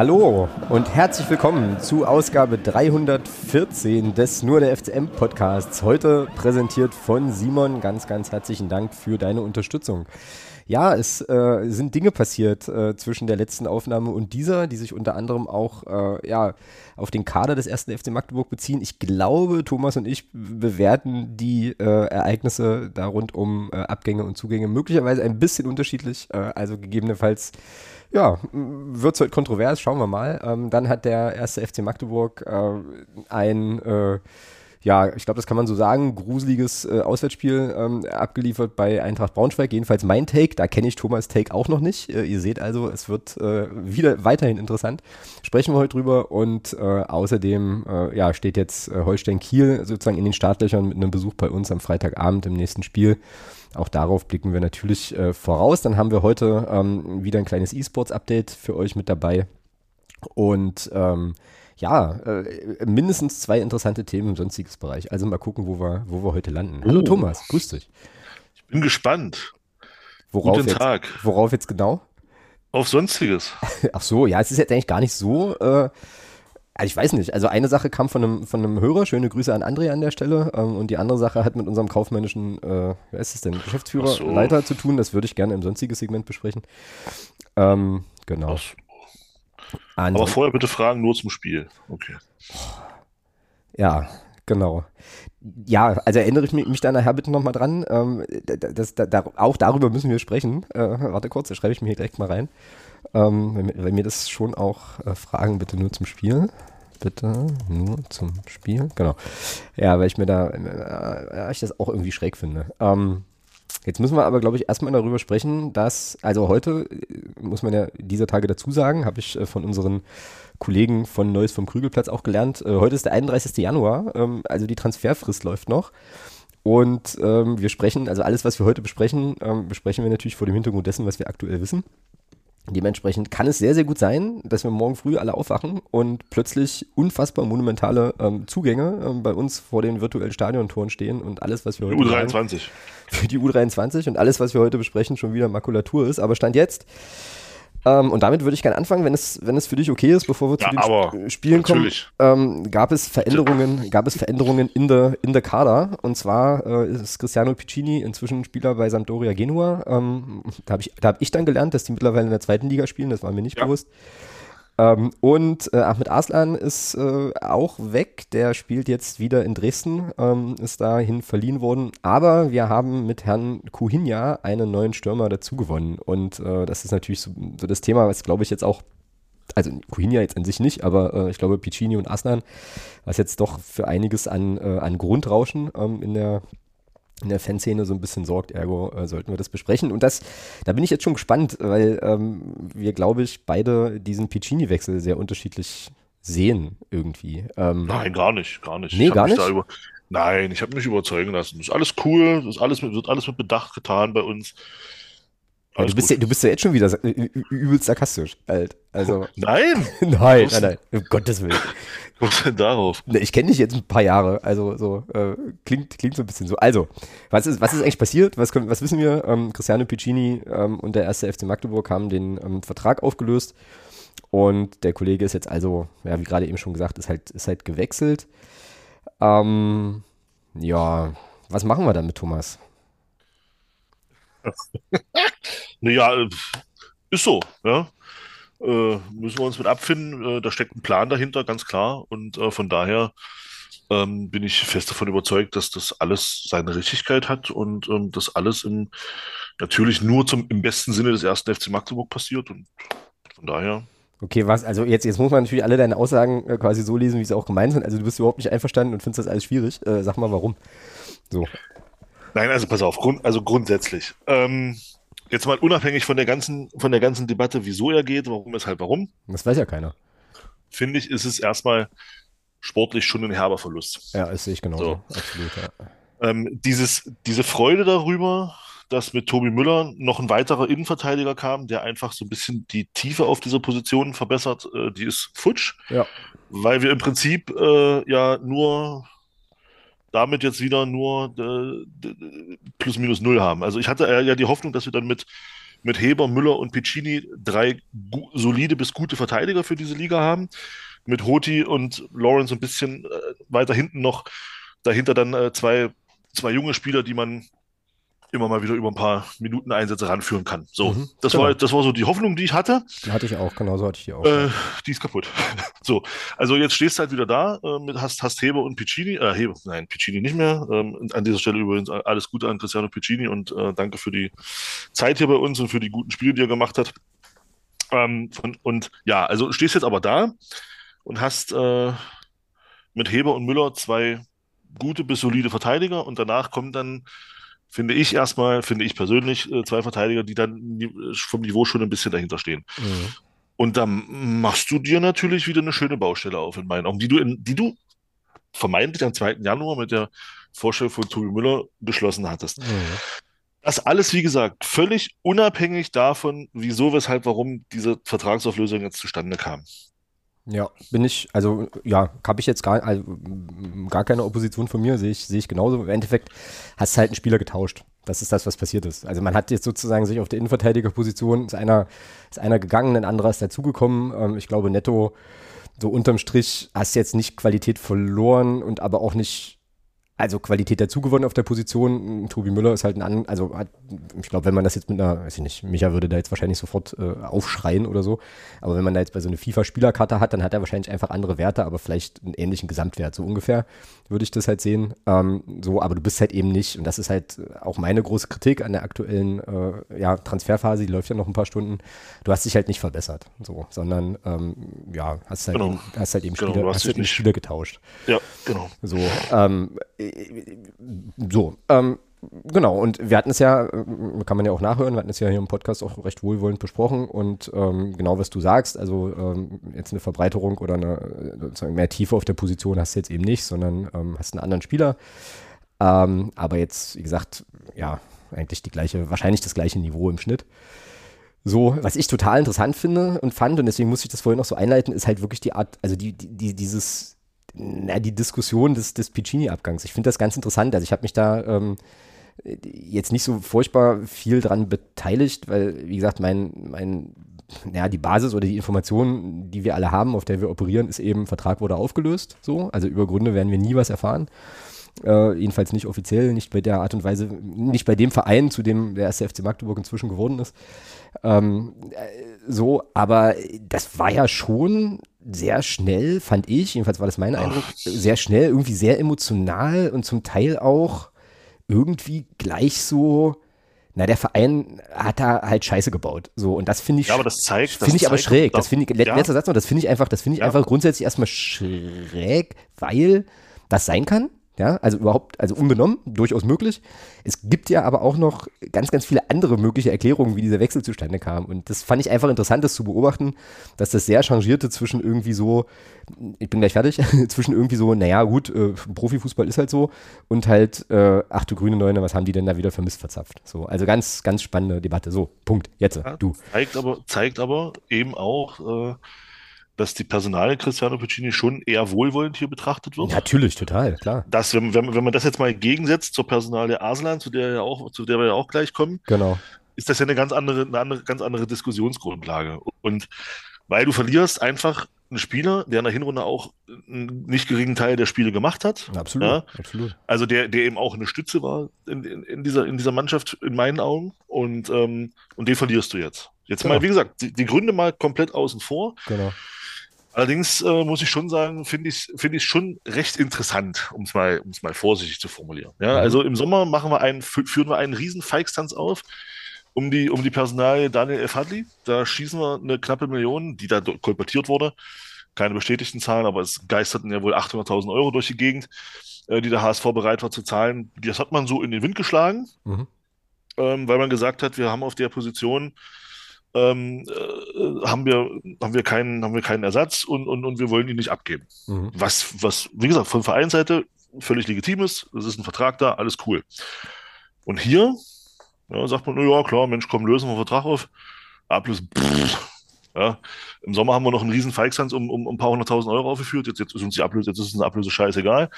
Hallo und herzlich willkommen zu Ausgabe 314 des Nur der FCM Podcasts. Heute präsentiert von Simon. Ganz, ganz herzlichen Dank für deine Unterstützung. Ja, es äh, sind Dinge passiert äh, zwischen der letzten Aufnahme und dieser, die sich unter anderem auch äh, ja, auf den Kader des ersten FC Magdeburg beziehen. Ich glaube, Thomas und ich bewerten die äh, Ereignisse da rund um äh, Abgänge und Zugänge möglicherweise ein bisschen unterschiedlich. Äh, also gegebenenfalls ja, wird heute kontrovers, schauen wir mal. Ähm, dann hat der erste FC Magdeburg ein ja, ich glaube, das kann man so sagen, gruseliges äh, Auswärtsspiel ähm, abgeliefert bei Eintracht Braunschweig. Jedenfalls mein Take, da kenne ich Thomas Take auch noch nicht. Äh, ihr seht also, es wird äh, wieder weiterhin interessant. Sprechen wir heute drüber und äh, außerdem äh, ja, steht jetzt äh, Holstein Kiel sozusagen in den Startlöchern mit einem Besuch bei uns am Freitagabend im nächsten Spiel. Auch darauf blicken wir natürlich äh, voraus. Dann haben wir heute ähm, wieder ein kleines E-Sports-Update für euch mit dabei. Und ähm, ja, äh, mindestens zwei interessante Themen im sonstiges Bereich. Also mal gucken, wo wir, wo wir heute landen. Hallo oh. Thomas, grüß dich. Ich bin gespannt. Worauf Guten jetzt, Tag. Worauf jetzt genau? Auf Sonstiges. Ach so, ja, es ist jetzt eigentlich gar nicht so. Äh, also ich weiß nicht. Also eine Sache kam von einem, von einem Hörer, schöne Grüße an André an der Stelle. Ähm, und die andere Sache hat mit unserem kaufmännischen, äh, wer ist es denn, Geschäftsführer, so. Leiter zu tun. Das würde ich gerne im sonstiges Segment besprechen. Ähm, genau. Ach, aber vorher bitte Fragen nur zum Spiel. Okay. Ja, genau. Ja, also erinnere ich mich, mich da nachher bitte nochmal dran. Ähm, das, das, da, auch darüber müssen wir sprechen. Äh, warte kurz, da schreibe ich mir hier direkt mal rein. Ähm, wenn, wenn, mir das schon auch äh, Fragen bitte nur zum Spiel. Bitte nur zum Spiel. Genau. Ja, weil ich mir da, äh, ich das auch irgendwie schräg finde. Ähm, Jetzt müssen wir aber, glaube ich, erstmal darüber sprechen, dass, also heute, äh, muss man ja dieser Tage dazu sagen, habe ich äh, von unseren Kollegen von Neues vom Krügelplatz auch gelernt, äh, heute ist der 31. Januar, ähm, also die Transferfrist läuft noch. Und ähm, wir sprechen, also alles, was wir heute besprechen, ähm, besprechen wir natürlich vor dem Hintergrund dessen, was wir aktuell wissen. Dementsprechend kann es sehr, sehr gut sein, dass wir morgen früh alle aufwachen und plötzlich unfassbar monumentale ähm, Zugänge ähm, bei uns vor den virtuellen Stadiontoren stehen und alles, was wir heute. U23. Sagen, für die U23 und alles, was wir heute besprechen, schon wieder Makulatur ist. Aber Stand jetzt ähm, und damit würde ich gerne anfangen, wenn es, wenn es für dich okay ist, bevor wir zu ja, den Sp Spielen natürlich. kommen. Ähm, gab es Veränderungen, gab es Veränderungen in der in der Kader. Und zwar äh, ist Cristiano Piccini inzwischen Spieler bei Sampdoria Genua. Ähm, da habe ich, hab ich dann gelernt, dass die mittlerweile in der zweiten Liga spielen. Das war mir nicht ja. bewusst. Ähm, und äh, Ahmed Arslan ist äh, auch weg. Der spielt jetzt wieder in Dresden, ähm, ist dahin verliehen worden. Aber wir haben mit Herrn Kuhinja einen neuen Stürmer dazu gewonnen. Und äh, das ist natürlich so, so das Thema, was glaube ich jetzt auch also Kuhinja jetzt an sich nicht, aber äh, ich glaube Piccini und Aslan, was jetzt doch für einiges an, äh, an Grundrauschen ähm, in der in der Fanszene so ein bisschen sorgt, ergo äh, sollten wir das besprechen. Und das, da bin ich jetzt schon gespannt, weil ähm, wir, glaube ich, beide diesen Piccini-Wechsel sehr unterschiedlich sehen irgendwie. Ähm, Nein, gar nicht, gar nicht. Nee, gar nicht. Über, nein, ich habe mich überzeugen lassen. Das ist alles cool, das ist alles mit, wird alles mit Bedacht getan bei uns. Ja, du, bist ja, du bist ja jetzt schon wieder übelst sarkastisch, alt. Also, nein! nein, nein, nein, um Gottes Willen. Was denn darauf? Ich kenne dich jetzt ein paar Jahre, also so, äh, klingt, klingt so ein bisschen so. Also, was ist, was ist eigentlich passiert? Was, können, was wissen wir? Ähm, Cristiano Piccini ähm, und der erste FC Magdeburg haben den ähm, Vertrag aufgelöst und der Kollege ist jetzt also, ja, wie gerade eben schon gesagt, ist halt, ist halt gewechselt. Ähm, ja, was machen wir damit, Thomas? naja, äh, ist so, ja. Äh, müssen wir uns mit abfinden. Äh, da steckt ein Plan dahinter, ganz klar. Und äh, von daher ähm, bin ich fest davon überzeugt, dass das alles seine Richtigkeit hat und ähm, das alles im, natürlich nur zum, im besten Sinne des ersten FC Magdeburg passiert. Und von daher. Okay, was, also jetzt, jetzt muss man natürlich alle deine Aussagen äh, quasi so lesen, wie sie auch gemeint sind. Also du bist überhaupt nicht einverstanden und findest das alles schwierig. Äh, sag mal warum. So. Nein, also pass auf, grund, also grundsätzlich. Ähm, jetzt mal unabhängig von der ganzen, von der ganzen Debatte, wieso er geht, warum, weshalb, warum. Das weiß ja keiner. Finde ich, ist es erstmal sportlich schon ein herber Verlust. Ja, das sehe ich genauso. So. Absolut, ja. Ähm, dieses, diese Freude darüber, dass mit Tobi Müller noch ein weiterer Innenverteidiger kam, der einfach so ein bisschen die Tiefe auf dieser Position verbessert, äh, die ist futsch. Ja. Weil wir im Prinzip äh, ja nur damit jetzt wieder nur äh, plus minus null haben. Also ich hatte ja die Hoffnung, dass wir dann mit mit Heber, Müller und Piccini drei solide bis gute Verteidiger für diese Liga haben. Mit Hoti und Lawrence ein bisschen äh, weiter hinten noch. Dahinter dann äh, zwei, zwei junge Spieler, die man immer mal wieder über ein paar Minuten Einsätze ranführen kann. So, mhm, das, genau. war, das war so die Hoffnung, die ich hatte. Die hatte ich auch, genau so hatte ich die auch. Äh, die ist kaputt. so, also jetzt stehst du halt wieder da, äh, mit, hast, hast Heber und Piccini, äh, Heber, nein, Piccini nicht mehr. Ähm, an dieser Stelle übrigens alles Gute an Cristiano Piccini und äh, danke für die Zeit hier bei uns und für die guten Spiele, die er gemacht hat. Ähm, von, und ja, also stehst jetzt aber da und hast äh, mit Heber und Müller zwei gute bis solide Verteidiger und danach kommen dann finde ich erstmal, finde ich persönlich, äh, zwei Verteidiger, die dann vom Niveau schon ein bisschen dahinter stehen. Mhm. Und dann machst du dir natürlich wieder eine schöne Baustelle auf in meinen Augen, die du, in, die du vermeintlich am 2. Januar mit der Vorstellung von Tobi Müller beschlossen hattest. Mhm. Das alles, wie gesagt, völlig unabhängig davon, wieso, weshalb, warum diese Vertragsauflösung jetzt zustande kam. Ja, bin ich, also ja, habe ich jetzt gar, also, gar keine Opposition von mir, sehe ich, sehe ich genauso. Im Endeffekt hast du halt einen Spieler getauscht. Das ist das, was passiert ist. Also man hat jetzt sozusagen sich auf der Innenverteidigerposition, ist einer, ist einer gegangen, ein anderer ist dazugekommen. Ähm, ich glaube, netto, so unterm Strich hast du jetzt nicht Qualität verloren und aber auch nicht also Qualität dazugewonnen auf der Position. Tobi Müller ist halt ein, an, also hat, ich glaube, wenn man das jetzt mit einer, weiß ich nicht, Micha würde da jetzt wahrscheinlich sofort äh, aufschreien oder so, aber wenn man da jetzt bei so einer FIFA-Spielerkarte hat, dann hat er wahrscheinlich einfach andere Werte, aber vielleicht einen ähnlichen Gesamtwert, so ungefähr würde ich das halt sehen. Ähm, so, aber du bist halt eben nicht, und das ist halt auch meine große Kritik an der aktuellen äh, ja, Transferphase, die läuft ja noch ein paar Stunden, du hast dich halt nicht verbessert, so, sondern ähm, ja, hast halt genau. eben, hast halt eben genau, Spieler, hast hast halt Spieler getauscht. Ja, genau. So, ähm, so, ähm, genau, und wir hatten es ja, äh, kann man ja auch nachhören, wir hatten es ja hier im Podcast auch recht wohlwollend besprochen und ähm, genau was du sagst, also ähm, jetzt eine Verbreiterung oder eine sozusagen mehr Tiefe auf der Position hast du jetzt eben nicht, sondern ähm, hast einen anderen Spieler. Ähm, aber jetzt, wie gesagt, ja, eigentlich die gleiche, wahrscheinlich das gleiche Niveau im Schnitt. So, was ich total interessant finde und fand, und deswegen muss ich das vorhin noch so einleiten, ist halt wirklich die Art, also die, die, dieses, na, die Diskussion des, des Piccini-Abgangs. Ich finde das ganz interessant. Also ich habe mich da ähm, jetzt nicht so furchtbar viel dran beteiligt, weil, wie gesagt, mein, mein, ja, die Basis oder die Informationen, die wir alle haben, auf der wir operieren, ist eben, Vertrag wurde aufgelöst. So, also über Gründe werden wir nie was erfahren. Äh, jedenfalls nicht offiziell, nicht bei der Art und Weise, nicht bei dem Verein, zu dem der erste FC Magdeburg inzwischen geworden ist. Ähm, äh, so, aber das war ja schon sehr schnell, fand ich, jedenfalls war das mein Eindruck, sehr schnell, irgendwie sehr emotional und zum Teil auch irgendwie gleich so, na, der Verein hat da halt Scheiße gebaut. So, und das finde ich, ja, aber das zeigt, finde ich aber schräg. Das finde ich, ja. letzter Satz noch, das finde ich einfach, das finde ich ja. einfach grundsätzlich erstmal schräg, weil das sein kann. Ja, also überhaupt, also unbenommen, durchaus möglich. Es gibt ja aber auch noch ganz, ganz viele andere mögliche Erklärungen, wie dieser Wechsel zustande kam. Und das fand ich einfach interessant, das zu beobachten, dass das sehr changierte zwischen irgendwie so, ich bin gleich fertig, zwischen irgendwie so, naja, gut, äh, Profifußball ist halt so und halt, äh, ach du grüne Neune, was haben die denn da wieder für Mist verzapft? So, also ganz, ganz spannende Debatte. So, Punkt. Jetzt, ja, du. Zeigt aber, zeigt aber eben auch, äh, dass die Personalie Cristiano Piccini schon eher wohlwollend hier betrachtet wird. Natürlich, total, klar. Das, wenn, wenn, wenn man das jetzt mal gegensetzt zur Personalie Arslan, zu der, ja auch, zu der wir ja auch gleich kommen, genau. ist das ja eine ganz andere, eine andere, ganz andere Diskussionsgrundlage. Und weil du verlierst einfach einen Spieler, der in der Hinrunde auch einen nicht geringen Teil der Spiele gemacht hat. Absolut, ja? absolut. Also der, der eben auch eine Stütze war in, in, in, dieser, in dieser Mannschaft, in meinen Augen. Und, ähm, und den verlierst du jetzt. Jetzt genau. mal, wie gesagt, die, die Gründe mal komplett außen vor. Genau. Allerdings äh, muss ich schon sagen, finde ich es find schon recht interessant, um es mal, um's mal vorsichtig zu formulieren. Ja, mhm. Also im Sommer machen wir einen, führen wir einen riesen Feixtanz auf um die, um die Personalie Daniel F. Hadley. Da schießen wir eine knappe Million, die da kolportiert wurde. Keine bestätigten Zahlen, aber es geisterten ja wohl 800.000 Euro durch die Gegend, äh, die der HSV bereit war zu zahlen. Das hat man so in den Wind geschlagen, mhm. ähm, weil man gesagt hat, wir haben auf der Position ähm, äh, haben wir, haben wir keinen, haben wir keinen Ersatz und, und, und wir wollen ihn nicht abgeben. Mhm. Was, was, wie gesagt, von Vereinsseite völlig legitim ist. Es ist ein Vertrag da, alles cool. Und hier ja, sagt man, ja klar, Mensch, komm, lösen wir den Vertrag auf. A plus, pff, ja. Im Sommer haben wir noch einen riesen Feixhands um, um, um ein paar hunderttausend Euro aufgeführt. Jetzt, jetzt ist uns die Ablöse, jetzt ist uns eine Ablöse scheißegal.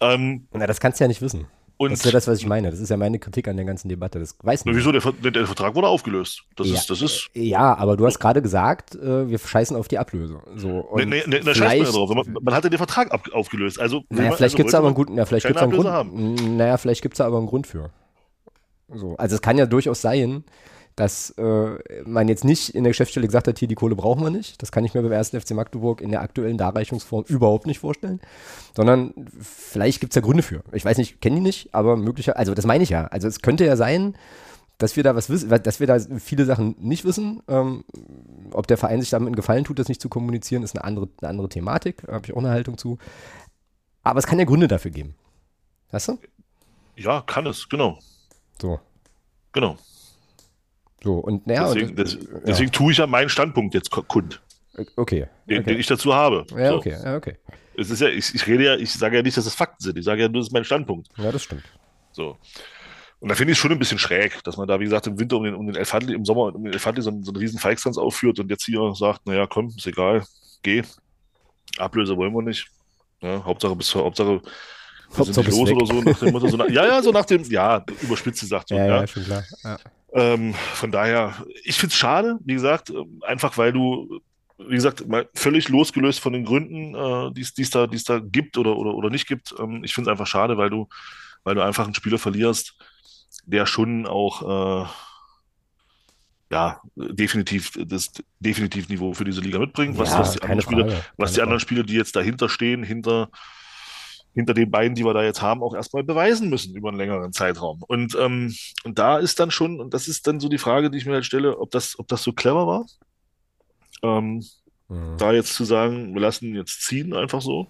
Ähm, Na, das kannst du ja nicht wissen. Und das ist ja das, was ich meine. Das ist ja meine Kritik an der ganzen Debatte. Das weiß nicht. Wieso? Der, der, Vertrag wurde aufgelöst. Das ja, ist, das ist. Ja, aber du hast gerade gesagt, äh, wir scheißen auf die Ablöse. So, nee, nee, nee, da scheißt man ja drauf. Man, man hatte den Vertrag ab, aufgelöst. Also, naja, vielleicht also gibt es aber einen guten, ja, vielleicht gibt's einen Grund. Naja, vielleicht gibt es da aber einen Grund für. So, also es kann ja durchaus sein, dass äh, man jetzt nicht in der Geschäftsstelle gesagt hat, hier die Kohle brauchen wir nicht. Das kann ich mir beim ersten FC Magdeburg in der aktuellen Darreichungsform überhaupt nicht vorstellen. Sondern vielleicht gibt es ja Gründe für. Ich weiß nicht, kenne die nicht, aber möglicher, also das meine ich ja. Also es könnte ja sein, dass wir da was wissen, dass wir da viele Sachen nicht wissen. Ähm, ob der Verein sich damit einen Gefallen tut, das nicht zu kommunizieren, ist eine andere, eine andere Thematik. Da habe ich auch eine Haltung zu. Aber es kann ja Gründe dafür geben. Weißt du? Ja, kann es, genau. So. Genau. So, und naja. Deswegen, und, das, deswegen tue ich ja meinen Standpunkt jetzt kund. Okay. Den, okay. den ich dazu habe. Ja, so. okay, ja, okay. Es ist ja, ich, ich rede ja, ich sage ja nicht, dass es Fakten sind. Ich sage ja nur, das ist mein Standpunkt. Ja, das stimmt. So. Und da finde ich es schon ein bisschen schräg, dass man da, wie gesagt, im Winter um den, um den Elfadli, im Sommer um den Elfadli so, so einen riesen Feixtanz aufführt und jetzt hier sagt, naja, komm, ist egal, geh. Ablöse wollen wir nicht. Ja, Hauptsache, bis, Hauptsache, wir sind nicht los weg. oder so. Nach dem Motto, so nach, ja, ja, so nach dem, ja, überspitze sagt so. Ja, ja, ja, schon klar. Ja. Ähm, von daher, ich finde es schade, wie gesagt, ähm, einfach weil du, wie gesagt, mal völlig losgelöst von den Gründen, äh, die es da, da gibt oder, oder, oder nicht gibt. Ähm, ich finde es einfach schade, weil du, weil du einfach einen Spieler verlierst, der schon auch äh, ja, definitiv das definitiv Niveau für diese Liga mitbringt. Was, ja, was die, anderen Spiele, was die anderen Spiele, die jetzt dahinter stehen, hinter hinter den beiden, die wir da jetzt haben, auch erstmal beweisen müssen über einen längeren Zeitraum. Und, ähm, und da ist dann schon, und das ist dann so die Frage, die ich mir halt stelle, ob das, ob das so clever war. Ähm, mhm. Da jetzt zu sagen, wir lassen jetzt ziehen, einfach so.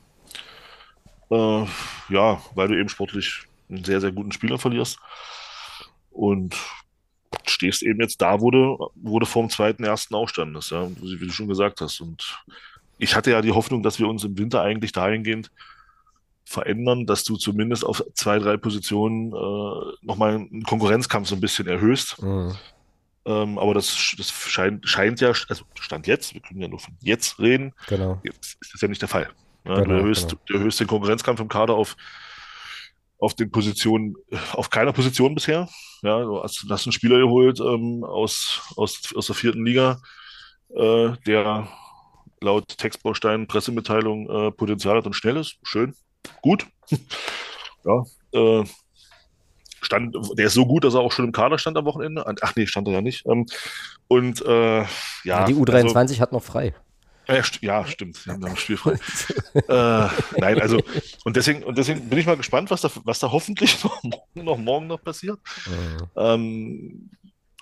Äh, ja, weil du eben sportlich einen sehr, sehr guten Spieler verlierst. Und stehst eben jetzt da, wo du, wo du vor zweiten, ersten aufstandest, ja, wie du schon gesagt hast. Und ich hatte ja die Hoffnung, dass wir uns im Winter eigentlich dahingehend verändern, dass du zumindest auf zwei, drei Positionen äh, nochmal einen Konkurrenzkampf so ein bisschen erhöhst. Mhm. Ähm, aber das, das scheint, scheint ja, also Stand jetzt, wir können ja nur von jetzt reden, genau. jetzt ist das ja nicht der Fall. Ja, genau, du, erhöhst, genau. du erhöhst den Konkurrenzkampf im Kader auf, auf den Positionen, auf keiner Position bisher. Ja, du hast, hast einen Spieler geholt ähm, aus, aus, aus der vierten Liga, äh, der laut Textbaustein, Pressemitteilung äh, Potenzial hat und schnell ist. Schön, gut. ja, äh, stand, der ist so gut, dass er auch schon im Kader stand am Wochenende. Ach nee, stand er ja nicht. Ähm, und äh, ja, ja. Die U23 also, hat noch frei. Äh, ja, stimmt. Sie haben da noch spielfrei. äh, nein, also, und deswegen, und deswegen bin ich mal gespannt, was da, was da hoffentlich noch, noch morgen noch passiert. Mhm. Ähm,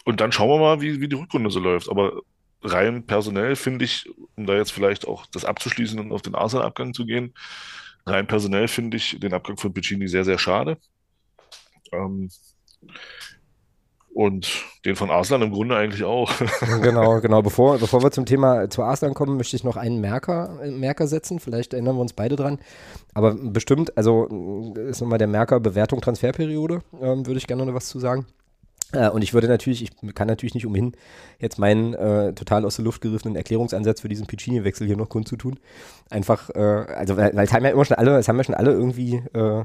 und dann schauen wir mal, wie, wie die Rückrunde so läuft. Aber rein personell finde ich, um da jetzt vielleicht auch das abzuschließen und auf den Arsenal-Abgang zu gehen, rein personell finde ich den Abgang von Piccini sehr, sehr schade. Ähm, und den von Arslan im Grunde eigentlich auch. genau, genau. Bevor, bevor wir zum Thema zu Arslan kommen, möchte ich noch einen Merker, Merker setzen. Vielleicht erinnern wir uns beide dran. Aber bestimmt, also ist nochmal der Merker Bewertung Transferperiode, ähm, würde ich gerne noch was zu sagen. Äh, und ich würde natürlich, ich kann natürlich nicht umhin, jetzt meinen äh, total aus der Luft gegriffenen Erklärungsansatz für diesen Piccini-Wechsel hier noch kundzutun. Einfach, äh, also weil, weil es haben ja immer schon alle, es haben ja schon alle irgendwie, äh,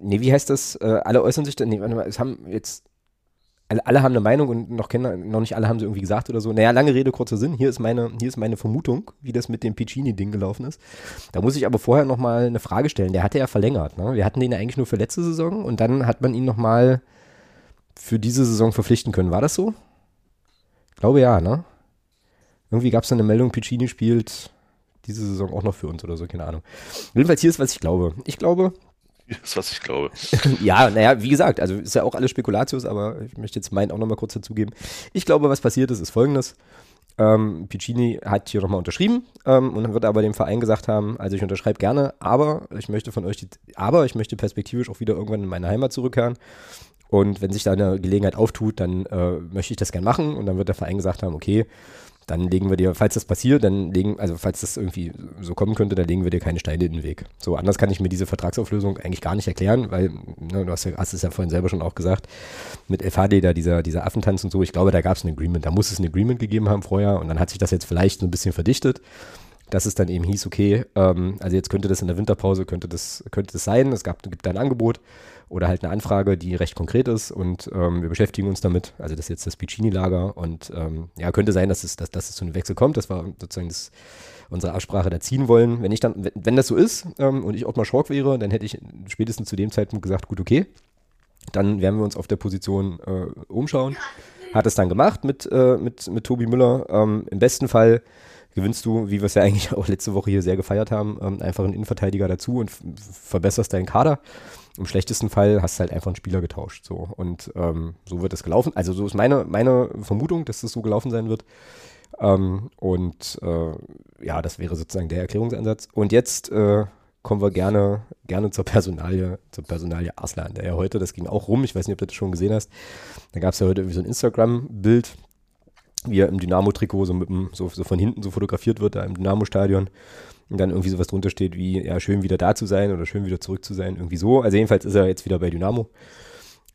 nee, wie heißt das? Äh, alle äußern sich, nee, warte mal, es haben jetzt alle, alle, haben eine Meinung und noch, kennen, noch nicht alle haben sie irgendwie gesagt oder so. Naja, lange Rede, kurzer Sinn. Hier ist meine, hier ist meine Vermutung, wie das mit dem Piccini-Ding gelaufen ist. Da muss ich aber vorher nochmal eine Frage stellen. Der hatte ja verlängert. Ne? Wir hatten den ja eigentlich nur für letzte Saison und dann hat man ihn nochmal für diese Saison verpflichten können. War das so? Ich glaube ja, ne? Irgendwie gab es eine Meldung, Piccini spielt diese Saison auch noch für uns oder so, keine Ahnung. Jedenfalls hier ist, was ich glaube. Ich glaube. Das ist, was ich glaube. ja, naja, wie gesagt, also ist ja auch alles Spekulatius, aber ich möchte jetzt meinen auch nochmal kurz dazugeben. Ich glaube, was passiert ist, ist folgendes. Ähm, Piccini hat hier nochmal unterschrieben ähm, und dann wird aber dem Verein gesagt haben, also ich unterschreibe gerne, aber ich möchte von euch, die, aber ich möchte perspektivisch auch wieder irgendwann in meine Heimat zurückkehren und wenn sich da eine Gelegenheit auftut, dann äh, möchte ich das gern machen. Und dann wird der Verein gesagt haben, okay, dann legen wir dir, falls das passiert, dann legen, also falls das irgendwie so kommen könnte, dann legen wir dir keine Steine in den Weg. So, anders kann ich mir diese Vertragsauflösung eigentlich gar nicht erklären, weil, ne, du hast, ja, hast es ja vorhin selber schon auch gesagt, mit FHD da dieser, dieser Affentanz und so, ich glaube, da gab es ein Agreement, da muss es ein Agreement gegeben haben vorher und dann hat sich das jetzt vielleicht so ein bisschen verdichtet. dass es dann eben hieß, okay, ähm, also jetzt könnte das in der Winterpause, könnte das, könnte das sein, es gab, gibt ein Angebot oder halt eine Anfrage, die recht konkret ist und ähm, wir beschäftigen uns damit, also das ist jetzt das Piccini-Lager und ähm, ja, könnte sein, dass es, dass, dass es zu einem Wechsel kommt, das war sozusagen das, unsere Absprache da ziehen wollen. Wenn ich dann, wenn, das so ist ähm, und ich Ottmar Schork wäre, dann hätte ich spätestens zu dem Zeitpunkt gesagt, gut, okay, dann werden wir uns auf der Position äh, umschauen. Hat es dann gemacht mit, äh, mit, mit Tobi Müller. Ähm, Im besten Fall gewinnst du, wie wir es ja eigentlich auch letzte Woche hier sehr gefeiert haben, ähm, einfach einen Innenverteidiger dazu und verbesserst deinen Kader. Im schlechtesten Fall hast du halt einfach einen Spieler getauscht. So. Und ähm, so wird es gelaufen. Also so ist meine, meine Vermutung, dass es so gelaufen sein wird. Ähm, und äh, ja, das wäre sozusagen der Erklärungsansatz. Und jetzt äh, kommen wir gerne, gerne zur Personalie, zur Personalie Arslan, der ja heute, das ging auch rum, ich weiß nicht, ob du das schon gesehen hast, da gab es ja heute irgendwie so ein Instagram-Bild, wie er im Dynamo-Trikot so, so, so von hinten so fotografiert wird, da im Dynamo-Stadion. Und dann irgendwie sowas drunter steht wie, ja, schön wieder da zu sein oder schön wieder zurück zu sein, irgendwie so. Also jedenfalls ist er jetzt wieder bei Dynamo.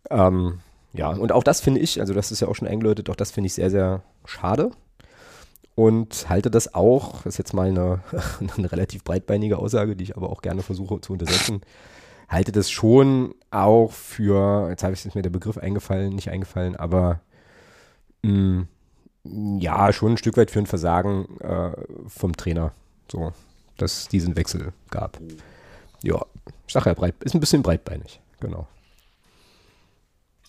Ähm, ja, und auch das finde ich, also das ist ja auch schon eingeläutet, auch das finde ich sehr, sehr schade. Und halte das auch, das ist jetzt mal eine, eine relativ breitbeinige Aussage, die ich aber auch gerne versuche zu untersetzen, halte das schon auch für, jetzt habe ich mir der Begriff eingefallen, nicht eingefallen, aber mh, mm, ja, schon ein Stück weit für ein Versagen äh, vom Trainer. So, dass es diesen Wechsel gab. Ja, ich sage ja, breit, ist ein bisschen breitbeinig, genau.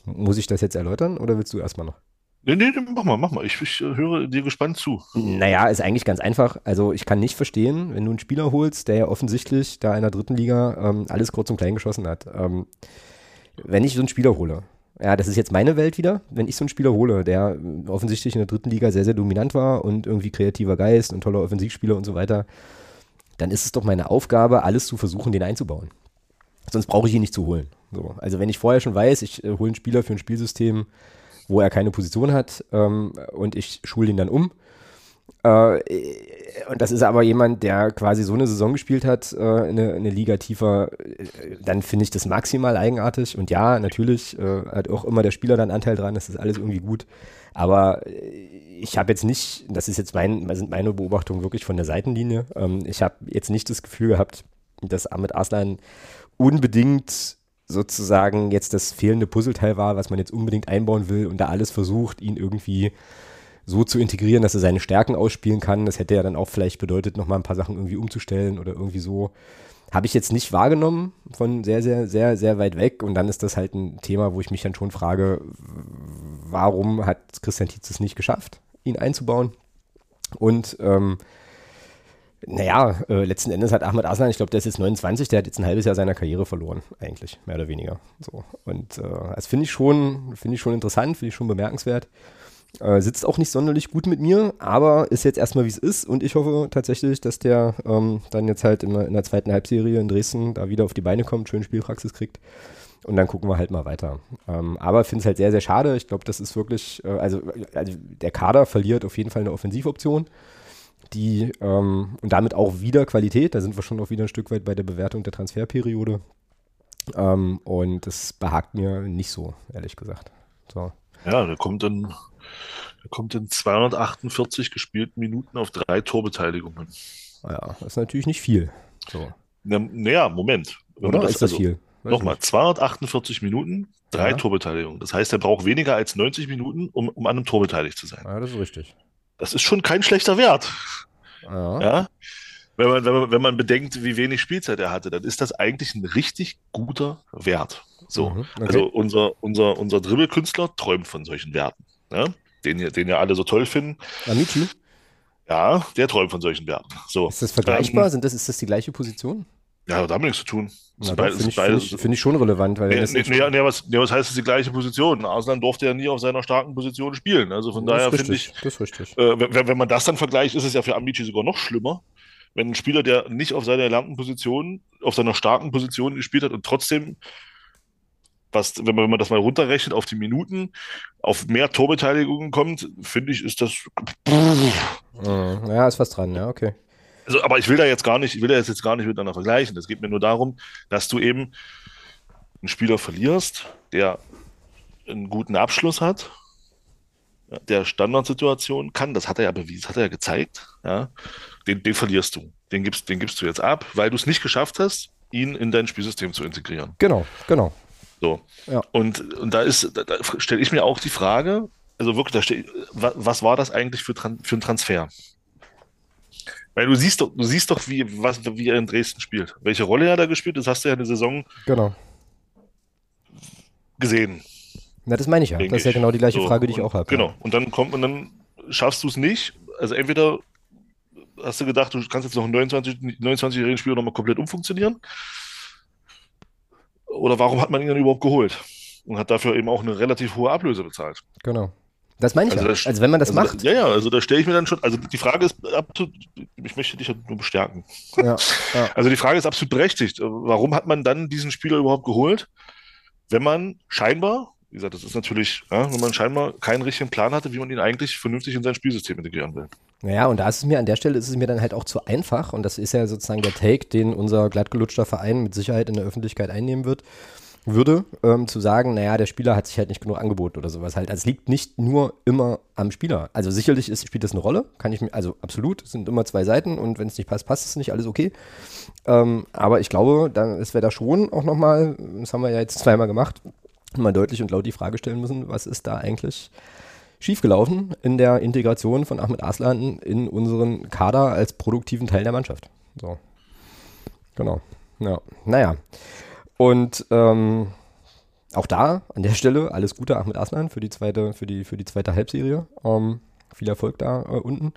Muss ich das jetzt erläutern oder willst du erstmal noch? Nee, nee, mach mal, mach mal. Ich, ich äh, höre dir gespannt zu. Naja, ist eigentlich ganz einfach. Also ich kann nicht verstehen, wenn du einen Spieler holst, der ja offensichtlich da in der dritten Liga ähm, alles kurz und klein geschossen hat. Ähm, wenn ich so einen Spieler hole, ja, das ist jetzt meine Welt wieder, wenn ich so einen Spieler hole, der offensichtlich in der dritten Liga sehr, sehr dominant war und irgendwie kreativer Geist und toller Offensivspieler und so weiter, dann ist es doch meine Aufgabe, alles zu versuchen, den einzubauen. Sonst brauche ich ihn nicht zu holen. So. Also wenn ich vorher schon weiß, ich äh, hole einen Spieler für ein Spielsystem, wo er keine Position hat ähm, und ich schule ihn dann um. Äh, und das ist aber jemand, der quasi so eine Saison gespielt hat, äh, eine, eine Liga tiefer, äh, dann finde ich das maximal eigenartig. Und ja, natürlich äh, hat auch immer der Spieler dann Anteil dran, das ist alles irgendwie gut. Aber äh, ich habe jetzt nicht, das ist jetzt mein, sind meine Beobachtungen wirklich von der Seitenlinie. Ähm, ich habe jetzt nicht das Gefühl gehabt, dass Ahmed Aslan unbedingt sozusagen jetzt das fehlende Puzzleteil war, was man jetzt unbedingt einbauen will und da alles versucht, ihn irgendwie so zu integrieren, dass er seine Stärken ausspielen kann. Das hätte ja dann auch vielleicht bedeutet, nochmal ein paar Sachen irgendwie umzustellen oder irgendwie so. Habe ich jetzt nicht wahrgenommen von sehr, sehr, sehr, sehr weit weg. Und dann ist das halt ein Thema, wo ich mich dann schon frage, warum hat Christian Tietz es nicht geschafft? ihn einzubauen. Und ähm, naja, äh, letzten Endes hat Ahmed Aslan, ich glaube, der ist jetzt 29, der hat jetzt ein halbes Jahr seiner Karriere verloren, eigentlich, mehr oder weniger. So. Und äh, das finde ich schon, finde ich schon interessant, finde ich schon bemerkenswert. Äh, sitzt auch nicht sonderlich gut mit mir, aber ist jetzt erstmal wie es ist und ich hoffe tatsächlich, dass der ähm, dann jetzt halt in, in der zweiten Halbserie in Dresden da wieder auf die Beine kommt, schön Spielpraxis kriegt und dann gucken wir halt mal weiter. Ähm, aber finde es halt sehr, sehr schade. Ich glaube, das ist wirklich, äh, also, also der Kader verliert auf jeden Fall eine Offensivoption, die ähm, und damit auch wieder Qualität. Da sind wir schon auch wieder ein Stück weit bei der Bewertung der Transferperiode. Ähm, und das behagt mir nicht so, ehrlich gesagt. So. Ja, der kommt in, der kommt in 248 gespielten Minuten auf drei Torbeteiligungen. Ja, das ist natürlich nicht viel. So. Naja, Moment. Oder das, ist das also, viel? Nochmal, 248 Minuten, drei ja. Torbeteiligungen. Das heißt, er braucht weniger als 90 Minuten, um, um an einem Tor beteiligt zu sein. Ja, das ist richtig. Das ist schon kein schlechter Wert. Ja. ja? Wenn, man, wenn, man, wenn man bedenkt, wie wenig Spielzeit er hatte, dann ist das eigentlich ein richtig guter Wert. So, mhm, okay. also unser, unser, unser Dribbelkünstler träumt von solchen Werten, ne? Den, den ja alle so toll finden. Amici? Ja, der träumt von solchen Werten. So. Ist das vergleichbar? Ähm, Sind das, ist das die gleiche Position? Ja, hat damit nichts zu tun. Finde ich, find ich, find ich, schon relevant. Weil nee, nee, nee, nee, was, nee, was heißt es die gleiche Position? Ausland durfte ja nie auf seiner starken Position spielen. Also von das daher finde ich, das ist richtig. Äh, wenn, wenn, man das dann vergleicht, ist es ja für Amici sogar noch schlimmer. Wenn ein Spieler, der nicht auf seiner erlernten Position, auf seiner starken Position gespielt hat und trotzdem, was, wenn man, wenn man das mal runterrechnet auf die Minuten, auf mehr Torbeteiligungen kommt, finde ich, ist das. Ja, ist was dran, ja, okay. Also, aber ich will da jetzt gar nicht, ich will da jetzt gar nicht miteinander vergleichen. Es geht mir nur darum, dass du eben einen Spieler verlierst, der einen guten Abschluss hat, der Standardsituation kann. Das hat er ja bewiesen, hat er ja gezeigt. Ja. den, den verlierst du. Den gibst, den gibst du jetzt ab, weil du es nicht geschafft hast, ihn in dein Spielsystem zu integrieren. Genau, genau. So. Ja. Und, und da ist, da, da stelle ich mir auch die Frage, also wirklich, da steht, was war das eigentlich für, für ein Transfer? Weil du siehst doch, du siehst doch, wie, was, wie er in Dresden spielt. Welche Rolle er da gespielt, das hast du ja eine Saison genau. gesehen. Na, das meine ich ja. Das ist ja genau die gleiche so, Frage, die ich auch habe. Genau. Und dann kommt und dann schaffst du es nicht. Also entweder hast du gedacht, du kannst jetzt noch einen 29-jährigen 29 Spieler nochmal komplett umfunktionieren. Oder warum hat man ihn dann überhaupt geholt? Und hat dafür eben auch eine relativ hohe Ablöse bezahlt. Genau. Das meine ich also, ja. Das, also wenn man das also macht. ja, ja, also da stelle ich mir dann schon, also die Frage ist absolut, ich möchte dich nur bestärken. Ja, ja. Also die Frage ist absolut berechtigt. Warum hat man dann diesen Spieler überhaupt geholt, wenn man scheinbar, wie gesagt, das ist natürlich, ja, wenn man scheinbar keinen richtigen Plan hatte, wie man ihn eigentlich vernünftig in sein Spielsystem integrieren will. Naja, und da ist es mir an der Stelle ist es mir dann halt auch zu einfach und das ist ja sozusagen der Take, den unser glattgelutschter Verein mit Sicherheit in der Öffentlichkeit einnehmen wird würde, ähm, zu sagen, naja, der Spieler hat sich halt nicht genug angeboten oder sowas halt. Also es liegt nicht nur immer am Spieler. Also sicherlich ist, spielt das eine Rolle, kann ich mir, also absolut, es sind immer zwei Seiten und wenn es nicht passt, passt es nicht, alles okay. Ähm, aber ich glaube, dann, es wäre da schon auch nochmal, das haben wir ja jetzt zweimal gemacht, mal deutlich und laut die Frage stellen müssen, was ist da eigentlich schiefgelaufen in der Integration von Ahmed Aslan in unseren Kader als produktiven Teil der Mannschaft. So. Genau. Ja. Naja. Und ähm, auch da an der Stelle alles Gute Ahmed Aslan für die zweite, für die, für die zweite Halbserie. Ähm, viel Erfolg da äh, unten.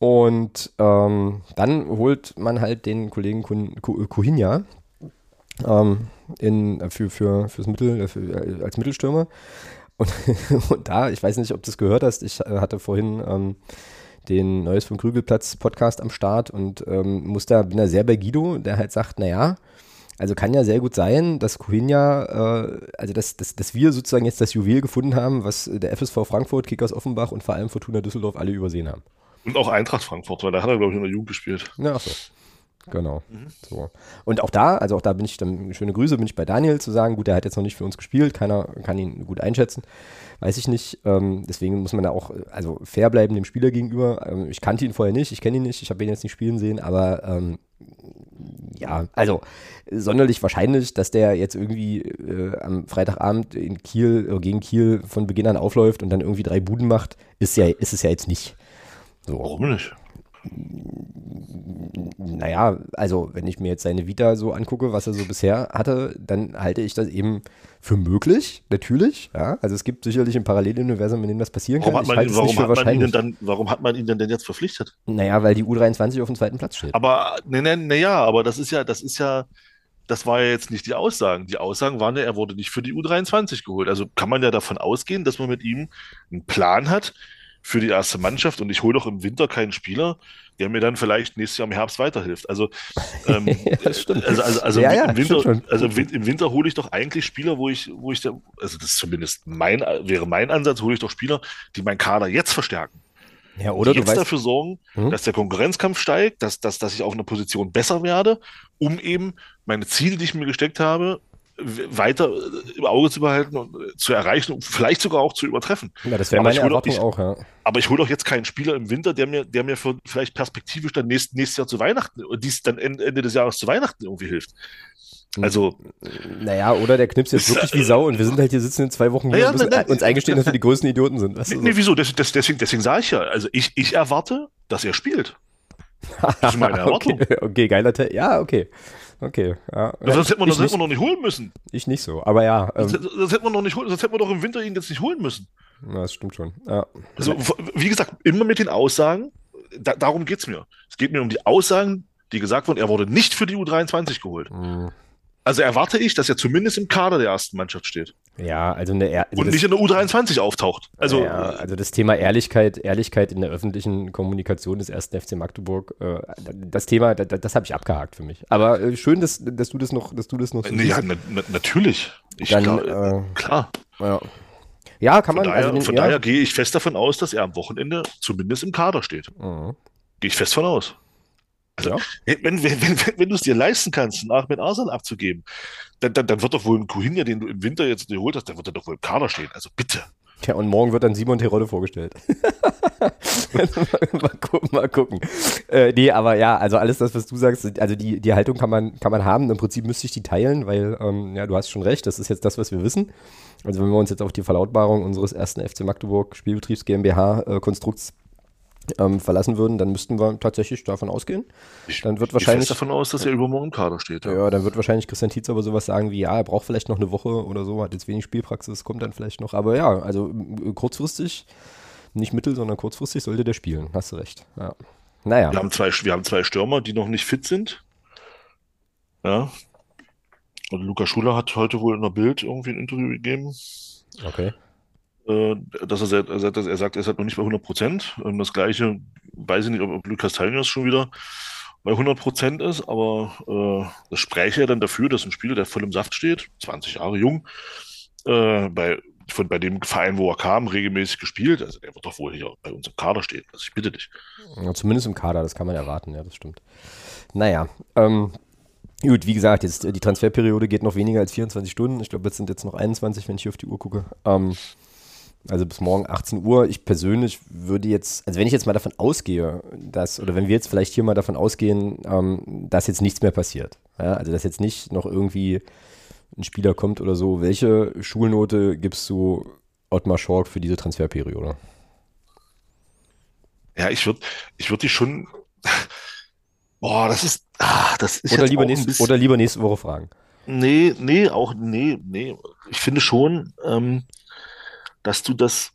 Und ähm, dann holt man halt den Kollegen Kuhinja ähm, in, für, für, fürs Mittel, äh, für, äh, als Mittelstürmer. Und, und, da, ich weiß nicht, ob du es gehört hast, ich äh, hatte vorhin ähm, den Neues vom Krügelplatz Podcast am Start und ähm, muss da, bin da sehr bei Guido, der halt sagt, naja, also kann ja sehr gut sein, dass Corinna, äh, also dass, dass, dass wir sozusagen jetzt das Juwel gefunden haben, was der FSV Frankfurt, Kickers Offenbach und vor allem Fortuna Düsseldorf alle übersehen haben. Und auch Eintracht Frankfurt, weil da hat er, glaube ich, in der Jugend gespielt. Ja, ach so. Genau. Mhm. So. Und auch da, also auch da bin ich dann, schöne Grüße, bin ich bei Daniel zu sagen, gut, der hat jetzt noch nicht für uns gespielt, keiner kann ihn gut einschätzen, weiß ich nicht. Ähm, deswegen muss man da auch, also fair bleiben dem Spieler gegenüber. Ähm, ich kannte ihn vorher nicht, ich kenne ihn nicht, ich habe ihn jetzt nicht spielen sehen, aber ähm, ja, also sonderlich wahrscheinlich, dass der jetzt irgendwie äh, am Freitagabend in Kiel äh, gegen Kiel von Beginn an aufläuft und dann irgendwie drei Buden macht, ist ja, ist es ja jetzt nicht. So. Warum nicht? Naja, also wenn ich mir jetzt seine Vita so angucke, was er so bisher hatte, dann halte ich das eben für möglich, natürlich. Ja, also es gibt sicherlich ein Paralleluniversum, in dem das passieren warum kann. Hat man, ihn, warum, hat man ihn dann, warum hat man ihn denn, denn jetzt verpflichtet? Naja, weil die U23 auf dem zweiten Platz steht. Aber, ne, ne, ne, ja, aber das ist ja, das ist ja, das war ja jetzt nicht die Aussagen. Die Aussagen waren ja, er wurde nicht für die U23 geholt. Also kann man ja davon ausgehen, dass man mit ihm einen Plan hat, für die erste Mannschaft und ich hole doch im Winter keinen Spieler, der mir dann vielleicht nächstes Jahr im Herbst weiterhilft. Also, ähm, also, also, also, ja, ja, im Winter, also im Winter hole ich doch eigentlich Spieler, wo ich, wo ich, da, also das ist zumindest mein, wäre mein Ansatz, hole ich doch Spieler, die meinen Kader jetzt verstärken. Ja, oder die jetzt weißt, dafür sorgen, hm? dass der Konkurrenzkampf steigt, dass, dass, dass ich auf einer Position besser werde, um eben meine Ziele, die ich mir gesteckt habe, weiter im Auge zu behalten und äh, zu erreichen und vielleicht sogar auch zu übertreffen. Ja, das wäre meine Erwartung ich, auch, ja. Aber ich hole doch jetzt keinen Spieler im Winter, der mir, der mir für, vielleicht perspektivisch dann nächst, nächstes Jahr zu Weihnachten, dies dann Ende des Jahres zu Weihnachten irgendwie hilft. Hm. Also. Naja, oder der knipst jetzt wirklich wie Sau und wir sind halt hier sitzen in zwei Wochen naja, und na, uns eingestehen, dass wir die größten Idioten sind. Weißt du, nee, so. wieso? Das, das, deswegen, deswegen sage ich ja. Also ich, ich erwarte, dass er spielt. Das ist meine Erwartung. okay, okay, geiler Te Ja, okay. Okay, ja. Das, das hätte man, das hätte man noch nicht holen müssen. Ich nicht so, aber ja. Ähm, das, das, hätte man noch nicht holen, das hätte man doch im Winter ihn jetzt nicht holen müssen. Ja, das stimmt schon. Ja. Also, wie gesagt, immer mit den Aussagen, da, darum geht es mir. Es geht mir um die Aussagen, die gesagt wurden, er wurde nicht für die U23 geholt. Mhm. Also erwarte ich, dass er zumindest im Kader der ersten Mannschaft steht. Ja, also, eine, also und nicht in der U23 auftaucht. Also, ja, also das Thema Ehrlichkeit, Ehrlichkeit in der öffentlichen Kommunikation des ersten FC Magdeburg, äh, das Thema, das, das habe ich abgehakt für mich. Aber äh, schön, dass, dass du das noch, dass du das noch. So nee, ja, na, na, natürlich. Ich Dann, glaub, äh, klar. Ja. Ja, kann von man. Daher, also, von ja. daher gehe ich fest davon aus, dass er am Wochenende zumindest im Kader steht. Mhm. Gehe ich fest von aus. Also, ja. wenn, wenn, wenn, wenn du es dir leisten kannst, einen Ahmed Arslan abzugeben, dann, dann, dann wird doch wohl ein Kuhinja, den du im Winter jetzt geholt hast, dann wird er doch wohl im Kader stehen. Also bitte. Ja, und morgen wird dann Simon Terodde vorgestellt. mal, gucken, mal gucken. Äh, nee, aber ja, also alles das, was du sagst, also die, die Haltung kann man, kann man haben. Im Prinzip müsste ich die teilen, weil, ähm, ja, du hast schon recht, das ist jetzt das, was wir wissen. Also wenn wir uns jetzt auf die Verlautbarung unseres ersten FC Magdeburg Spielbetriebs GmbH äh, Konstrukts ähm, verlassen würden, dann müssten wir tatsächlich davon ausgehen. Ich, dann wird ich wahrscheinlich gehe fest davon aus, dass er übermorgen im Kader steht. ja. ja, dann wird wahrscheinlich Christian Tietz aber sowas sagen wie, ja, er braucht vielleicht noch eine Woche oder so, hat jetzt wenig Spielpraxis, kommt dann vielleicht noch. Aber ja, also äh, kurzfristig, nicht mittel, sondern kurzfristig sollte der spielen. Hast du recht. Ja. Naja. Wir haben, zwei, wir haben zwei Stürmer, die noch nicht fit sind. Ja. Und Luca Schuler hat heute wohl in der Bild irgendwie ein Interview gegeben. Okay. Äh, dass er, sagt, er, sagt, er sagt, er ist halt noch nicht bei 100 Prozent. Und das Gleiche, weiß ich nicht, ob, Lukas Talinas schon wieder bei 100 Prozent ist, aber äh, das spräche ja dann dafür, dass ein Spieler, der voll im Saft steht, 20 Jahre jung, äh, bei, von, bei dem Verein, wo er kam, regelmäßig gespielt, also er wird doch wohl hier bei uns im Kader stehen. Also ich bitte dich. Ja, zumindest im Kader, das kann man erwarten, ja, das stimmt. Naja, ähm, gut, wie gesagt, jetzt die Transferperiode geht noch weniger als 24 Stunden. Ich glaube, jetzt sind jetzt noch 21, wenn ich hier auf die Uhr gucke. Ähm, also bis morgen 18 Uhr. Ich persönlich würde jetzt, also wenn ich jetzt mal davon ausgehe, dass, oder wenn wir jetzt vielleicht hier mal davon ausgehen, ähm, dass jetzt nichts mehr passiert. Ja, also dass jetzt nicht noch irgendwie ein Spieler kommt oder so. Welche Schulnote gibst du Ottmar Schork für diese Transferperiode? Ja, ich würde ich würd die schon. Boah, das ist. Ah, das ist oder, lieber bisschen- oder lieber nächste Woche fragen. Nee, nee, auch, nee, nee. Ich finde schon, ähm, dass du das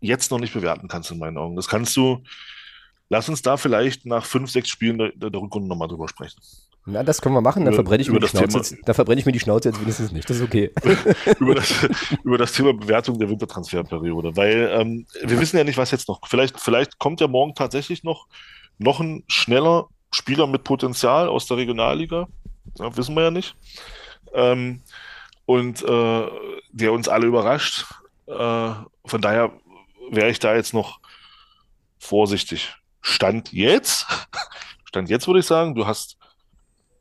jetzt noch nicht bewerten kannst in meinen Augen. Das kannst du, lass uns da vielleicht nach fünf, sechs Spielen der, der, Rückrunde nochmal drüber sprechen. Na, das können wir machen, dann verbrenne ich, mir über die das Schnauze jetzt, dann verbrenne ich mir die Schnauze jetzt wenigstens nicht. Das ist okay. über, das, über das Thema Bewertung der Wintertransferperiode, weil ähm, wir wissen ja nicht, was jetzt noch. Vielleicht, vielleicht kommt ja morgen tatsächlich noch, noch ein schneller Spieler mit Potenzial aus der Regionalliga. Ja, wissen wir ja nicht. Ähm, und äh, der uns alle überrascht. Äh, von daher wäre ich da jetzt noch vorsichtig. Stand jetzt, Stand jetzt würde ich sagen, du hast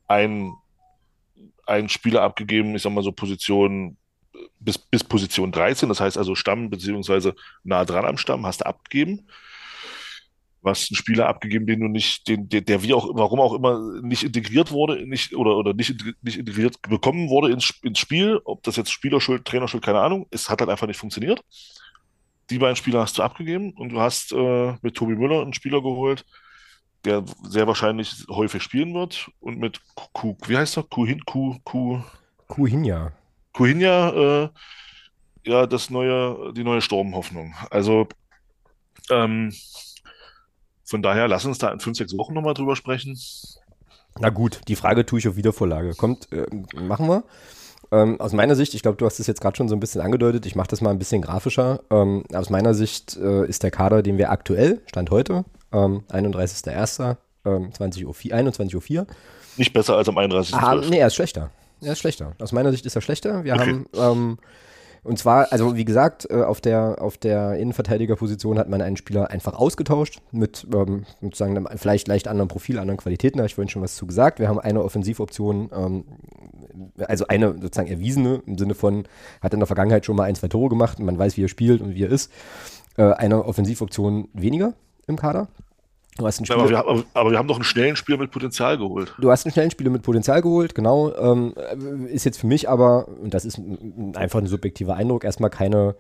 einen, einen Spieler abgegeben, ich sag mal so Position bis, bis Position 13, das heißt also Stamm beziehungsweise nah dran am Stamm, hast du abgegeben. Du hast einen Spieler abgegeben, den du nicht, den, der, der wie auch, warum auch immer nicht integriert wurde, nicht, oder, oder nicht, nicht integriert bekommen wurde ins, ins Spiel, ob das jetzt Spielerschuld, Trainerschuld, keine Ahnung, es hat halt einfach nicht funktioniert. Die beiden Spieler hast du abgegeben und du hast äh, mit Tobi Müller einen Spieler geholt, der sehr wahrscheinlich häufig spielen wird und mit Ku, wie heißt er? Kuhin, Ku, Ku, Kuhinja. Kuhinja, äh, ja, das neue, die neue Sturmhoffnung. Also, ähm, von daher, lass uns da in fünf, sechs Wochen nochmal drüber sprechen. Na gut, die Frage tue ich auf Wiedervorlage. Kommt, äh, machen wir. Ähm, aus meiner Sicht, ich glaube, du hast es jetzt gerade schon so ein bisschen angedeutet, ich mache das mal ein bisschen grafischer. Ähm, aus meiner Sicht äh, ist der Kader, den wir aktuell, Stand heute, ähm, 31.01., ähm, 20 Uhr, 21.04 Uhr, Nicht besser als am 31.12. Ah, nee, er ist schlechter. Er ist schlechter. Aus meiner Sicht ist er schlechter. Wir Okay. haben, ähm, und zwar, also wie gesagt, äh, auf der, auf der Innenverteidigerposition hat man einen Spieler einfach ausgetauscht mit ähm, sozusagen einem vielleicht leicht anderen Profil, anderen Qualitäten. Da habe ich vorhin schon was zu gesagt. Wir haben eine Offensivoption, ähm, also eine sozusagen erwiesene, im Sinne von, hat in der Vergangenheit schon mal ein, zwei Tore gemacht und man weiß, wie er spielt und wie er ist. Äh, eine Offensivoption weniger im Kader. Du hast einen Ja, aber, wir, aber, aber wir haben doch einen schnellen Spieler mit Potenzial geholt. Du hast einen schnellen Spieler mit Potenzial geholt, genau. Ähm, ist jetzt für mich aber, und das ist ein- einfach ein subjektiver Eindruck, erstmal keine,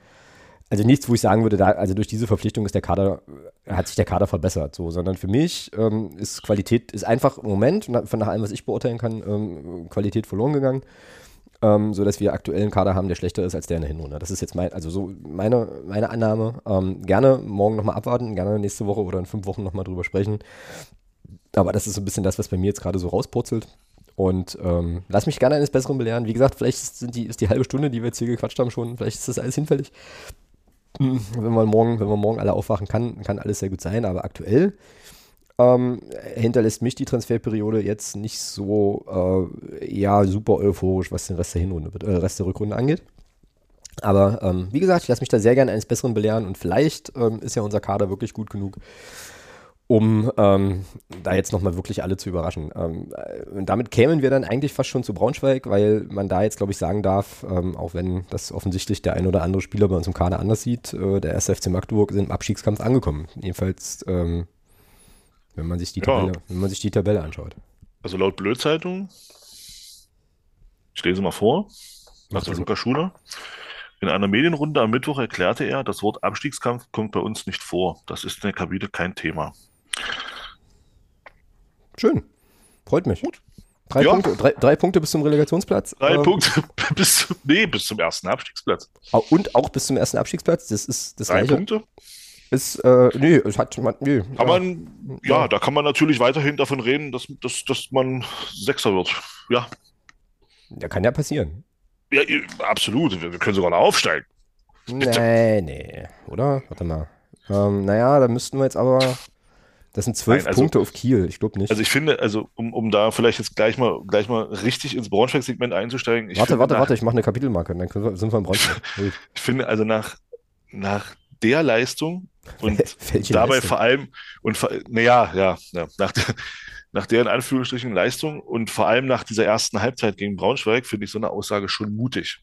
also nichts, wo ich sagen würde, da, also durch diese Verpflichtung ist der Kader, hat sich der Kader verbessert, so, sondern für mich ähm, ist Qualität, ist einfach im Moment, von nach allem, was ich beurteilen kann, ähm, Qualität verloren gegangen. Ähm, so dass wir aktuell einen Kader haben, der schlechter ist als der in der Hinrunde. Das ist jetzt mein, also so meine, meine Annahme. Ähm, gerne morgen nochmal abwarten, gerne nächste Woche oder in fünf Wochen nochmal drüber sprechen. Aber das ist so ein bisschen das, was bei mir jetzt gerade so rauspurzelt. Und ähm, lass mich gerne eines Besseren belehren. Wie gesagt, vielleicht sind die, ist die halbe Stunde, die wir jetzt hier gequatscht haben, schon, vielleicht ist das alles hinfällig. Wenn wir morgen, wenn wir morgen alle aufwachen, kann, kann alles sehr gut sein. Aber aktuell ähm, hinterlässt mich die Transferperiode jetzt nicht so äh, ja, super euphorisch, was den Rest der Hinrunde, äh, Rest der Rückrunde angeht. Aber ähm, wie gesagt, ich lasse mich da sehr gerne eines Besseren belehren und vielleicht ähm, ist ja unser Kader wirklich gut genug, um ähm, da jetzt nochmal wirklich alle zu überraschen. Ähm, äh, und damit kämen wir dann eigentlich fast schon zu Braunschweig, weil man da jetzt, glaube ich, sagen darf, ähm, auch wenn das offensichtlich der ein oder andere Spieler bei uns im Kader anders sieht, äh, der SFC Magdeburg sind im Abstiegskampf angekommen. Jedenfalls, ähm, wenn, man sich die Tabelle, ja. wenn man sich die Tabelle anschaut. Also laut Blödzeitung, ich lese mal vor, also Lukas Schuler. In einer Medienrunde am Mittwoch erklärte er, das Wort Abstiegskampf kommt bei uns nicht vor. Das ist in der Kabine kein Thema. Schön. Freut mich. Gut. Drei, ja. Punkte, drei, drei, Punkte bis zum Relegationsplatz. Drei ähm, Punkte bis, nee, bis zum ersten Abstiegsplatz. Und auch bis zum ersten Abstiegsplatz. Das ist das Drei gleiche. Punkte? Ist, äh, nee, es hat man, nee, kann ja. man, ja, da kann man natürlich weiterhin davon reden, dass, dass, dass man Sechser wird. Ja. Ja, kann ja passieren. Ja, absolut. Wir können sogar noch aufsteigen. Nee, nee. Oder? Warte mal. Ähm, naja, da müssten wir jetzt aber das sind zwölf also, Punkte auf Kiel, ich glaube nicht. Also ich finde, also um, um da vielleicht jetzt gleich mal, gleich mal richtig ins Braunschweig-Segment einzusteigen. warte, warte, nach, warte, ich mache eine Kapitelmarke, dann wir, sind wir im Braunschweig. ich finde also nach, nach der Leistung und dabei Leistung? vor allem, und naja, ja, ja, nach, der, nach der in Anführungsstrichen Leistung und vor allem nach dieser ersten Halbzeit gegen Braunschweig finde ich so eine Aussage schon mutig.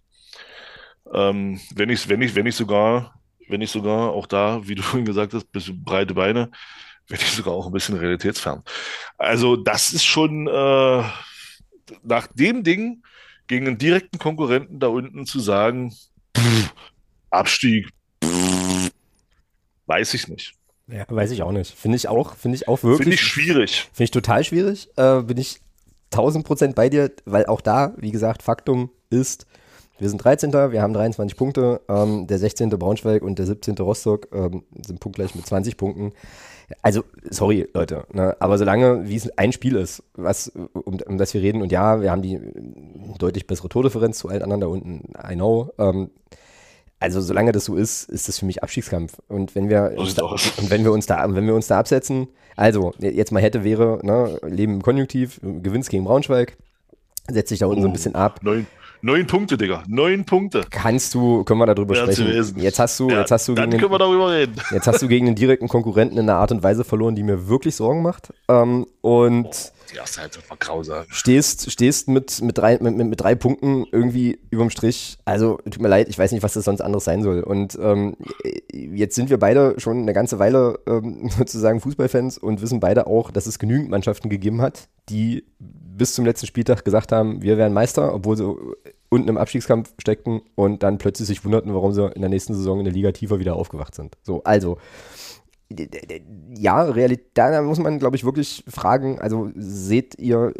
Ähm, wenn ich, wenn ich, wenn ich sogar, wenn ich sogar auch da, wie du vorhin gesagt hast, bisschen breite Beine, wenn nicht sogar auch ein bisschen realitätsfern. Also das ist schon äh, nach dem Ding gegen einen direkten Konkurrenten da unten zu sagen, pff, Abstieg, weiß ich nicht. Ja, weiß ich auch nicht. Finde ich auch, finde ich auch wirklich. Finde ich schwierig. Finde ich total schwierig. Äh, bin ich 1000 Prozent bei dir, weil auch da, wie gesagt, Faktum ist, wir sind 13. Wir haben 23 Punkte. Ähm, der 16. Braunschweig und der 17. Rostock ähm, sind punktgleich mit 20 Punkten. Also, sorry, Leute, ne? aber solange, wie es ein Spiel ist, was, um, um das wir reden, und ja, wir haben die deutlich bessere Tordifferenz zu allen anderen da unten, I know. Ähm, also solange das so ist, ist das für mich Abstiegskampf. Und wenn wir uns da, und wenn wir uns da, wenn wir uns da absetzen, also jetzt mal hätte wäre, ne, Leben im Konjunktiv, gewinnst gegen Braunschweig, setzt sich da unten oh, so ein oh, bisschen ab. Neun, Neun Punkte, Digga. Neun Punkte. Kannst du, können wir darüber ja, sprechen. Jetzt hast du, ja, jetzt hast du gegen können wir darüber reden. Jetzt hast du gegen einen direkten Konkurrenten in einer Art und Weise verloren, die mir wirklich Sorgen macht. Ähm, und oh, die erste Halbzeit war grausam. Stehst, stehst mit, mit, drei, mit, mit, drei Punkten irgendwie überm Strich. Also, tut mir leid, ich weiß nicht, was das sonst anderes sein soll. Und ähm, jetzt sind wir beide schon eine ganze Weile ähm, sozusagen Fußballfans und wissen beide auch, dass es genügend Mannschaften gegeben hat, die bis zum letzten Spieltag gesagt haben, wir wären Meister, obwohl sie unten im Abstiegskampf steckten und dann plötzlich sich wunderten, warum sie in der nächsten Saison in der Liga tiefer wieder aufgewacht sind. So, also ja, Realität, da muss man, glaube ich, wirklich fragen, also seht ihr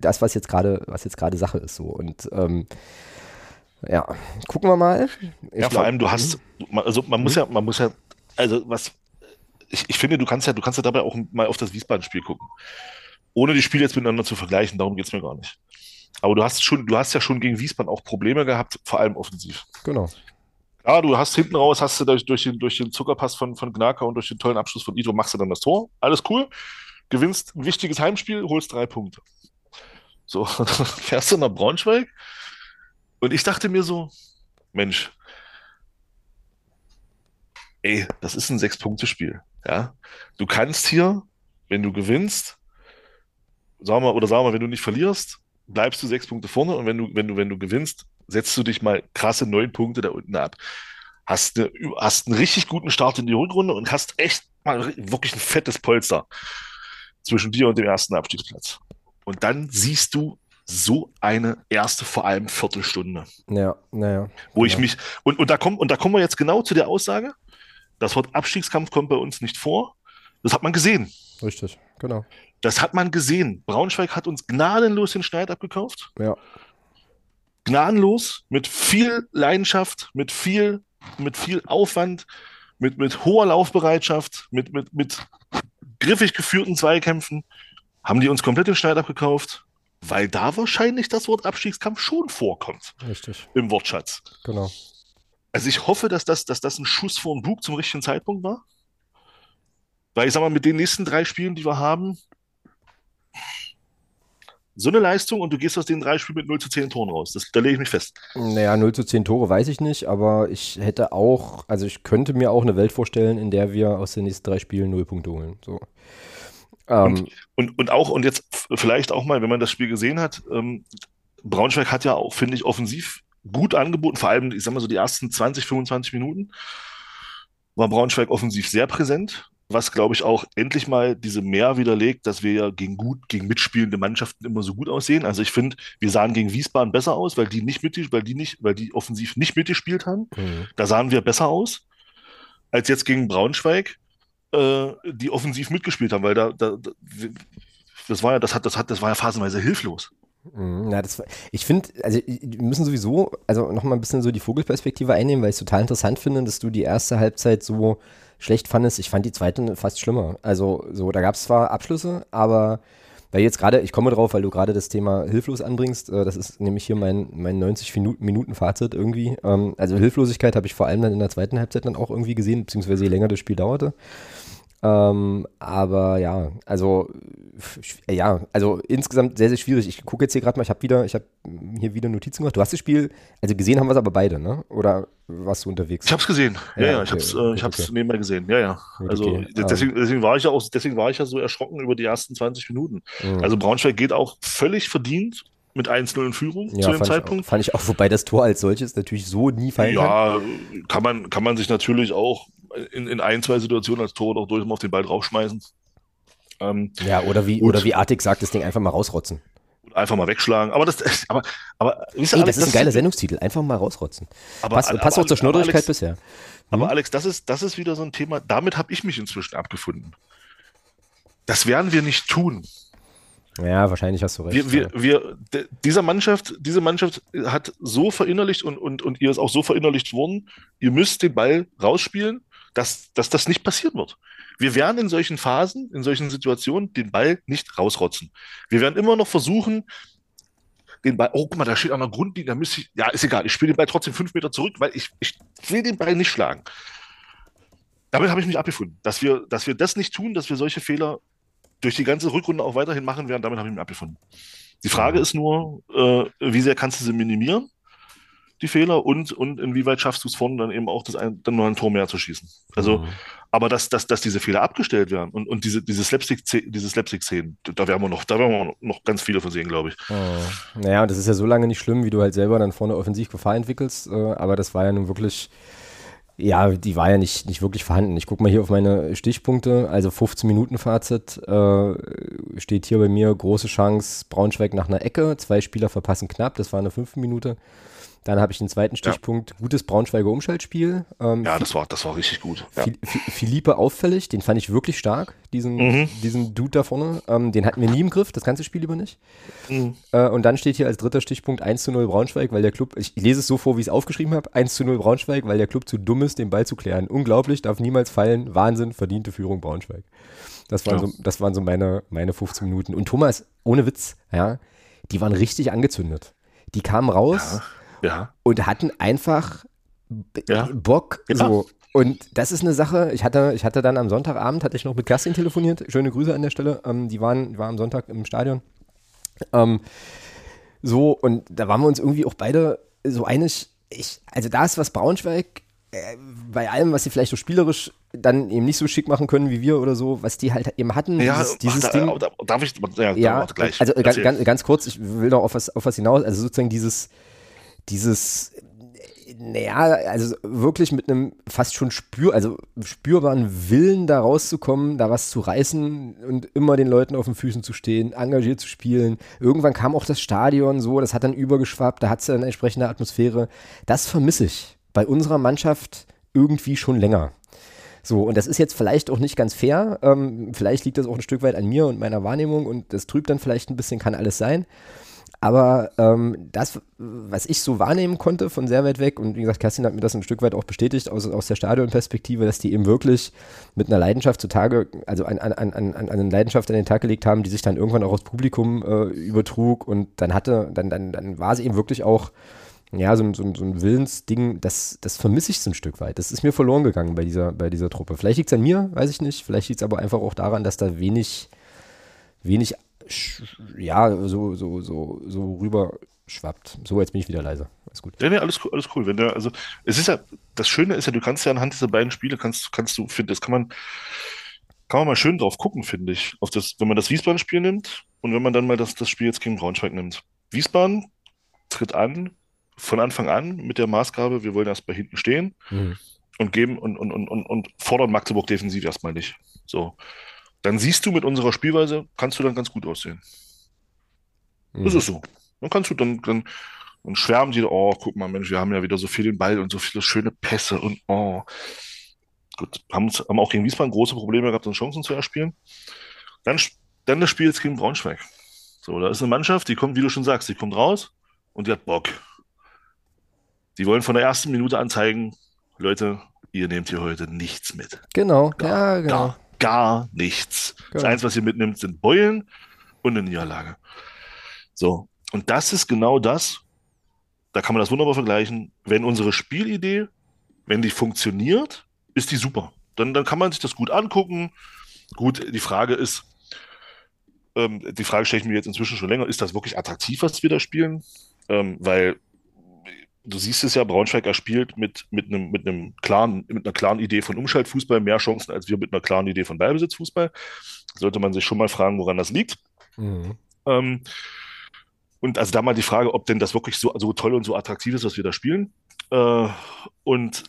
das, was jetzt gerade, was jetzt gerade Sache ist so und ähm, ja, gucken wir mal. Ich ja, vor allem du hast, hm? also man muss hm? ja, man muss ja, also was, ich, ich finde, du kannst ja, du kannst ja dabei auch mal auf das Wiesbaden-Spiel gucken. Ohne die Spiele jetzt miteinander zu vergleichen, darum geht es mir gar nicht. Aber du hast schon, du hast ja schon gegen Wiesbaden auch Probleme gehabt, vor allem offensiv. Genau. Ja, du hast hinten raus, hast du durch, durch, den, durch den Zuckerpass von, von Gnaka und durch den tollen Abschluss von Ito machst du dann das Tor. Alles cool. Gewinnst ein wichtiges Heimspiel, holst drei Punkte. So, dann fährst du nach Braunschweig. Und ich dachte mir so, Mensch, ey, das ist ein Sechs-Punkte-Spiel. Ja, du kannst hier, wenn du gewinnst, sagen wir, oder sagen wir, wenn du nicht verlierst, bleibst du sechs Punkte vorne und wenn du, wenn du, wenn du gewinnst, setzt du dich mal krasse neun Punkte da unten ab. Hast, eine, hast einen richtig guten Start in die Rückrunde und hast echt mal wirklich ein fettes Polster zwischen dir und dem ersten Abstiegsplatz. Und dann siehst du so eine erste, vor allem Viertelstunde. Ja, naja. Wo ich mich, und, und, da kommen, und da kommen wir jetzt genau zu der Aussage, das Wort Abstiegskampf kommt bei uns nicht vor. Das hat man gesehen. Richtig, genau. Das hat man gesehen. Braunschweig hat uns gnadenlos den Schneid abgekauft. Ja. Gnadenlos, mit viel Leidenschaft, mit viel, mit viel Aufwand, mit, mit hoher Laufbereitschaft, mit, mit, mit griffig geführten Zweikämpfen, haben die uns komplett den Schneid abgekauft, weil da wahrscheinlich das Wort Abstiegskampf schon vorkommt. Richtig. Im Wortschatz. Genau. Also ich hoffe, dass das, dass das ein Schuss vor den Bug zum richtigen Zeitpunkt war. Weil ich sag mal, mit den nächsten drei Spielen, die wir haben, so eine Leistung und du gehst aus den drei Spielen mit 0 zu 10 Toren raus. Das, da lege ich mich fest. Naja, 0 zu 10 Tore weiß ich nicht, aber ich hätte auch, also ich könnte mir auch eine Welt vorstellen, in der wir aus den nächsten drei Spielen 0 Punkte holen. So. Ähm, und, und, und, auch, und jetzt vielleicht auch mal, wenn man das Spiel gesehen hat, ähm, Braunschweig hat ja auch, finde ich, offensiv gut angeboten, vor allem, ich sag mal so die ersten 20, 25 Minuten war Braunschweig offensiv sehr präsent was, glaube ich, auch endlich mal diese Mehr widerlegt, dass wir ja gegen gut, gegen mitspielende Mannschaften immer so gut aussehen. Also ich finde, wir sahen gegen Wiesbaden besser aus, weil die nicht mit, weil die nicht, weil die offensiv nicht mitgespielt haben. Mhm. Da sahen wir besser aus als jetzt gegen Braunschweig, äh, die offensiv mitgespielt haben, weil da, da, das war ja, das hat, das hat, das war ja phasenweise hilflos. Mhm. Ja, das, ich finde, also wir müssen sowieso, also nochmal ein bisschen so die Vogelperspektive einnehmen, weil ich es total interessant finde, dass du die erste Halbzeit so schlecht fandest. Ich fand die zweite fast schlimmer. Also so, da gab es zwar Abschlüsse, aber weil jetzt gerade, ich komme drauf, weil du gerade das Thema hilflos anbringst, äh, das ist nämlich hier mein, mein 90 Minuten Fazit irgendwie. Ähm, also Hilflosigkeit habe ich vor allem dann in der zweiten Halbzeit dann auch irgendwie gesehen, beziehungsweise je länger das Spiel dauerte. Ähm, aber ja, also ja, also insgesamt sehr, sehr schwierig. Ich gucke jetzt hier gerade mal, ich habe wieder, ich habe hier wieder Notizen gemacht. Du hast das Spiel, also gesehen haben wir es aber beide, ne? Oder warst du unterwegs? Ich habe es gesehen. Ja, ja, ja okay. ich habe es äh, ich okay. nebenbei gesehen. Ja, ja. Also okay. deswegen, deswegen war ich ja auch, deswegen war ich ja so erschrocken über die ersten 20 Minuten. Mhm. Also Braunschweig geht auch völlig verdient mit 1-0 in Führung ja, zu dem Zeitpunkt. Auch, fand ich auch, wobei das Tor als solches natürlich so nie fallen ja, kann. Ja, kann man, kann man sich natürlich auch in, in ein, zwei Situationen als Tor auch durchaus mal auf den Ball draufschmeißen. Ähm, ja, oder wie, oder wie Artig sagt, das Ding einfach mal rausrotzen. Einfach mal wegschlagen. Aber das, aber, aber, Ey, das ist ein geiler Sendungstitel. Einfach mal rausrotzen. Aber, Pass, aber, passt auch zur Schnurrigkeit bisher. Aber Alex, das ist, das ist wieder so ein Thema, damit habe ich mich inzwischen abgefunden. Das werden wir nicht tun. Ja, wahrscheinlich hast du recht. Wir, wir, wir, dieser Mannschaft, diese Mannschaft hat so verinnerlicht und, und, und ihr ist auch so verinnerlicht worden, ihr müsst den Ball rausspielen, dass, dass das nicht passieren wird. Wir werden in solchen Phasen, in solchen Situationen den Ball nicht rausrotzen. Wir werden immer noch versuchen, den Ball, oh, guck mal, da steht an der Grundlinie, da müsste ich, ja, ist egal, ich spiele den Ball trotzdem fünf Meter zurück, weil ich, ich will den Ball nicht schlagen. Damit habe ich mich abgefunden, dass wir, dass wir das nicht tun, dass wir solche Fehler durch die ganze Rückrunde auch weiterhin machen werden, damit habe ich mich abgefunden. Die Frage ist nur, äh, wie sehr kannst du sie minimieren? Die Fehler und, und inwieweit schaffst du es vorne dann eben auch das ein, dann noch ein Tor mehr zu schießen. Also, mhm. aber dass, dass, dass diese Fehler abgestellt werden und, und diese, diese Slapstick-Szenen, diese Slapstick da werden wir noch, da werden wir noch ganz viele von sehen, glaube ich. Oh. Naja, und das ist ja so lange nicht schlimm, wie du halt selber dann vorne offensiv Gefahr entwickelst, äh, aber das war ja nun wirklich, ja, die war ja nicht, nicht wirklich vorhanden. Ich gucke mal hier auf meine Stichpunkte. Also 15 Minuten Fazit äh, steht hier bei mir große Chance Braunschweig nach einer Ecke. Zwei Spieler verpassen knapp. Das war eine fünfte Minute. Dann habe ich den zweiten Stichpunkt, ja. gutes Braunschweiger Umschaltspiel. Ähm, ja, das war, das war richtig gut. Ja. Philippe auffällig, den fand ich wirklich stark, diesen, mhm. diesen Dude da vorne. Ähm, den hatten wir nie im Griff, das ganze Spiel über nicht. Mhm. Äh, und dann steht hier als dritter Stichpunkt 1 zu 0 Braunschweig, weil der Club, ich lese es so vor, wie ich es aufgeschrieben habe, 1 zu 0 Braunschweig, weil der Club zu dumm ist, den Ball zu klären. Unglaublich, darf niemals fallen. Wahnsinn, verdiente Führung Braunschweig. Das waren, ja. so, das waren so meine, meine 15 Minuten. Und Thomas, ohne Witz, ja, die waren richtig angezündet. Die kamen raus. Ja und hatten einfach ja. Bock. Ja. So. Und das ist eine Sache, ich hatte, ich hatte dann am Sonntagabend, hatte ich noch mit Kerstin telefoniert, schöne Grüße an der Stelle, ähm, die waren, war am Sonntag im Stadion. Ähm, so, und da waren wir uns irgendwie auch beide so einig, ich, also da ist was Braunschweig, äh, bei allem, was sie vielleicht so spielerisch dann eben nicht so schick machen können wie wir oder so, was die halt eben hatten. Ja, dieses, dieses da, Ding. Darf ich, ja, ja gleich. Also ganz, ganz, kurz, ich will noch auf was, auf was hinaus, also sozusagen dieses, dieses, naja, also wirklich mit einem fast schon spür, also spürbaren Willen da rauszukommen, da was zu reißen und immer den Leuten auf den Füßen zu stehen, engagiert zu spielen. Irgendwann kam auch das Stadion so, das hat dann übergeschwappt, da hat es eine entsprechende Atmosphäre. Das vermisse ich bei unserer Mannschaft irgendwie schon länger. So, und das ist jetzt vielleicht auch nicht ganz fair. Ähm, vielleicht liegt das auch ein Stück weit an mir und meiner Wahrnehmung und das trübt dann vielleicht ein bisschen, kann alles sein. Aber ähm, das, was ich so wahrnehmen konnte von sehr weit weg, und wie gesagt, Kerstin hat mir das ein Stück weit auch bestätigt aus, aus der Stadionperspektive, dass die eben wirklich mit einer Leidenschaft zutage, also an, an, an, an, eine Leidenschaft an den Tag gelegt haben, die sich dann irgendwann auch aufs Publikum äh, übertrug und dann hatte, dann, dann, dann war sie eben wirklich auch ja, so, so, so ein Willensding, das, das vermisse ich so ein Stück weit. Das ist mir verloren gegangen bei dieser, bei dieser Truppe. Vielleicht liegt es an mir, weiß ich nicht. Vielleicht liegt es aber einfach auch daran, dass da wenig, wenig ja, so, so, so, so rüber schwappt. So, jetzt bin ich wieder leise. Alles gut. Ja, nee, alles, alles cool. Wenn der, also, es ist ja, das Schöne ist ja, du kannst ja anhand dieser beiden Spiele, kannst, kannst du, finde, das kann man, kann man mal schön drauf gucken, finde ich. Auf das, wenn man das Wiesbaden-Spiel nimmt und wenn man dann mal das, das Spiel jetzt gegen Braunschweig nimmt. Wiesbaden tritt an, von Anfang an mit der Maßgabe, wir wollen erst bei hinten stehen mhm. und geben und, und, und, und, und fordern Magdeburg defensiv erstmal nicht. So. Dann siehst du mit unserer Spielweise, kannst du dann ganz gut aussehen. Mhm. Das ist so. Dann kannst du dann, dann, dann schwärmen die, oh, guck mal, Mensch, wir haben ja wieder so viel den Ball und so viele schöne Pässe und oh. Gut, haben, haben auch gegen Wiesbaden große Probleme gehabt, uns Chancen zu erspielen. Dann, dann das Spiel jetzt gegen Braunschweig. So, da ist eine Mannschaft, die kommt, wie du schon sagst, die kommt raus und die hat Bock. Die wollen von der ersten Minute an zeigen, Leute, ihr nehmt hier heute nichts mit. Genau, gar, ja, genau. Gar, gar nichts. Genau. Das Einzige, was ihr mitnimmt, sind Beulen und eine Niederlage. So, und das ist genau das, da kann man das wunderbar vergleichen, wenn unsere Spielidee, wenn die funktioniert, ist die super. Dann, dann kann man sich das gut angucken. Gut, die Frage ist, ähm, die Frage stelle ich mir jetzt inzwischen schon länger, ist das wirklich attraktiv, was wir da spielen? Ähm, weil du siehst es ja, Braunschweig erspielt mit, mit, einem, mit, einem klaren, mit einer klaren Idee von Umschaltfußball mehr Chancen als wir mit einer klaren Idee von Ballbesitzfußball. Sollte man sich schon mal fragen, woran das liegt. Mhm. Ähm, und also da mal die Frage, ob denn das wirklich so, so toll und so attraktiv ist, was wir da spielen. Äh, und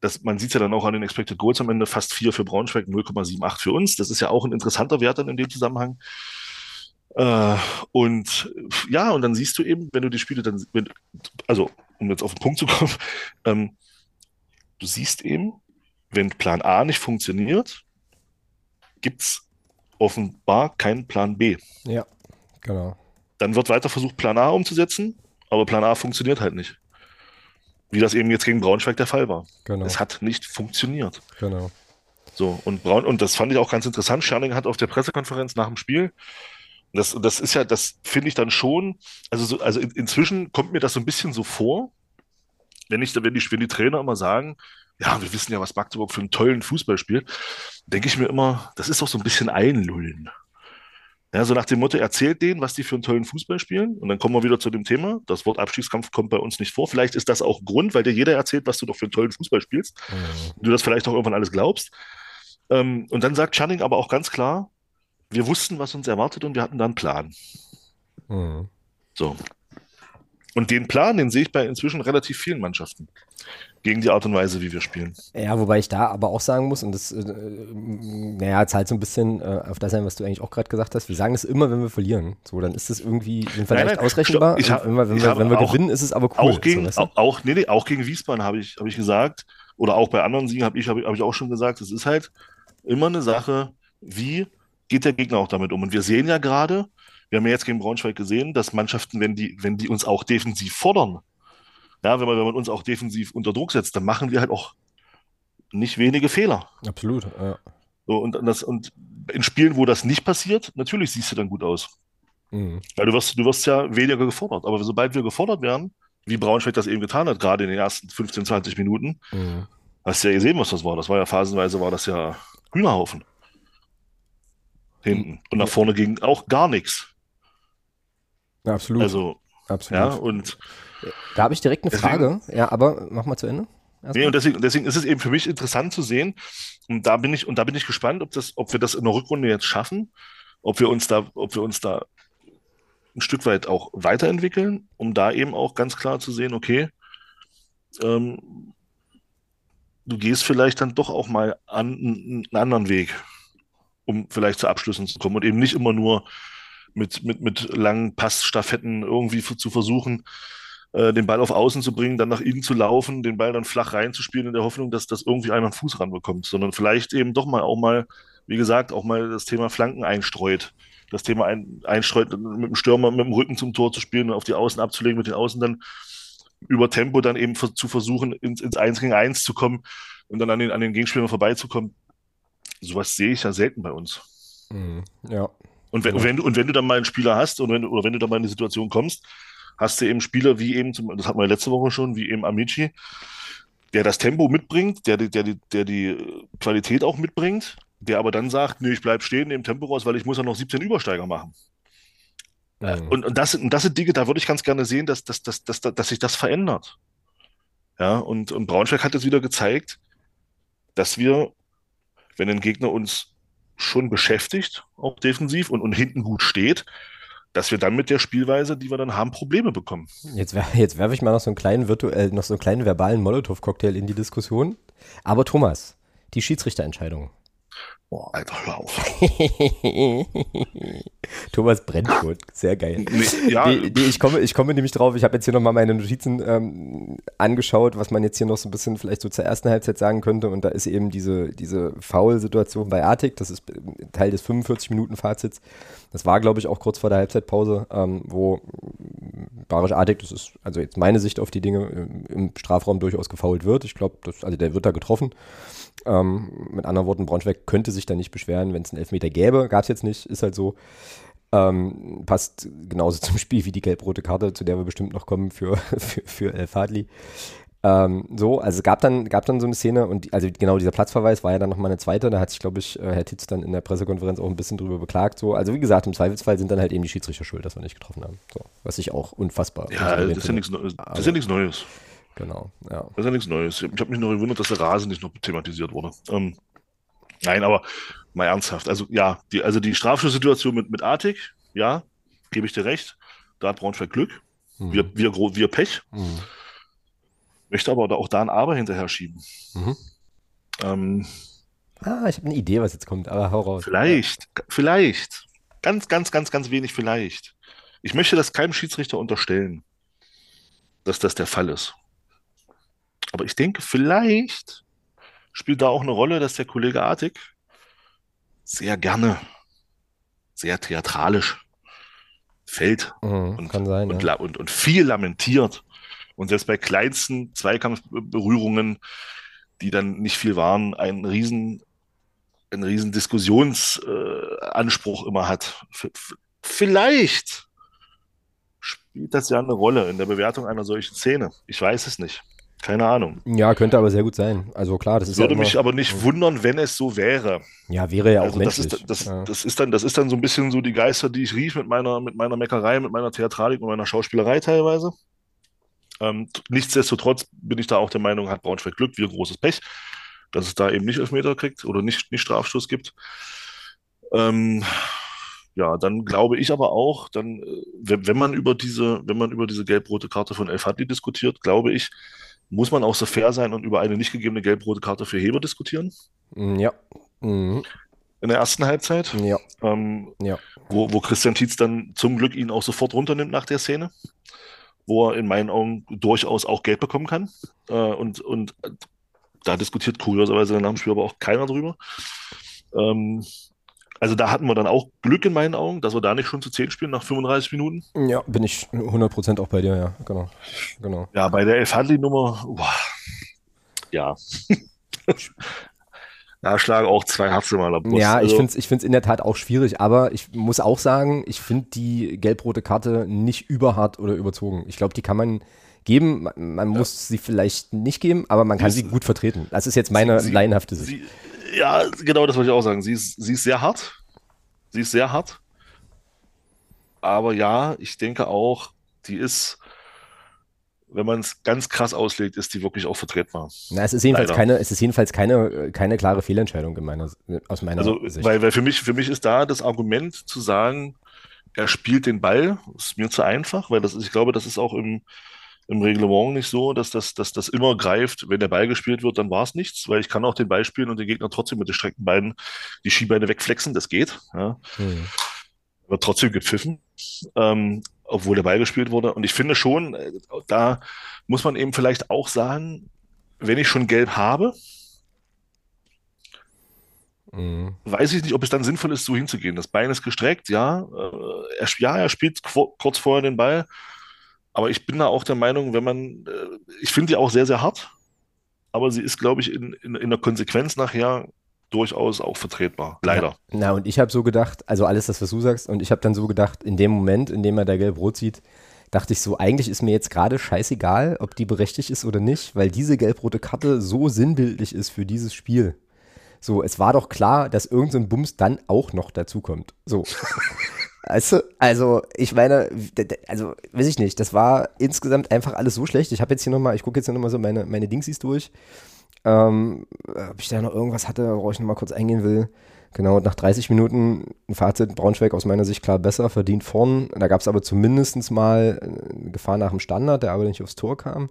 das, man sieht es ja dann auch an den Expected Goals am Ende, fast 4 für Braunschweig, 0,78 für uns. Das ist ja auch ein interessanter Wert dann in dem Zusammenhang. Äh, und ja, und dann siehst du eben, wenn du die Spiele dann, wenn, also um jetzt auf den Punkt zu kommen, ähm, du siehst eben, wenn Plan A nicht funktioniert, gibt es offenbar keinen Plan B. Ja, genau. Dann wird weiter versucht, Plan A umzusetzen, aber Plan A funktioniert halt nicht. Wie das eben jetzt gegen Braunschweig der Fall war. Genau. Es hat nicht funktioniert. Genau. So, und Braun, und das fand ich auch ganz interessant. Scherning hat auf der Pressekonferenz nach dem Spiel, das, das ist ja, das finde ich dann schon, also, so, also in, inzwischen kommt mir das so ein bisschen so vor, wenn ich, wenn die, wenn die Trainer immer sagen, ja, wir wissen ja, was Magdeburg für einen tollen Fußball spielt, denke ich mir immer, das ist doch so ein bisschen Einlullen. Ja, so nach dem Motto, erzählt denen, was die für einen tollen Fußball spielen. Und dann kommen wir wieder zu dem Thema. Das Wort Abstiegskampf kommt bei uns nicht vor. Vielleicht ist das auch Grund, weil dir jeder erzählt, was du doch für einen tollen Fußball spielst. Mhm. Du das vielleicht auch irgendwann alles glaubst. Ähm, und dann sagt Channing aber auch ganz klar, wir wussten, was uns erwartet und wir hatten dann einen Plan. Mhm. So. Und den Plan, den sehe ich bei inzwischen relativ vielen Mannschaften. Gegen die Art und Weise, wie wir spielen. Ja, wobei ich da aber auch sagen muss, und das, äh, naja, zahlt so ein bisschen äh, auf das ein, was du eigentlich auch gerade gesagt hast. Wir sagen es immer, wenn wir verlieren. So, dann ist es irgendwie, sind wir leicht ausrechenbar. Ich hab, wenn wir, wenn wir, wenn wir auch, gewinnen, ist es aber cool. Auch gegen, so, weißt du? auch, nee, nee, auch gegen Wiesbaden habe ich, hab ich gesagt, oder auch bei anderen Siegen habe ich, hab, hab ich auch schon gesagt, es ist halt immer eine Sache, wie geht der Gegner auch damit um. Und wir sehen ja gerade, wir haben ja jetzt gegen Braunschweig gesehen, dass Mannschaften, wenn die, wenn die uns auch defensiv fordern, ja, wenn man, wenn man uns auch defensiv unter Druck setzt, dann machen wir halt auch nicht wenige Fehler. Absolut, ja. So, und, das, und in Spielen, wo das nicht passiert, natürlich siehst du dann gut aus. Mhm. Weil du wirst, du wirst ja weniger gefordert. Aber sobald wir gefordert werden, wie Braunschweig das eben getan hat, gerade in den ersten 15, 20 Minuten, mhm. hast du ja gesehen, was das war. Das war ja phasenweise war das ja Hühnerhaufen. Hinten. Und nach vorne ging auch gar nichts. Ja, absolut. Also, absolut. Ja, und da habe ich direkt eine deswegen, Frage. Ja, aber mach mal zu Ende. Nee, und deswegen, deswegen ist es eben für mich interessant zu sehen. Und da bin ich, und da bin ich gespannt, ob das, ob wir das in der Rückrunde jetzt schaffen, ob wir uns da, ob wir uns da ein Stück weit auch weiterentwickeln, um da eben auch ganz klar zu sehen, okay, ähm, du gehst vielleicht dann doch auch mal an einen anderen Weg, um vielleicht zu Abschlüssen zu kommen und eben nicht immer nur mit, mit, mit langen Passstaffetten irgendwie zu versuchen, äh, den Ball auf Außen zu bringen, dann nach innen zu laufen, den Ball dann flach reinzuspielen in der Hoffnung, dass das irgendwie einer einen Fuß ranbekommt, sondern vielleicht eben doch mal auch mal, wie gesagt, auch mal das Thema Flanken einstreut. Das Thema ein, einstreut, mit dem Stürmer mit dem Rücken zum Tor zu spielen und auf die Außen abzulegen, mit den Außen dann über Tempo dann eben zu versuchen, ins, ins 1 gegen 1 zu kommen und dann an den, an den Gegenspielern vorbeizukommen. Sowas sehe ich ja selten bei uns. Mhm, ja. Und wenn, ja. wenn, du, und wenn du dann mal einen Spieler hast und wenn, oder wenn du dann mal in eine Situation kommst, hast du eben Spieler wie eben, zum, das hatten wir letzte Woche schon, wie eben Amici, der das Tempo mitbringt, der, der, der, der die Qualität auch mitbringt, der aber dann sagt, nee, ich bleib stehen, nehme Tempo raus, weil ich muss ja noch 17 Übersteiger machen. Mhm. Und, und, das, und das sind Dinge, da würde ich ganz gerne sehen, dass, dass, dass, dass, dass sich das verändert. Ja, und, und Braunschweig hat jetzt wieder gezeigt, dass wir, wenn ein Gegner uns schon beschäftigt, auch defensiv und, und hinten gut steht, dass wir dann mit der Spielweise, die wir dann haben, Probleme bekommen. Jetzt, jetzt werfe ich mal noch so einen kleinen virtuell, noch so einen kleinen verbalen Molotow-Cocktail in die Diskussion. Aber Thomas, die Schiedsrichterentscheidung. Boah, Alter, hör auf. Thomas brennt schon. Sehr geil. Nee, ja. Die, die, ich, komme, ich komme nämlich drauf, ich habe jetzt hier nochmal meine Notizen ähm, angeschaut, was man jetzt hier noch so ein bisschen vielleicht so zur ersten Halbzeit sagen könnte. Und da ist eben diese, diese Foul-Situation bei Artik, das ist Teil des 45-Minuten-Fazits. Das war, glaube ich, auch kurz vor der Halbzeitpause, ähm, wo Barisch Artik, das ist also jetzt meine Sicht auf die Dinge, im, im Strafraum durchaus gefault wird. Ich glaube, also der wird da getroffen. Ähm, mit anderen Worten, Braunschweig könnte sich da nicht beschweren, wenn es einen Elfmeter gäbe. Gab es jetzt nicht, ist halt so. Ähm, passt genauso zum Spiel wie die gelb-rote Karte, zu der wir bestimmt noch kommen für, für, für El Fadli. Ähm, so, also es gab dann, gab dann so eine Szene und die, also genau dieser Platzverweis war ja dann nochmal eine zweite, da hat sich, glaube ich, äh, Herr Titz dann in der Pressekonferenz auch ein bisschen drüber beklagt. So. Also wie gesagt, im Zweifelsfall sind dann halt eben die Schiedsrichter schuld, dass wir nicht getroffen haben. So, was ich auch unfassbar. Ja, das ist ja, nichts, das ist ja nichts Neues. Genau, ja. Das ist ja nichts Neues. Ich habe mich noch gewundert, dass der Rasen nicht noch thematisiert wurde. Ähm, nein, aber mal ernsthaft. Also ja, die, also die Strafschusssituation mit, mit Artig, ja, gebe ich dir recht. Da hat Braunschweig Glück. Mhm. Wir, wir, wir Pech. Mhm. Möchte aber auch da ein Aber hinterher schieben. Mhm. Ähm, ah, ich habe eine Idee, was jetzt kommt, aber hau raus. Vielleicht, ja. vielleicht. Ganz, ganz, ganz, ganz wenig vielleicht. Ich möchte das keinem Schiedsrichter unterstellen, dass das der Fall ist. Aber ich denke, vielleicht spielt da auch eine Rolle, dass der Kollege Artig sehr gerne, sehr theatralisch fällt mhm, und, sein, und, ja. und, und, viel lamentiert. Und selbst bei kleinsten Zweikampfberührungen, die dann nicht viel waren, einen riesen, einen riesen Diskussionsanspruch äh, immer hat. F vielleicht spielt das ja eine Rolle in der Bewertung einer solchen Szene. Ich weiß es nicht. Keine Ahnung. Ja, könnte aber sehr gut sein. Also klar, das ist Würde ja mich aber nicht wundern, wenn es so wäre. Ja, wäre ja auch also menschlich. Das ist, das, ja. das, ist dann, das ist dann so ein bisschen so die Geister, die ich rief mit meiner, mit meiner Meckerei, mit meiner Theatralik und meiner Schauspielerei teilweise. Ähm, nichtsdestotrotz bin ich da auch der Meinung, hat Braunschweig Glück, wir großes Pech, dass es da eben nicht Elfmeter kriegt oder nicht, nicht Strafstoß gibt. Ähm, ja, dann glaube ich aber auch, dann, äh, wenn, man über diese, wenn man über diese gelb-rote Karte von El Fadli diskutiert, glaube ich, muss man auch so fair sein und über eine nicht gegebene gelb-rote Karte für Heber diskutieren. Mm, ja. Mhm. In der ersten Halbzeit. Ja. Ähm, ja. Wo, wo Christian Tietz dann zum Glück ihn auch sofort runternimmt nach der Szene. Wo er in meinen Augen durchaus auch Gelb bekommen kann. Äh, und, und da diskutiert kurioserweise nach dem Spiel aber auch keiner drüber. Ähm, also da hatten wir dann auch Glück in meinen Augen, dass wir da nicht schon zu 10 spielen nach 35 Minuten. Ja, bin ich 100% auch bei dir, ja, genau. genau. Ja, bei der Elf-Handli-Nummer, ja. da schlagen auch zwei Herzen mal Brust. Ja, ich also, finde es in der Tat auch schwierig, aber ich muss auch sagen, ich finde die gelb-rote Karte nicht überhart oder überzogen. Ich glaube, die kann man geben. Man, man ja. muss sie vielleicht nicht geben, aber man kann sie, sie gut vertreten. Das ist jetzt meine sie, laienhafte Sicht. Sie, ja, genau das wollte ich auch sagen. Sie ist, sie ist sehr hart. Sie ist sehr hart. Aber ja, ich denke auch, die ist, wenn man es ganz krass auslegt, ist die wirklich auch vertretbar. Na, es ist jedenfalls keine, es ist jedenfalls keine, keine klare Fehlentscheidung in meiner, aus meiner also, Sicht. Weil, weil für mich, für mich ist da das Argument zu sagen, er spielt den Ball, ist mir zu einfach, weil das ist, ich glaube, das ist auch im, im Reglement nicht so, dass das, dass das immer greift, wenn der Ball gespielt wird, dann war es nichts, weil ich kann auch den Ball spielen und den Gegner trotzdem mit den streckten Beinen die Skibeine wegflexen, das geht. Ja. Mhm. Wird trotzdem gepfiffen, ähm, obwohl der Ball gespielt wurde. Und ich finde schon, äh, da muss man eben vielleicht auch sagen, wenn ich schon gelb habe, mhm. weiß ich nicht, ob es dann sinnvoll ist, so hinzugehen. Das Bein ist gestreckt, ja. Äh, er, ja, er spielt kurz vorher den Ball aber ich bin da auch der Meinung, wenn man, äh, ich finde die auch sehr, sehr hart, aber sie ist, glaube ich, in, in, in der Konsequenz nachher durchaus auch vertretbar. Leider. Ja, na, und ich habe so gedacht, also alles das, was du sagst, und ich habe dann so gedacht, in dem Moment, in dem er da gelb-rot sieht, dachte ich so, eigentlich ist mir jetzt gerade scheißegal, ob die berechtigt ist oder nicht, weil diese gelb-rote Karte so sinnbildlich ist für dieses Spiel. So, es war doch klar, dass irgendein so Bums dann auch noch dazukommt. So. Also, also, ich meine, also, weiß ich nicht, das war insgesamt einfach alles so schlecht. Ich habe jetzt hier nochmal, ich gucke jetzt hier nochmal so meine, meine Dingsies durch. Ähm, ob ich da noch irgendwas hatte, worauf ich nochmal kurz eingehen will. Genau, nach 30 Minuten ein Fazit, Braunschweig aus meiner Sicht klar besser, verdient vorn. Da gab es aber zumindest mal eine Gefahr nach dem Standard, der aber nicht aufs Tor kam.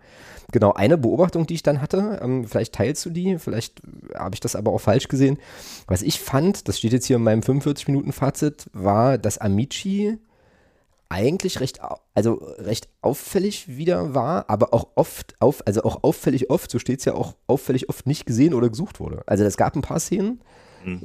Genau, eine Beobachtung, die ich dann hatte, ähm, vielleicht teilst du die, vielleicht habe ich das aber auch falsch gesehen. Was ich fand, das steht jetzt hier in meinem 45-Minuten-Fazit, war, dass Amici eigentlich recht, also recht auffällig wieder war, aber auch oft, auf, also auch auffällig oft, so steht es ja auch auffällig oft nicht gesehen oder gesucht wurde. Also es gab ein paar Szenen,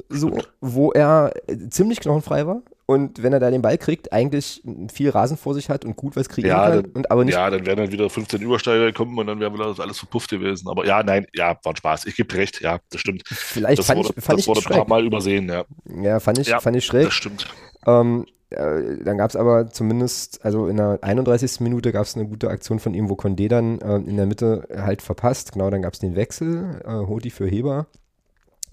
so, wo er äh, ziemlich knochenfrei war und wenn er da den Ball kriegt, eigentlich viel Rasen vor sich hat und gut was kriegen ja, kann. Dann, und aber nicht ja, dann wären dann wieder 15 Übersteiger gekommen und dann wäre wieder alles verpufft gewesen. Aber ja, nein, ja, war ein Spaß. Ich gebe recht, ja, das stimmt. Vielleicht das fand wurde, ich, fand das ich wurde schräg. ein paar Mal übersehen, ja. Ja, fand ich, ja, fand ich schräg. Das stimmt. Ähm, äh, dann gab es aber zumindest, also in der 31. Minute gab es eine gute Aktion von ihm, wo Condé dann äh, in der Mitte halt verpasst. Genau, dann gab es den Wechsel, äh, Hoti für Heber.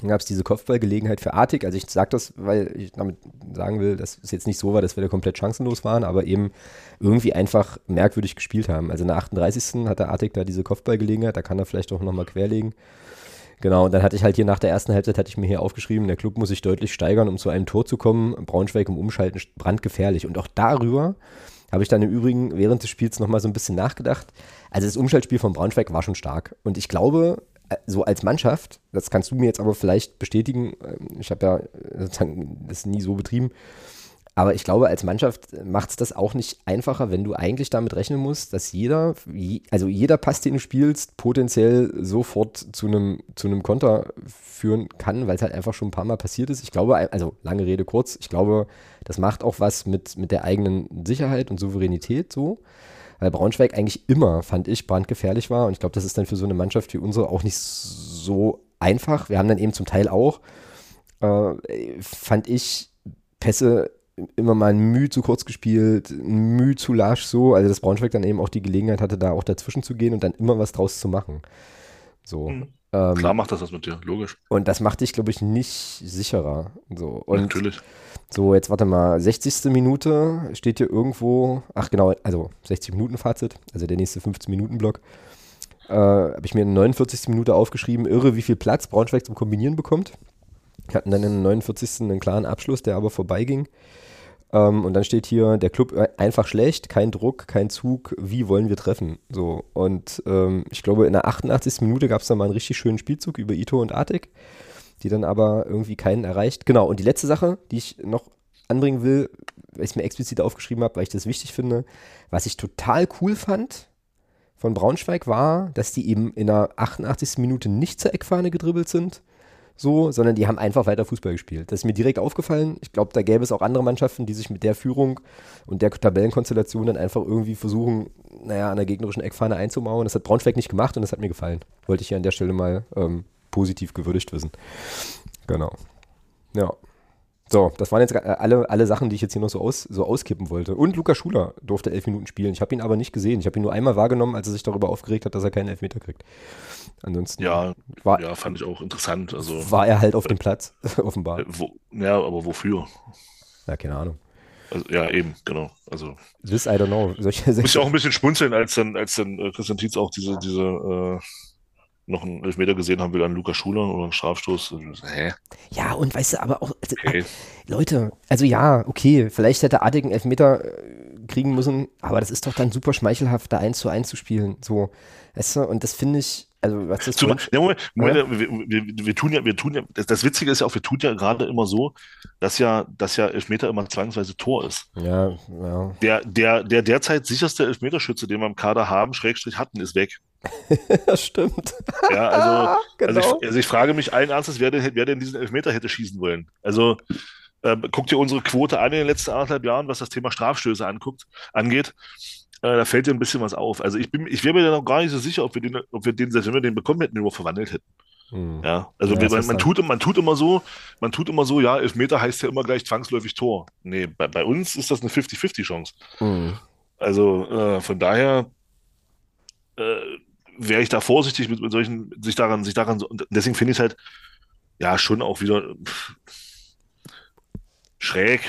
Dann gab es diese Kopfballgelegenheit für Artig. Also ich sage das, weil ich damit sagen will, dass es jetzt nicht so war, dass wir da komplett chancenlos waren, aber eben irgendwie einfach merkwürdig gespielt haben. Also in der 38. hat der Artig da diese Kopfballgelegenheit, da kann er vielleicht auch nochmal querlegen. Genau, und dann hatte ich halt hier nach der ersten Halbzeit, hatte ich mir hier aufgeschrieben, der Club muss sich deutlich steigern, um zu einem Tor zu kommen. Braunschweig im Umschalten brandgefährlich. Und auch darüber habe ich dann im Übrigen während des Spiels nochmal so ein bisschen nachgedacht. Also das Umschaltspiel von Braunschweig war schon stark. Und ich glaube, so als Mannschaft, das kannst du mir jetzt aber vielleicht bestätigen, ich habe ja sozusagen das nie so betrieben, aber ich glaube, als Mannschaft macht es das auch nicht einfacher, wenn du eigentlich damit rechnen musst, dass jeder, also jeder Pass, den du spielst, potenziell sofort zu einem, zu einem Konter führen kann, weil es halt einfach schon ein paar Mal passiert ist. Ich glaube, also lange Rede kurz, ich glaube, das macht auch was mit, mit der eigenen Sicherheit und Souveränität so weil Braunschweig eigentlich immer, fand ich, brandgefährlich war. Und ich glaube, das ist dann für so eine Mannschaft wie unsere auch nicht so einfach. Wir haben dann eben zum Teil auch, äh, fand ich, Pässe immer mal ein Mühe zu kurz gespielt, ein Mühe zu lasch so, also dass Braunschweig dann eben auch die Gelegenheit hatte, da auch dazwischen zu gehen und dann immer was draus zu machen. So. Mhm. Ähm, Klar macht das was mit dir, logisch. Und das macht dich, glaube ich, nicht sicherer. So. Und Natürlich. So, jetzt warte mal, 60. Minute steht hier irgendwo, ach genau, also 60 Minuten Fazit, also der nächste 15 Minuten Block. Äh, Habe ich mir in der 49. Minute aufgeschrieben, irre, wie viel Platz Braunschweig zum Kombinieren bekommt. Hatten dann in der 49. einen klaren Abschluss, der aber vorbeiging. Ähm, und dann steht hier, der Club einfach schlecht, kein Druck, kein Zug, wie wollen wir treffen? So, und ähm, ich glaube, in der 88. Minute gab es dann mal einen richtig schönen Spielzug über Ito und Artig die dann aber irgendwie keinen erreicht. Genau, und die letzte Sache, die ich noch anbringen will, weil ich es mir explizit aufgeschrieben habe, weil ich das wichtig finde, was ich total cool fand von Braunschweig war, dass die eben in der 88. Minute nicht zur Eckfahne gedribbelt sind, so, sondern die haben einfach weiter Fußball gespielt. Das ist mir direkt aufgefallen. Ich glaube, da gäbe es auch andere Mannschaften, die sich mit der Führung und der Tabellenkonstellation dann einfach irgendwie versuchen, naja, an der gegnerischen Eckfahne einzumauern. Das hat Braunschweig nicht gemacht und das hat mir gefallen. Wollte ich hier an der Stelle mal ähm, positiv gewürdigt wissen. Genau. Ja. So, das waren jetzt alle, alle Sachen, die ich jetzt hier noch so, aus, so auskippen wollte. Und Luca Schuler durfte elf Minuten spielen. Ich habe ihn aber nicht gesehen. Ich habe ihn nur einmal wahrgenommen, als er sich darüber aufgeregt hat, dass er keinen Elfmeter kriegt. Ansonsten ja, war, ja, fand ich auch interessant. Also, war er halt auf dem Platz, offenbar. Wo, ja, aber wofür? Ja, keine Ahnung. Also, ja, eben, genau. Also, This I don't know. Solche, muss ja auch ein bisschen schmunzeln, als dann, als dann äh, Christian Tietz auch diese, diese äh, noch einen Elfmeter gesehen haben will an Lukas Schuler oder einen Strafstoß. Hä? Ja, und weißt du, aber auch, also, Okay. Leute, also ja, okay, vielleicht hätte Artig einen Elfmeter äh, kriegen müssen, aber das ist doch dann super schmeichelhaft, da 1 zu 1 zu spielen. So, weißt du, und das finde ich, also was ist das? ja, Moment, Moment, wir, wir, wir tun ja, wir tun ja, das, das Witzige ist ja auch, wir tun ja gerade immer so, dass ja, dass ja Elfmeter immer zwangsweise Tor ist. Ja, ja. Der, der, der derzeit sicherste Elfmeterschütze, den wir im Kader haben, Schrägstrich hatten, ist weg. das stimmt. Ja, also, genau. also, ich, also ich frage mich allen Ernstes, wer denn, wer denn diesen Elfmeter hätte schießen wollen. Also äh, guckt ihr unsere Quote an in den letzten anderthalb Jahren, was das Thema Strafstöße anguckt, angeht. Äh, da fällt dir ein bisschen was auf. Also ich bin, ich wäre mir da noch gar nicht so sicher, ob wir den, ob wir den, selbst wenn wir den bekommen hätten, überhaupt verwandelt hätten. Hm. Ja, also Ja, wir, man, man, tut, man tut immer so, man tut immer so, ja, Elfmeter heißt ja immer gleich zwangsläufig Tor. Nee, bei, bei uns ist das eine 50-50-Chance. Hm. Also äh, von daher äh, wäre ich da vorsichtig mit, mit solchen, sich daran, sich daran, so, und deswegen finde ich es halt ja schon auch wieder pff, schräg,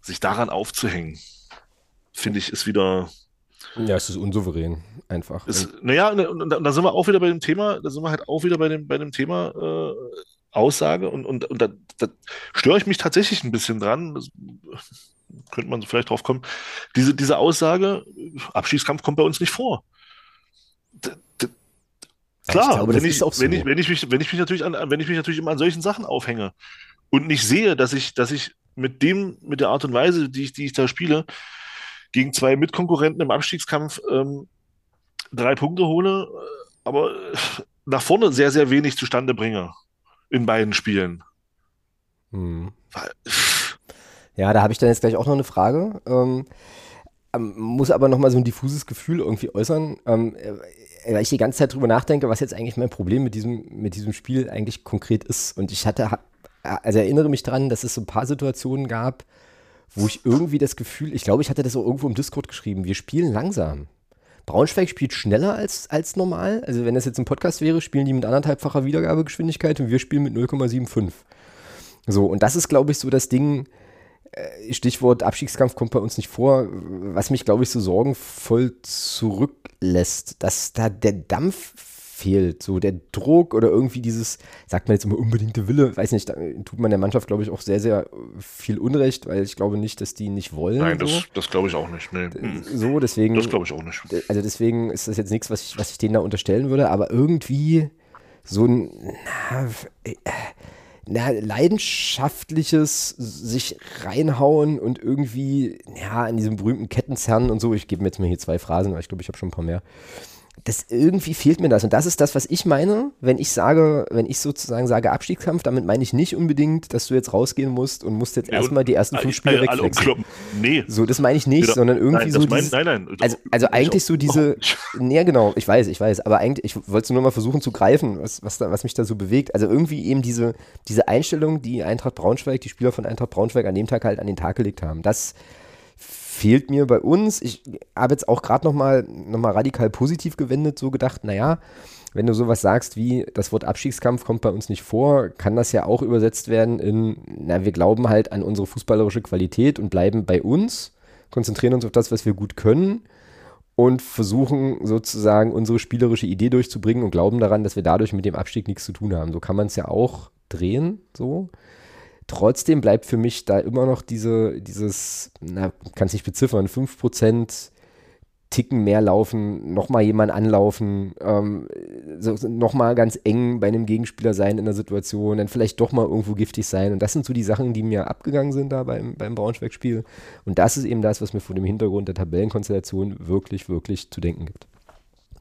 sich daran aufzuhängen, finde ich, ist wieder. Ja, es ist unsouverän, einfach. Ist, naja, und, und, und da sind wir auch wieder bei dem Thema, da sind wir halt auch wieder bei dem, bei dem Thema äh, Aussage und, und, und da, da störe ich mich tatsächlich ein bisschen dran. Das, könnte man vielleicht drauf kommen. Diese, diese Aussage, Abschießkampf kommt bei uns nicht vor. Klar, glaube, wenn, ich, so. wenn, ich, wenn, ich mich, wenn ich mich natürlich an, wenn ich mich natürlich immer an solchen Sachen aufhänge und nicht sehe, dass ich, dass ich mit dem, mit der Art und Weise, die ich, die ich da spiele, gegen zwei Mitkonkurrenten im Abstiegskampf ähm, drei Punkte hole, aber nach vorne sehr, sehr wenig zustande bringe in beiden Spielen. Hm. Ja, da habe ich dann jetzt gleich auch noch eine Frage. Ähm, ähm muss aber noch mal so ein diffuses Gefühl irgendwie äußern. Ähm, weil ich die ganze Zeit drüber nachdenke, was jetzt eigentlich mein Problem mit diesem, mit diesem Spiel eigentlich konkret ist. Und ich hatte, also erinnere mich daran, dass es so ein paar Situationen gab, wo ich irgendwie das Gefühl, ich glaube, ich hatte das auch irgendwo im Discord geschrieben, wir spielen langsam. Braunschweig spielt schneller als, als normal. Also wenn das jetzt ein Podcast wäre, spielen die mit anderthalbfacher Wiedergabegeschwindigkeit und wir spielen mit 0,75. So, und das ist, glaube ich, so das Ding, äh, Stichwort Abstiegskampf kommt bei uns nicht vor, was mich, glaube ich, so sorgenvoll zurücklässt, dass da der Dampf fehlt, so der Druck oder irgendwie dieses, sagt man jetzt immer unbedingte Wille, weiß nicht, da tut man der Mannschaft, glaube ich, auch sehr, sehr viel Unrecht, weil ich glaube nicht, dass die nicht wollen. Nein, so. das, das glaube ich auch nicht. Nee. So, deswegen. Das glaube ich auch nicht. Also deswegen ist das jetzt nichts, was ich, was ich denen da unterstellen würde, aber irgendwie so ein, na, äh, na, leidenschaftliches sich reinhauen und irgendwie, ja, an diesem berühmten Kettenzerren und so, ich gebe mir jetzt mal hier zwei Phrasen, weil ich glaube, ich habe schon ein paar mehr das irgendwie fehlt mir das. Und das ist das, was ich meine, wenn ich sage, wenn ich sozusagen sage Abstiegskampf, damit meine ich nicht unbedingt, dass du jetzt rausgehen musst und musst jetzt ja, erstmal die ersten fünf Spiele alle, wegwechseln. Nee. So, das meine ich nicht, Wieder, sondern irgendwie nein, so dieses, mein, nein, nein. Also, also eigentlich so diese, nee, genau, ich weiß, ich weiß, aber eigentlich, ich wollte nur mal versuchen zu greifen, was, was, da, was mich da so bewegt. Also irgendwie eben diese, diese Einstellung, die Eintracht Braunschweig, die Spieler von Eintracht Braunschweig an dem Tag halt an den Tag gelegt haben. Das fehlt mir bei uns. Ich habe jetzt auch gerade nochmal noch mal radikal positiv gewendet, so gedacht, naja, wenn du sowas sagst wie, das Wort Abstiegskampf kommt bei uns nicht vor, kann das ja auch übersetzt werden in, na, wir glauben halt an unsere fußballerische Qualität und bleiben bei uns, konzentrieren uns auf das, was wir gut können und versuchen sozusagen unsere spielerische Idee durchzubringen und glauben daran, dass wir dadurch mit dem Abstieg nichts zu tun haben. So kann man es ja auch drehen, so. Trotzdem bleibt für mich da immer noch diese, dieses, na, kann es nicht beziffern, 5% Ticken mehr laufen, nochmal jemand anlaufen, ähm, so, nochmal ganz eng bei einem Gegenspieler sein in der Situation, dann vielleicht doch mal irgendwo giftig sein. Und das sind so die Sachen, die mir abgegangen sind da beim, beim Braunschweig-Spiel. Und das ist eben das, was mir vor dem Hintergrund der Tabellenkonstellation wirklich, wirklich zu denken gibt.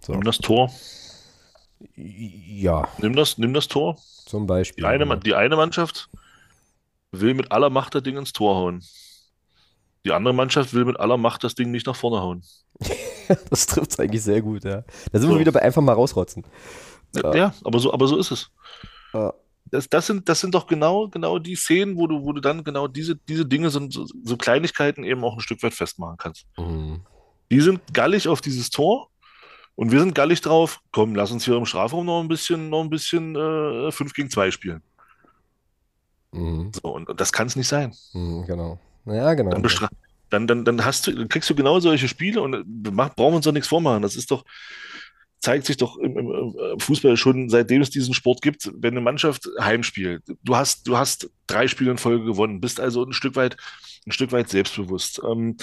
So. Nimm das Tor. Ja. Nimm das, nimm das Tor. Zum Beispiel. Die eine, die eine Mannschaft will mit aller Macht das Ding ins Tor hauen. Die andere Mannschaft will mit aller Macht das Ding nicht nach vorne hauen. das trifft es eigentlich sehr gut, ja. Da sind so. wir wieder bei einfach mal rausrotzen. Ja, ja, aber, so, aber so ist es. Ja. Das, das, sind, das sind doch genau, genau die Szenen, wo du, wo du dann genau diese, diese Dinge, so, so Kleinigkeiten eben auch ein Stück weit festmachen kannst. Mhm. Die sind gallig auf dieses Tor und wir sind gallig drauf, komm, lass uns hier im Strafraum noch ein bisschen, noch ein bisschen äh, 5 gegen 2 spielen. Mhm. So, und, und das kann es nicht sein. Mhm, genau. Ja, genau. Dann, dann, dann, dann, hast du, dann kriegst du genau solche Spiele und mach, brauchen wir uns doch nichts vormachen. Das ist doch, zeigt sich doch im, im, Fußball schon, seitdem es diesen Sport gibt, wenn eine Mannschaft heimspielt. Du hast, du hast drei Spiele in Folge gewonnen, bist also ein Stück weit, ein Stück weit selbstbewusst. Ähm,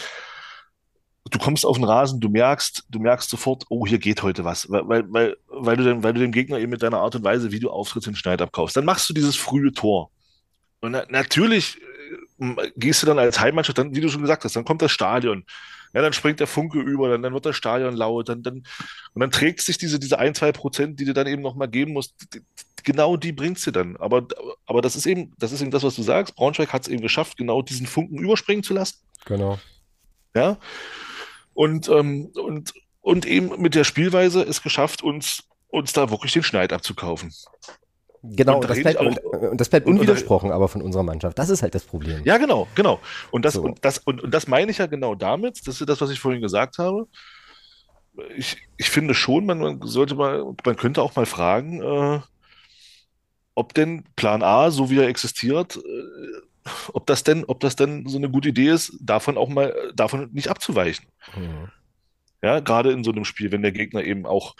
du kommst auf den Rasen, du merkst, du merkst sofort, oh, hier geht heute was, weil, weil, weil, weil, du, dem, weil du dem Gegner eben mit deiner Art und Weise, wie du auftrittst, den Schneid abkaufst. Dann machst du dieses frühe Tor. Und na, natürlich äh, gehst du dann als Heimmannschaft, dann, wie du schon gesagt hast, dann kommt das Stadion. Ja, dann springt der Funke über, dann, dann wird das Stadion laut, dann, dann, und dann trägt sich diese, diese ein, zwei Prozent, die du dann eben nochmal geben musst, die, genau die bringst du dann. Aber, aber das ist eben, das ist eben das, was du sagst. Braunschweig hat es eben geschafft, genau diesen Funken überspringen zu lassen. Genau. Ja. Und, ähm, und, und eben mit der Spielweise es geschafft, uns, uns da wirklich den Schneid abzukaufen. Genau, und das, bleibt, auch, und, das bleibt unwidersprochen und, aber von unserer Mannschaft. Das ist halt das Problem. Ja, genau, genau. Und das, so. und das, und, und das meine ich ja genau damit, das ist das, was ich vorhin gesagt habe. Ich, ich finde schon, man, man sollte mal, man könnte auch mal fragen, äh, ob denn Plan A, so wie er existiert, äh, ob das denn, ob das denn so eine gute Idee ist, davon auch mal, davon nicht abzuweichen. Mhm. Ja, gerade in so einem Spiel, wenn der Gegner eben auch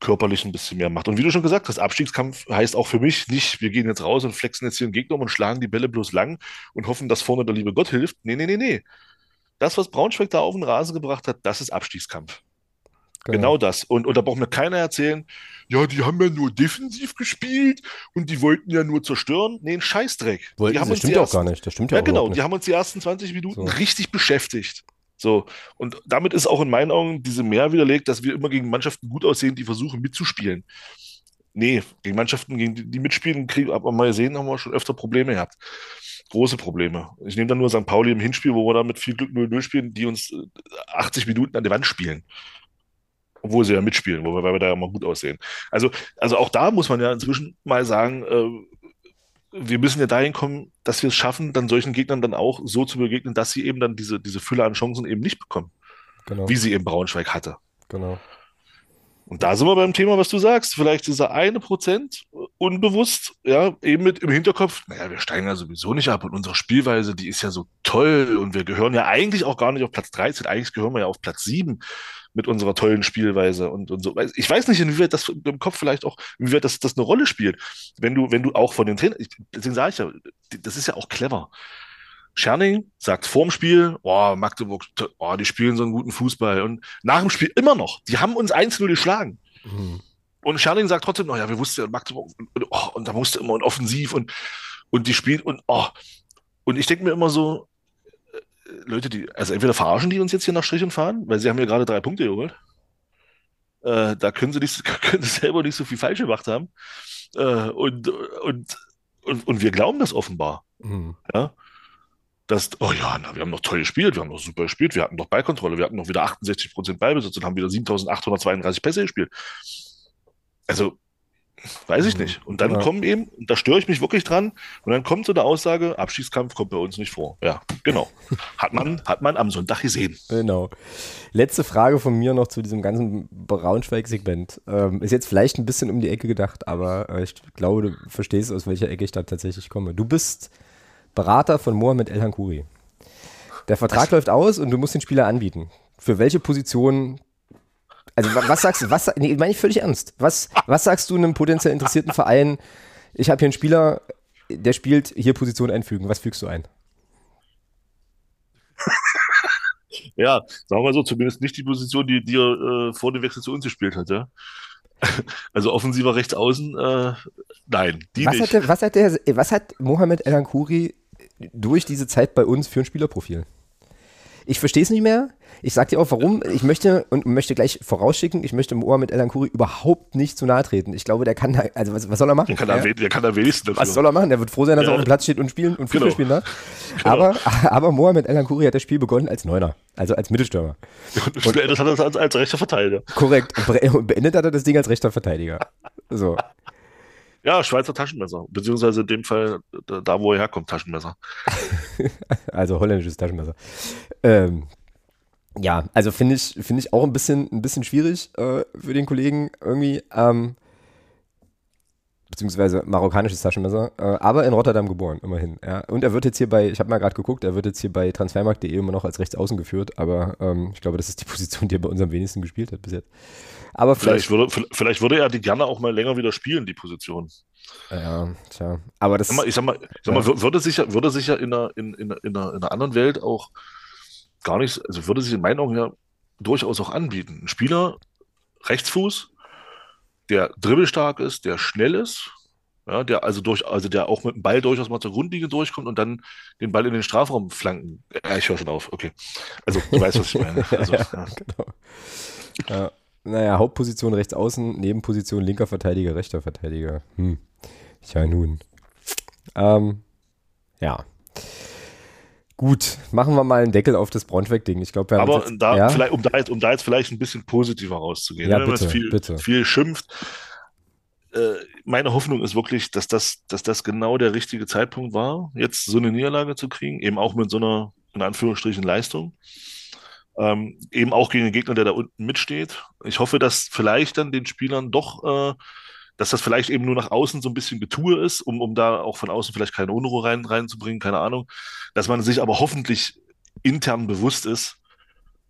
körperlich ein bisschen mehr macht. Und wie du schon gesagt hast, Abstiegskampf heißt auch für mich nicht, wir gehen jetzt raus und flexen jetzt hier einen Gegner um und schlagen die Bälle bloß lang und hoffen, dass vorne der liebe Gott hilft. Nee, nee, nee, nee. Das, was Braunschweig da auf den Rasen gebracht hat, das ist Abstiegskampf. Genau. genau, das. Und, und da braucht mir keiner erzählen, ja, die haben ja nur defensiv gespielt und die wollten ja nur zerstören. Nee, ein Scheißdreck. Wollten, die haben das stimmt auch gar nicht. Das stimmt ja, ja genau. Die haben uns die ersten 20 Minuten so. richtig beschäftigt. So, und damit ist auch in meinen Augen diese mehr widerlegt, dass wir immer gegen Mannschaften gut aussehen, die versuchen mitzuspielen. Nee, gegen Mannschaften, gegen die, die mitspielen, kriegen, aber mal sehen, haben wir schon öfter Probleme gehabt. Große Probleme. Ich nehme dann nur St. Pauli im Hinspiel, wo wir da mit viel Glück 0-0 spielen, die uns 80 äh, Minuten an die Wand spielen. Obwohl sie ja mitspielen, weil wir da ja mal gut aussehen. Also, also auch da muss man ja inzwischen mal sagen, äh, wir müssen ja dahin kommen, dass wir es schaffen, dann solchen Gegnern dann auch so zu begegnen, dass sie eben dann diese, diese Fülle an Chancen eben nicht bekommen. Genau. Wie sie eben Braunschweig hatte. Genau. Und da sind wir beim Thema, was du sagst. Vielleicht dieser eine Prozent unbewusst, ja, eben mit im Hinterkopf, naja, wir steigen ja sowieso nicht ab und unsere Spielweise, die ist ja so toll und wir gehören ja eigentlich auch gar nicht auf Platz 13, eigentlich gehören wir ja auf Platz 7 mit unserer tollen Spielweise und, und so. Ich weiß nicht, inwieweit das im Kopf vielleicht auch, inwieweit das, das eine Rolle spielt. Wenn du, wenn du auch von den Trainern, deswegen sage ich ja, das ist ja auch clever. Scherning sagt vorm Spiel, oh, Magdeburg, oh, die spielen so einen guten Fußball. Und nach dem Spiel immer noch, die haben uns 1-0 geschlagen. Mhm. Und Scherning sagt trotzdem, oh ja, wir wussten ja, Magdeburg, und, oh, und da musste immer und offensiv und, und die spielen und, oh. Und ich denke mir immer so, Leute, die, also entweder verarschen die uns jetzt hier nach Strich und Fahren, weil sie haben ja gerade drei Punkte geholt. Äh, da können sie, nicht, können sie selber nicht so viel falsch gemacht haben. Äh, und, und, und, und wir glauben das offenbar. Mhm. Ja. Dass, oh ja, na, wir haben noch toll gespielt, wir haben noch super gespielt, wir hatten noch Ballkontrolle, wir hatten noch wieder 68% Ballbesitz und haben wieder 7832 Pässe gespielt. Also, Weiß ich mhm. nicht. Und dann ja. kommen eben, und da störe ich mich wirklich dran, und dann kommt so eine Aussage, Abschießkampf kommt bei uns nicht vor. Ja, genau. Hat man, hat man am Sonntag gesehen. Genau. Letzte Frage von mir noch zu diesem ganzen Braunschweig-Segment. Ähm, ist jetzt vielleicht ein bisschen um die Ecke gedacht, aber äh, ich glaube, du verstehst, aus welcher Ecke ich da tatsächlich komme. Du bist Berater von Mohamed El Hankuri. Der Vertrag Was? läuft aus und du musst den Spieler anbieten. Für welche Position also was sagst du, was, nee, meine ich völlig ernst. Was, was sagst du einem potenziell interessierten Verein? Ich habe hier einen Spieler, der spielt hier Position einfügen. Was fügst du ein? ja, sagen wir mal so, zumindest nicht die Position, die dir äh, vor dem Wechsel zu uns gespielt hat, ja. Also offensiver rechts außen, äh, nein, die was nicht. Hat der, was, hat der, was hat Mohamed El Ankuri durch diese Zeit bei uns für ein Spielerprofil? Ich verstehe es nicht mehr. Ich sag dir auch, warum. Ich möchte und möchte gleich vorausschicken, ich möchte Mohamed El Ankuri überhaupt nicht zu nahe treten. Ich glaube, der kann da, also was, was soll er machen? Der kann, ja? da, der kann da wenigstens dafür. Was soll er machen? Der wird froh sein, dass ja. er auf dem Platz steht und spielen und Fußball genau. spielen darf. Genau. Aber, aber Mohamed El Ankuri hat das Spiel begonnen als Neuner, also als Mittelstürmer. Und, und beendet hat er das als, als rechter Verteidiger. Korrekt. Und beendet hat er das Ding als rechter Verteidiger. So. Ja, Schweizer Taschenmesser. Beziehungsweise in dem Fall da, wo er herkommt, Taschenmesser. also holländisches Taschenmesser. Ähm, ja, also finde ich, finde ich auch ein bisschen, ein bisschen schwierig äh, für den Kollegen irgendwie. Ähm, beziehungsweise marokkanisches Taschenmesser, äh, aber in Rotterdam geboren, immerhin. Ja. Und er wird jetzt hier bei, ich habe mal gerade geguckt, er wird jetzt hier bei transfermarkt.de immer noch als Rechtsaußen geführt, aber ähm, ich glaube, das ist die Position, die er bei uns am wenigsten gespielt hat bis jetzt. Aber vielleicht, vielleicht, würde, vielleicht würde er die gerne auch mal länger wieder spielen, die Position. Ja, tja. Aber das. Ich sag mal, ich sag mal, ja. würde sich ja, würde sich ja in einer, in, in, in, einer, in einer anderen Welt auch gar nicht, also würde sich in meinen Augen ja durchaus auch anbieten. Ein Spieler, Rechtsfuß, der dribbelstark ist, der schnell ist, ja, der also durch, also der auch mit dem Ball durchaus mal zur Grundlinie durchkommt und dann den Ball in den Strafraum flanken. Ja, ich höre schon auf, okay. Also du weißt, was ich meine. Also, ja. Genau. Ja. Naja, Hauptposition rechts außen, Nebenposition linker Verteidiger, rechter Verteidiger. Hm. Ja, nun. Ähm, ja. Gut, machen wir mal einen Deckel auf das Braunschweig-Ding. Ich glaube, Aber jetzt, da ja? vielleicht, um, da jetzt, um da jetzt vielleicht ein bisschen positiver rauszugehen, ja, ne, bitte, viel, bitte. viel schimpft. Äh, meine Hoffnung ist wirklich, dass das, dass das genau der richtige Zeitpunkt war, jetzt so eine Niederlage zu kriegen, eben auch mit so einer, in Anführungsstrichen, Leistung. Ähm, eben auch gegen den Gegner, der da unten mitsteht. Ich hoffe, dass vielleicht dann den Spielern doch äh, dass das vielleicht eben nur nach außen so ein bisschen Getue ist, um, um da auch von außen vielleicht keine Unruhe rein, reinzubringen, keine Ahnung. Dass man sich aber hoffentlich intern bewusst ist,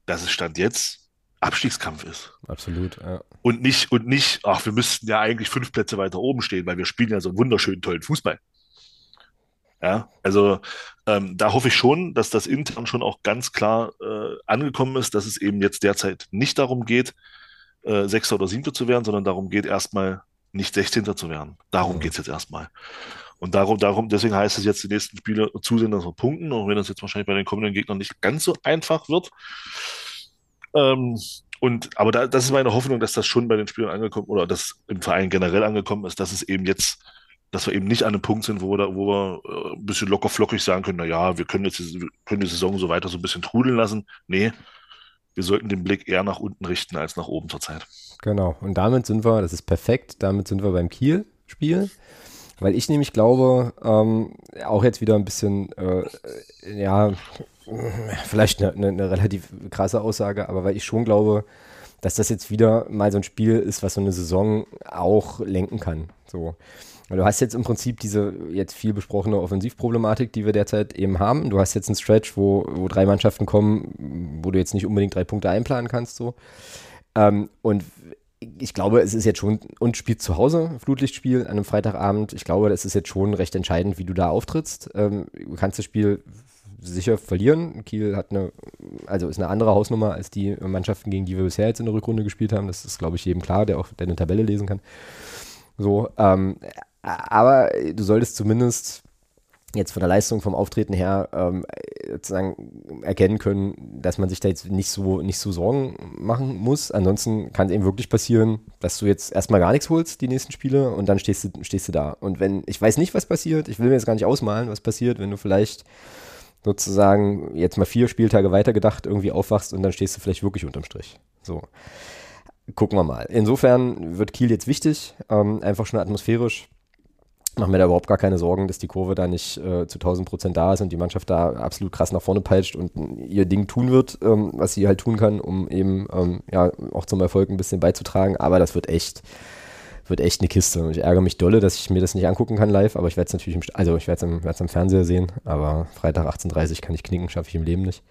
dass es Stand jetzt Abstiegskampf ist. Absolut, ja. Und nicht, und nicht, ach, wir müssten ja eigentlich fünf Plätze weiter oben stehen, weil wir spielen ja so einen wunderschönen, tollen Fußball. Ja, also ähm, da hoffe ich schon, dass das intern schon auch ganz klar äh, angekommen ist, dass es eben jetzt derzeit nicht darum geht, äh, Sechster oder Siebter zu werden, sondern darum geht, erstmal nicht Sechzehnter zu werden. Darum mhm. geht es jetzt erstmal. Und darum, darum, deswegen heißt es jetzt, die nächsten Spiele zusehen, dass wir punkten, auch wenn das jetzt wahrscheinlich bei den kommenden Gegnern nicht ganz so einfach wird. Ähm, und, aber da, das ist meine Hoffnung, dass das schon bei den Spielern angekommen oder dass im Verein generell angekommen ist, dass es eben jetzt, dass wir eben nicht an einem Punkt sind, wo wir, da, wo wir äh, ein bisschen locker flockig sagen können, na ja, wir können jetzt wir können die Saison so weiter so ein bisschen trudeln lassen. Nee, wir sollten den Blick eher nach unten richten als nach oben zurzeit. Genau. Und damit sind wir, das ist perfekt, damit sind wir beim Kiel-Spiel. Weil ich nämlich glaube, ähm, auch jetzt wieder ein bisschen, äh, ja, vielleicht eine, eine, eine, relativ krasse Aussage, aber weil ich schon glaube, dass das jetzt wieder mal so ein Spiel ist, was so eine Saison auch lenken kann. So. Du hast jetzt im Prinzip diese jetzt viel besprochene Offensivproblematik, die wir derzeit eben haben. Du hast jetzt einen Stretch, wo, wo drei Mannschaften kommen, wo du jetzt nicht unbedingt drei Punkte einplanen kannst. So. Ähm, und ich glaube, es ist jetzt schon, und spielt zu Hause, Flutlichtspiel an einem Freitagabend. Ich glaube, das ist jetzt schon recht entscheidend, wie du da auftrittst. Ähm, du kannst das Spiel sicher verlieren. Kiel hat eine, also ist eine andere Hausnummer als die Mannschaften, gegen die wir bisher jetzt in der Rückrunde gespielt haben. Das ist, glaube ich, jedem klar, der auch deine Tabelle lesen kann. So, ähm, aber du solltest zumindest jetzt von der Leistung, vom Auftreten her ähm, sozusagen erkennen können, dass man sich da jetzt nicht so, nicht so Sorgen machen muss. Ansonsten kann es eben wirklich passieren, dass du jetzt erstmal gar nichts holst, die nächsten Spiele, und dann stehst du, stehst du da. Und wenn, ich weiß nicht, was passiert, ich will mir jetzt gar nicht ausmalen, was passiert, wenn du vielleicht sozusagen jetzt mal vier Spieltage weitergedacht irgendwie aufwachst und dann stehst du vielleicht wirklich unterm Strich. So. Gucken wir mal. Insofern wird Kiel jetzt wichtig, ähm, einfach schon atmosphärisch mache mir da überhaupt gar keine Sorgen, dass die Kurve da nicht äh, zu 1000 Prozent da ist und die Mannschaft da absolut krass nach vorne peitscht und ihr Ding tun wird, ähm, was sie halt tun kann, um eben ähm, ja auch zum Erfolg ein bisschen beizutragen. Aber das wird echt, wird echt eine Kiste. Ich ärgere mich dolle, dass ich mir das nicht angucken kann live, aber ich werde es natürlich, im, also ich werde es am, am Fernseher sehen, aber Freitag 18.30 Uhr kann ich knicken, schaffe ich im Leben nicht.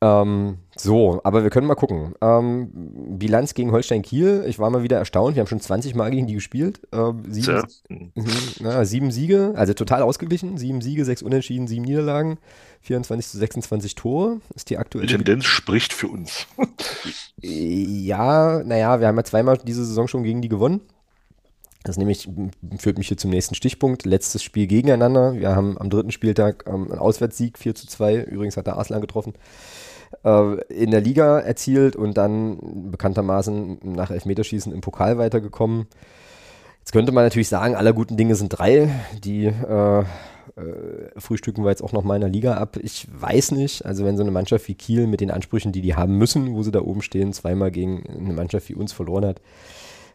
Ähm, so, aber wir können mal gucken. Ähm, Bilanz gegen Holstein Kiel. Ich war mal wieder erstaunt. Wir haben schon 20 Mal gegen die gespielt. Ähm, sieben, mhm, na, sieben, Siege, also total ausgeglichen. Sieben Siege, sechs Unentschieden, sieben Niederlagen. 24 zu 26 Tore ist die aktuelle. Die Tendenz spricht für uns. ja, naja, wir haben ja zweimal diese Saison schon gegen die gewonnen. Das nämlich führt mich hier zum nächsten Stichpunkt. Letztes Spiel gegeneinander. Wir haben am dritten Spieltag ähm, einen Auswärtssieg 4 zu 2. Übrigens hat der Arslan getroffen äh, in der Liga erzielt und dann bekanntermaßen nach Elfmeterschießen im Pokal weitergekommen. Jetzt könnte man natürlich sagen, aller guten Dinge sind drei. Die äh, äh, frühstücken wir jetzt auch noch mal in der Liga ab. Ich weiß nicht, also wenn so eine Mannschaft wie Kiel mit den Ansprüchen, die die haben müssen, wo sie da oben stehen, zweimal gegen eine Mannschaft wie uns verloren hat,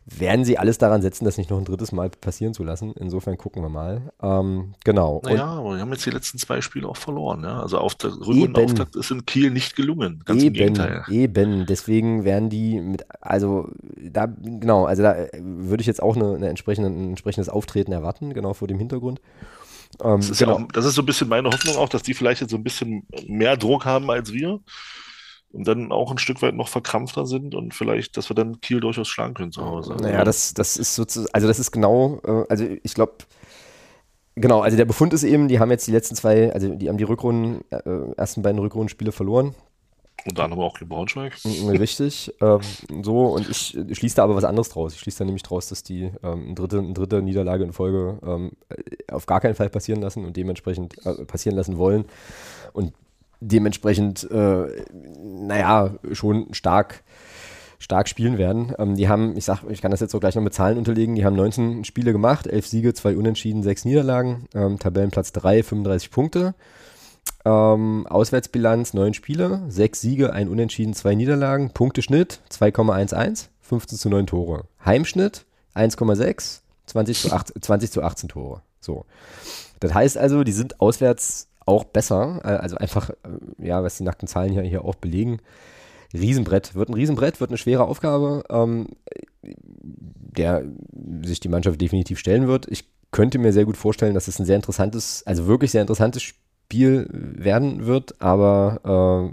werden sie alles daran setzen, das nicht noch ein drittes Mal passieren zu lassen. Insofern gucken wir mal. Ähm, genau. Naja, aber wir haben jetzt die letzten zwei Spiele auch verloren. Ja? Also auf der Rückrundenauftakt ist in Kiel nicht gelungen. Ganz eben, im Gegenteil. Eben, deswegen werden die mit, also da, genau, also da würde ich jetzt auch eine, eine entsprechende, ein entsprechendes Auftreten erwarten, genau vor dem Hintergrund. Ähm, das, ist genau. ja auch, das ist so ein bisschen meine Hoffnung auch, dass die vielleicht jetzt so ein bisschen mehr Druck haben als wir und dann auch ein Stück weit noch verkrampfter sind und vielleicht, dass wir dann Kiel durchaus schlagen können zu Hause. Naja, das, das ist sozusagen, also das ist genau, äh, also ich glaube, genau, also der Befund ist eben, die haben jetzt die letzten zwei, also die haben die Rückrunden, äh, ersten beiden Rückrundenspiele verloren. Und dann aber auch gegen Braunschweig. Richtig. Ähm, so, und ich schließe da aber was anderes draus. Ich schließe da nämlich draus, dass die ähm, eine, dritte, dritte Niederlage in Folge ähm, auf gar keinen Fall passieren lassen und dementsprechend äh, passieren lassen wollen. Und dementsprechend, äh, naja, schon stark, stark spielen werden. Ähm, die haben, ich sag, ich kann das jetzt so gleich noch mit Zahlen unterlegen, die haben 19 Spiele gemacht, 11 Siege, 2 Unentschieden, 6 Niederlagen, ähm, Tabellenplatz 3, 35 Punkte. Ähm, Auswärtsbilanz 9 Spiele, 6 Siege, 1 Unentschieden, 2 Niederlagen, Punkteschnitt 2,11, 15 zu 9 Tore. Heimschnitt 1,6, 20 zu, 20 zu 18 Tore. So. Das heißt also, die sind auswärts auch besser. Äh, also einfach, äh, ja, was die nackten Zahlen hier, hier auch belegen. Riesenbrett, wird ein Riesenbrett, wird eine schwere Aufgabe. Ähm, der sich die Mannschaft definitiv stellen wird. Ich könnte mir sehr gut vorstellen, dass es ein sehr interessantes, also wirklich sehr interessantes Spiel werden wird, aber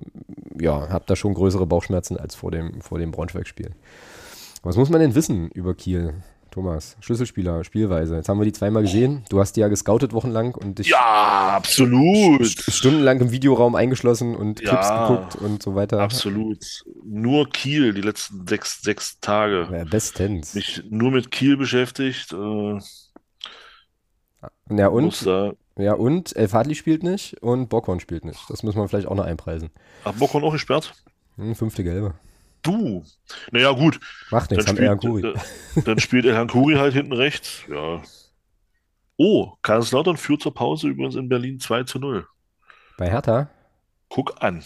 äh, ja, habe da schon größere Bauchschmerzen als vor dem, vor dem Braunschweig-Spiel. Was muss man denn wissen über Kiel? Thomas, Schlüsselspieler, Spielweise. Jetzt haben wir die zweimal gesehen. Du hast die ja gescoutet wochenlang und dich ja, absolut. stundenlang im Videoraum eingeschlossen und Ja, Clips geguckt und so weiter. Absolut. Nur Kiel die letzten sechs, sechs Tage. Ja, bestens. Mich nur mit Kiel beschäftigt. Äh, Ja, und, ja, und El Fadli spielt nicht und Bockhorn spielt nicht. Das muss man vielleicht auch noch einpreisen. Hat Bockhorn auch gesperrt? Hm, fünfte Gelbe. Du. Naja, gut. Macht nichts, Dann spielt, Kuri. dann spielt Elhan Kuri halt hinten rechts. Ja. Oh, Kaiserslautern führt zur Pause übrigens in Berlin 2 zu 0. Bei Hertha Guck an.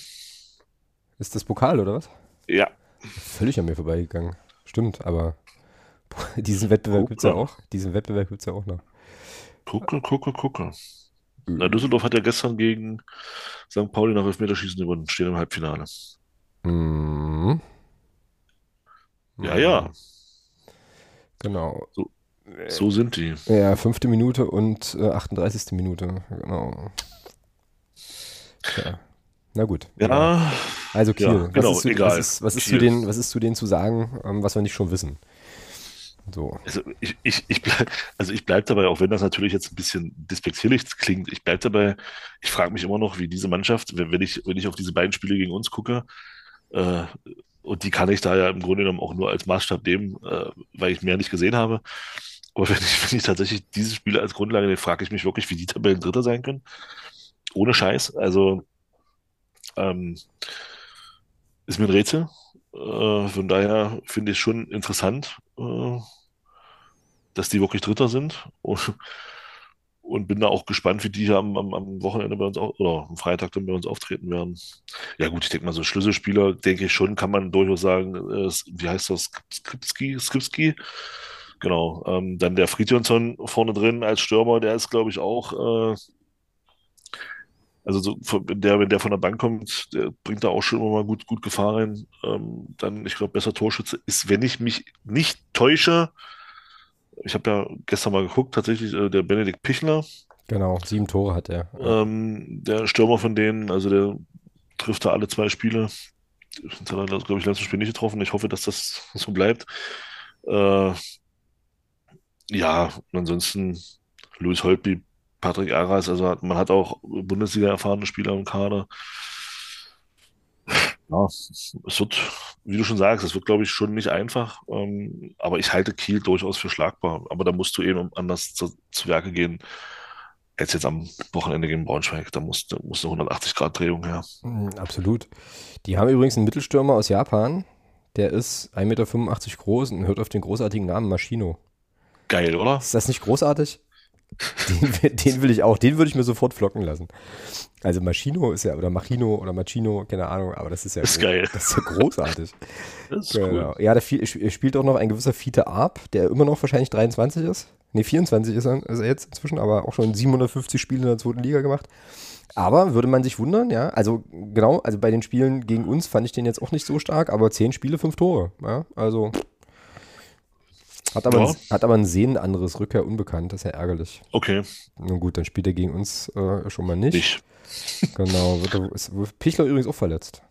ist das Pokal oder was? Ja. Völlig an mir vorbeigegangen. Stimmt, aber diesen Wettbewerb gibt es ja auch. Diesen Wettbewerb gibt es ja auch noch. Gucke, gucke, gucke. Na, Düsseldorf hat ja gestern gegen St. Pauli nach Elfmeterschießen gewonnen, stehen im Halbfinale. Mhm. Ja, ja, Genau. so sind die. Ja, fünfte Minute und äh, 38. Minute. Genau. Ja. Na gut. Ja, Also Kiel, Ja, was, genau, ist zu, egal. was, ist, was, ist zu denen, was ist zu denen zu sagen, ähm, was wir nicht schon wissen? So. also ich, ich, ich bleib, also ich bleib dabei, auch wenn das natürlich jetzt ein bisschen despektierlich klingt, ich bleib dabei, ich frage mich immer noch, wie diese Mannschaft, wenn, wenn ich, wenn ich auf diese beiden Spiele gegen uns gucke, äh, und die kann ich da ja im Grunde genommen auch nur als Maßstab nehmen, äh, weil ich mehr nicht gesehen habe. Aber wenn ich, wenn ich tatsächlich diese Spiele als Grundlage nehme, frage ich mich wirklich, wie die Tabellen Dritter sein können. Ohne Scheiß. Also ähm, ist mir ein Rätsel. Äh, von daher finde ich schon interessant, äh, dass die wirklich Dritter sind. Und, und bin da auch gespannt, wie die am, am, am Wochenende bei uns auch, oder am Freitag dann bei uns auftreten werden. Ja gut, ich denke mal, so Schlüsselspieler, denke ich schon, kann man durchaus sagen, äh, wie heißt das? Skripski? Skripski? Genau. Ähm, dann der Fridjonsson vorne drin als Stürmer, der ist, glaube ich, auch, äh, also so, wenn der, wenn der von der Bank kommt, der bringt da auch schon immer mal gut, gut Gefahr rein. Ähm, dann, ich glaube, besser Torschütze ist, wenn ich mich nicht täusche, ich habe ja gestern mal geguckt, tatsächlich, äh, der Benedikt Pichler, Genau, sieben Tore hat er. ähm, der Stürmer von denen, also der trifft da alle zwei Spiele. Hat er, glaube ich, letztes Spiel nicht getroffen. Ich hoffe, dass das so bleibt. Äh, ja, und ansonsten Luis Holtby, Patrick Aras, also hat, man hat auch Bundesliga erfahrene Spieler im Kader. Ja, es wird, wie du schon sagst, es wird, glaube ich, schon nicht einfach. Ähm, aber ich halte Kiel durchaus für schlagbar. Aber da musst du eben anders zu, zu Werke gehen als jetzt am Wochenende gegen Braunschweig. Da muss, da muss eine 180-Grad-Drehung her. Mhm, absolut. Die haben übrigens einen Mittelstürmer aus Japan, der ist 1,85 Meter groß und hört auf den großartigen Namen Maschino. Geil, oder? Ist das nicht großartig? Den, will- den will ich auch, den würde ich mir sofort flocken lassen. Also Maschino ist ja, oder Machino oder Machino, keine Ahnung, aber das ist ja, Ist gro- geil. Das ist ja großartig. Das ist Genau. cool. Ja, da spielt auch noch ein gewisser Fiete Arp, der immer noch wahrscheinlich 23 ist. Ne, 24 ist er, ist er jetzt inzwischen, aber auch schon 750 Spiele in der zweiten Liga gemacht. Aber würde man sich wundern, ja, also genau, also bei den Spielen gegen uns fand ich den jetzt auch nicht so stark, aber 10 Spiele, 5 Tore, ja, also hat aber, Ja. ein, hat aber ein Sehen anderes, Rückkehr unbekannt, das ist ja ärgerlich. Okay, Nun gut, dann spielt er gegen uns äh, schon mal nicht. ich. Genau, wird er, ist, Pichler übrigens auch verletzt.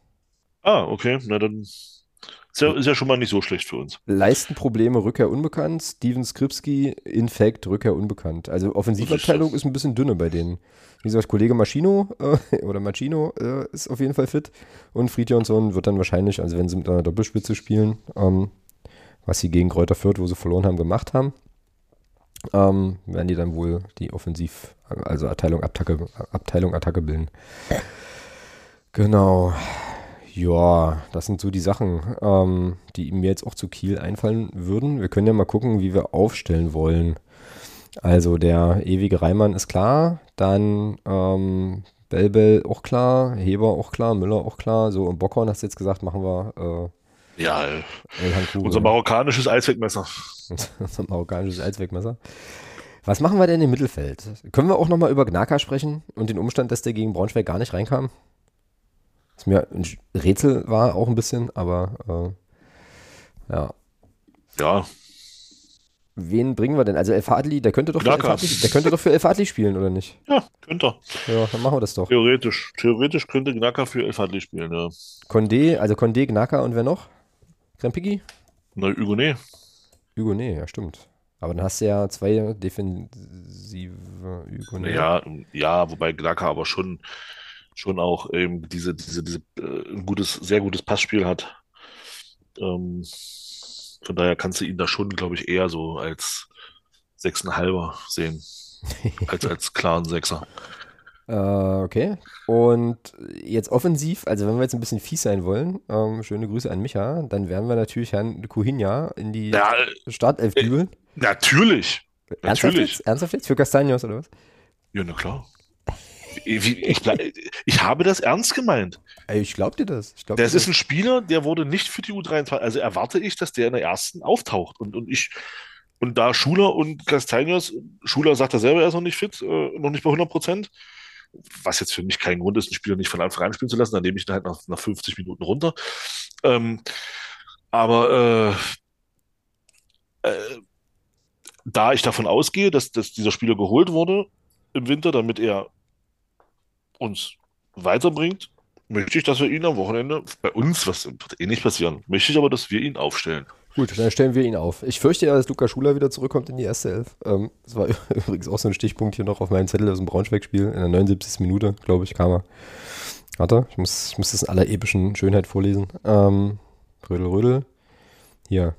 Ah, okay, na dann ist ja, ist ja schon mal nicht so schlecht für uns. Leistenprobleme, Rückkehr unbekannt. Steven Skripski, Infekt, Rückkehr unbekannt. Also Offensivabteilung ist ein bisschen dünne bei denen. Wie gesagt, Kollege Maschino äh, oder Machino äh, ist auf jeden Fall fit. Und Friedjonsson wird dann wahrscheinlich, also wenn sie mit einer Doppelspitze spielen, ähm, was sie gegen Kräuter Fürth, wo sie verloren haben, gemacht haben, ähm, werden die dann wohl die Offensiv, also Abteilung Attacke, Abteilung Attacke bilden. Genau. Ja, das sind so die Sachen, ähm, die mir jetzt auch zu Kiel einfallen würden. Wir können ja mal gucken, wie wir aufstellen wollen. Also der ewige Reimann ist klar, dann ähm, Belbel auch klar, Heber auch klar, Müller auch klar. So, und Bockhorn hast du jetzt gesagt, machen wir äh, Kugel. unser marokkanisches Eiswegmesser. unser marokkanisches Eiswegmesser. Was machen wir denn im Mittelfeld? Können wir auch nochmal über Gnaka sprechen und den Umstand, dass der gegen Braunschweig gar nicht reinkam? Was mir ein Rätsel war auch ein bisschen, aber äh, ja. Ja, Wen bringen wir denn? Also Elf Adli, der könnte doch für Elf Gnaka. Adli, der könnte doch für Elf Adli spielen, oder nicht? Ja, könnte er. Ja, dann machen wir das doch. Theoretisch. Theoretisch könnte Gnaka für El Fadli spielen, ja. Condé, also Condé, Gnaka und wer noch? Krempigi? Na, Hugonet. Hugo, nee, ja, stimmt. Aber dann hast du ja zwei defensive Hugo, nee. Ja, ja, wobei Gnaka aber schon, schon auch eben diese, diese, diese, äh, ein gutes, sehr gutes Passspiel hat. Ähm, von daher kannst du ihn da schon, glaube ich, eher so als Sechseinhalber sehen. Als, als klaren Sechser. Äh, okay. Und jetzt offensiv, also wenn wir jetzt ein bisschen fies sein wollen, ähm, schöne Grüße an Micha, dann werden wir natürlich Herrn Kuhinja in die Ja, Startelf äh, dübeln. natürlich. Ernsthaft Natürlich. jetzt? Ernsthaft jetzt? Für Castanios oder was? Ja, na klar. Ich, ich, ich habe das ernst gemeint. Ey, ich glaub dir das. Ich glaub Das ist ein Spieler, der wurde nicht für die U23. Also erwarte ich, dass der in der ersten auftaucht. Und, und ich, und da Schuler und Castaños, Schuler sagt er selber, er ist noch nicht fit, äh, noch nicht bei 100 Prozent. Was jetzt für mich kein Grund ist, einen Spieler nicht von Anfang an spielen zu lassen, dann nehme ich ihn halt nach, nach 50 Minuten runter. Ähm, aber äh, äh, da ich davon ausgehe, dass, dass dieser Spieler geholt wurde im Winter, damit er uns weiterbringt, möchte ich, dass wir ihn am Wochenende, bei uns, was eh nicht passieren, möchte ich aber, dass wir ihn aufstellen. Gut, dann stellen wir ihn auf. Ich fürchte ja, dass Luca Schuler wieder zurückkommt in die erste Elf. Ähm, das war übrigens auch so ein Stichpunkt hier noch auf meinem Zettel aus dem Braunschweig-Spiel. In der 79. Minute, glaube ich, kam er. Warte, ich muss, ich muss das in aller epischen Schönheit vorlesen. Ähm, Rödel, Rödel. Hier,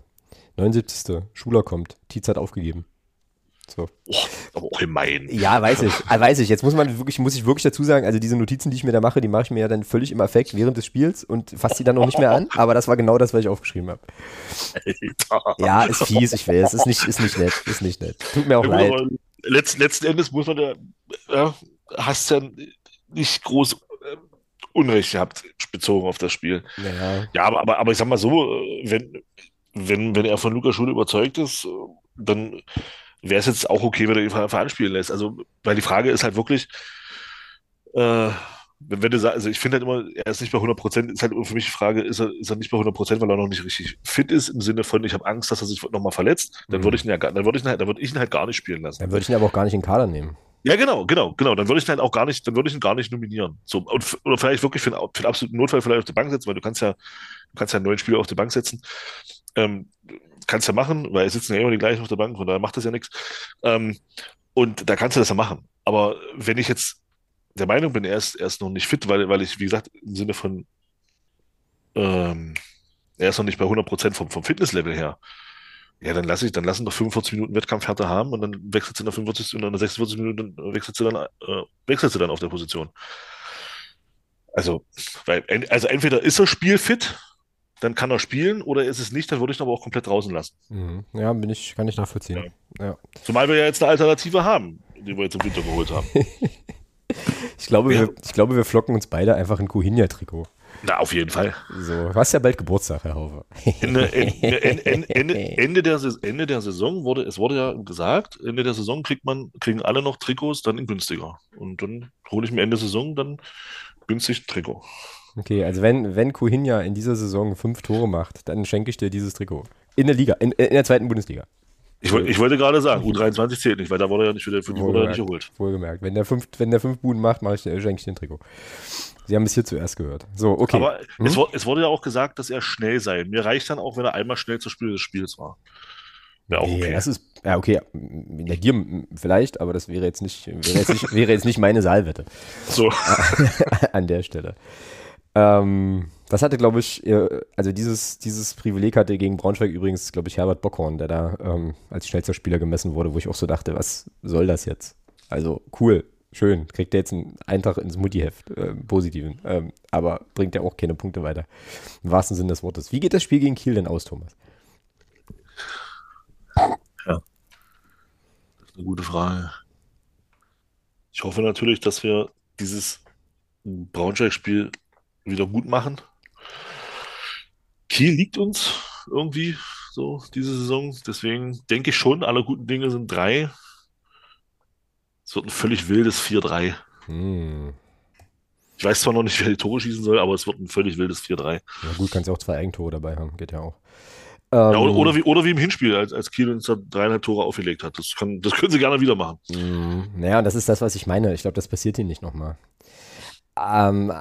79. Schuler kommt. Tietz hat aufgegeben. So. Oh, aber auch gemein. Ja, weiß ich. Ah, weiß ich. Jetzt muss man wirklich, muss ich wirklich dazu sagen, also diese Notizen, die ich mir da mache, die mache ich mir ja dann völlig im Affekt während des Spiels und fasse die dann auch nicht mehr an. Aber das war genau das, was ich aufgeschrieben habe. Alter. Ja, ist fies, ich weiß. Ist nicht, ist nicht nett. Ist nicht nett. Tut mir auch Ja, leid. letzt, letzten Endes muss man ja, ja hast ja nicht groß äh, Unrecht gehabt, bezogen auf das Spiel. Naja. Ja, aber, aber, aber ich sag mal so, äh, wenn, wenn, wenn er von Lukas Schule überzeugt ist, äh, dann wäre es jetzt auch okay, wenn er ihn ver- veranspielen lässt. Also, weil die Frage ist halt wirklich, äh, wenn, du sagst, also ich finde halt immer, er ist nicht bei 100 Prozent, ist halt für mich die Frage, ist er, ist er nicht bei 100 Prozent, weil er noch nicht richtig fit ist, im Sinne von, ich habe Angst, dass er sich nochmal verletzt, dann Mhm. würde ich ihn ja, dann würde ich ihn halt, dann würde ich ihn halt gar nicht spielen lassen. Dann würde ich ihn aber auch gar nicht in den Kader nehmen. Ja, genau, genau, genau. Dann würde ich ihn halt auch gar nicht, dann würde ich ihn gar nicht nominieren. So, und, oder vielleicht wirklich für einen, für einen absoluten Notfall vielleicht auf die Bank setzen, weil du kannst ja, du kannst ja einen neuen Spieler auf die Bank setzen. Ähm, kannst ja machen, weil es sitzen ja immer die gleichen auf der Bank, von daher macht das ja nichts. Ähm, und da kannst du das ja machen. Aber wenn ich jetzt der Meinung bin, er ist, er ist noch nicht fit, weil, weil ich, wie gesagt, im Sinne von, ähm, er ist noch nicht bei 100% vom, vom Fitnesslevel her. Ja, dann lass ich, dann lassen doch 45 Minuten Wettkampfhärte haben und dann wechselst du in der 45 und der 46 Minuten wechselst du dann, äh, wechselst du dann auf der Position. Also, weil, also entweder ist er spielfit, dann kann er spielen, oder ist es nicht, dann würde ich ihn aber auch komplett draußen lassen. Mhm. Ja, bin ich, kann ich nachvollziehen. Ja. Zumal wir ja jetzt eine Alternative haben, die wir jetzt im Winter geholt haben. Ich, glaube, Ja. wir, ich glaube, wir flocken uns beide einfach ein Kuhinja-Trikot. Na, auf jeden Fall. So, du hast ja bald Geburtstag, Herr Haufe. Ende, Ende, Ende, Ende, der, Ende der Saison wurde, es wurde ja gesagt, Ende der Saison kriegt man, kriegen alle noch Trikots, dann in günstiger. Und dann hole ich mir Ende Saison dann günstig ein Trikot. Okay, also wenn, wenn Kuhinja in dieser Saison fünf Tore macht, dann schenke ich dir dieses Trikot. In der Liga, in, in der zweiten Bundesliga. Ich, ich wollte gerade sagen, U23 zählt nicht, weil da wurde er ja nicht wieder, für die wurde ja nicht geholt. Wohlgemerkt. Wenn der fünf, wenn der fünf Buden macht, mache ich, schenke ich dir ein Trikot. Sie haben es hier zuerst gehört. So, okay. Aber Hm? es, wurde, es wurde ja auch gesagt, dass er schnell sei. Mir reicht dann auch, wenn er einmal schnell zur Spiel des Spiels war. Wäre auch Nee, okay. das ist, ja, okay, ja, dir vielleicht, aber das wäre jetzt nicht, wäre jetzt nicht, wäre jetzt nicht meine Saalwette So. an der Stelle. Ähm, das hatte, glaube ich, also dieses, dieses Privileg hatte gegen Braunschweig übrigens, glaube ich, Herbert Bockhorn, der da ähm, als schnellster Spieler gemessen wurde, wo ich auch so dachte, was soll das jetzt? Also cool, schön, kriegt er jetzt einen Eintrag ins Mutti-Heft, äh, positiven, ähm, aber bringt ja auch keine Punkte weiter. Im wahrsten Sinne des Wortes. Wie geht das Spiel gegen Kiel denn aus, Thomas? Das ist eine gute Frage. Ich hoffe natürlich, dass wir dieses Braunschweig-Spiel wieder gut machen. Kiel liegt uns irgendwie so diese Saison. Deswegen denke ich schon, alle guten Dinge sind drei. Es wird ein völlig wildes 4-3. Hm. Ich weiß zwar noch nicht, wer die Tore schießen soll, aber es wird ein völlig wildes 4-3. Ja gut, kannst ja auch zwei Eigentore dabei haben, geht ja auch. Ähm, ja, oder, oder, wie, oder wie im Hinspiel, als, als Kiel uns da dreieinhalb Tore aufgelegt hat. Das, kann, das können sie gerne wieder machen. Mm, naja, das ist das, was ich meine. Ich glaube, das passiert ihnen nicht nochmal. Ähm,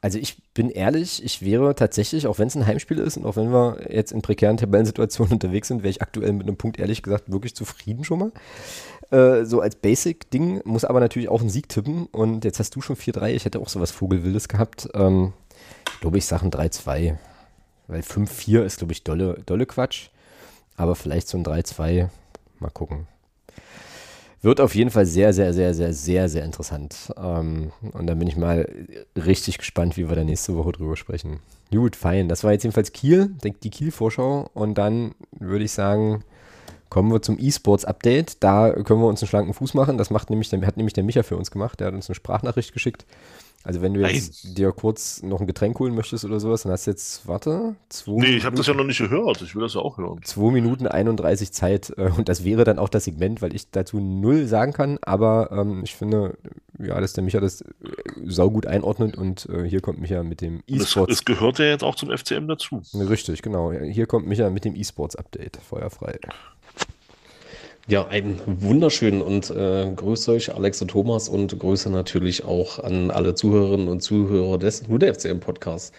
also ich bin ehrlich, ich wäre tatsächlich, auch wenn es ein Heimspiel ist und auch wenn wir jetzt in prekären Tabellensituationen unterwegs sind, wäre ich aktuell mit einem Punkt ehrlich gesagt wirklich zufrieden schon mal. Äh, so als Basic-Ding, muss aber natürlich auch einen Sieg tippen und jetzt hast du schon 4-3, ich hätte auch sowas Vogelwildes gehabt. Ähm, glaube, ich sage ein 3-2, weil 5-4 ist, glaube ich, dolle, dolle Quatsch, aber vielleicht so ein 3-2, mal gucken. Wird auf jeden Fall sehr, sehr, sehr, sehr, sehr, sehr interessant. Ähm, und dann bin ich mal richtig gespannt, wie wir da nächste Woche drüber sprechen. Gut, fein. Das war jetzt jedenfalls Kiel, die Kiel-Vorschau. Und dann würde ich sagen, kommen wir zum E-Sports-Update. Da können wir uns einen schlanken Fuß machen. Das macht nämlich, hat nämlich der Micha für uns gemacht. Der hat uns eine Sprachnachricht geschickt. Also wenn du jetzt Nein. dir kurz noch ein Getränk holen möchtest oder sowas, dann hast du jetzt, warte, zwei Nee, ich habe das ja noch nicht gehört. Ich will das ja auch hören. 2 Minuten 31 Zeit äh, und das wäre dann auch das Segment, weil ich dazu null sagen kann, aber ähm, ich finde, ja, dass der Micha das äh, saugut einordnet und äh, hier kommt Micha mit dem E-Sports. Es gehört ja jetzt auch zum FCM dazu. Richtig, genau. Hier kommt Micha mit dem E-Sports-Update. Feuerfrei. Ja, einen wunderschönen und äh, grüße euch, Alex und Thomas, und Grüße natürlich auch an alle Zuhörerinnen und Zuhörer des Nur der FCM Podcast.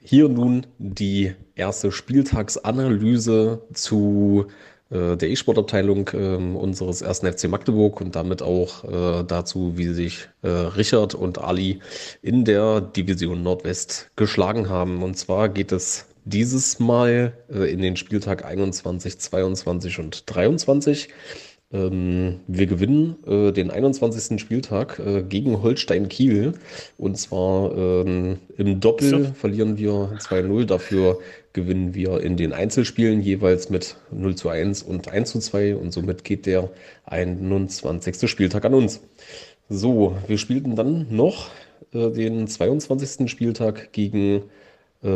Hier nun die erste Spieltagsanalyse zu äh, der E-Sport-Abteilung äh, unseres ersten FC Magdeburg und damit auch äh, dazu, wie sich äh, Richard und Ali in der Division Nordwest geschlagen haben. Und zwar geht es dieses Mal äh, in den Spieltag 21, 22 und 23. Ähm, wir gewinnen äh, den 21. Spieltag äh, gegen Holstein Kiel. Und zwar ähm, im Doppel so. verlieren wir 2-0. Dafür gewinnen wir in den Einzelspielen jeweils mit 0 zu 1 und 1 zu 2. Und somit geht der 21. Spieltag an uns. So, wir spielten dann noch äh, den 22. Spieltag gegen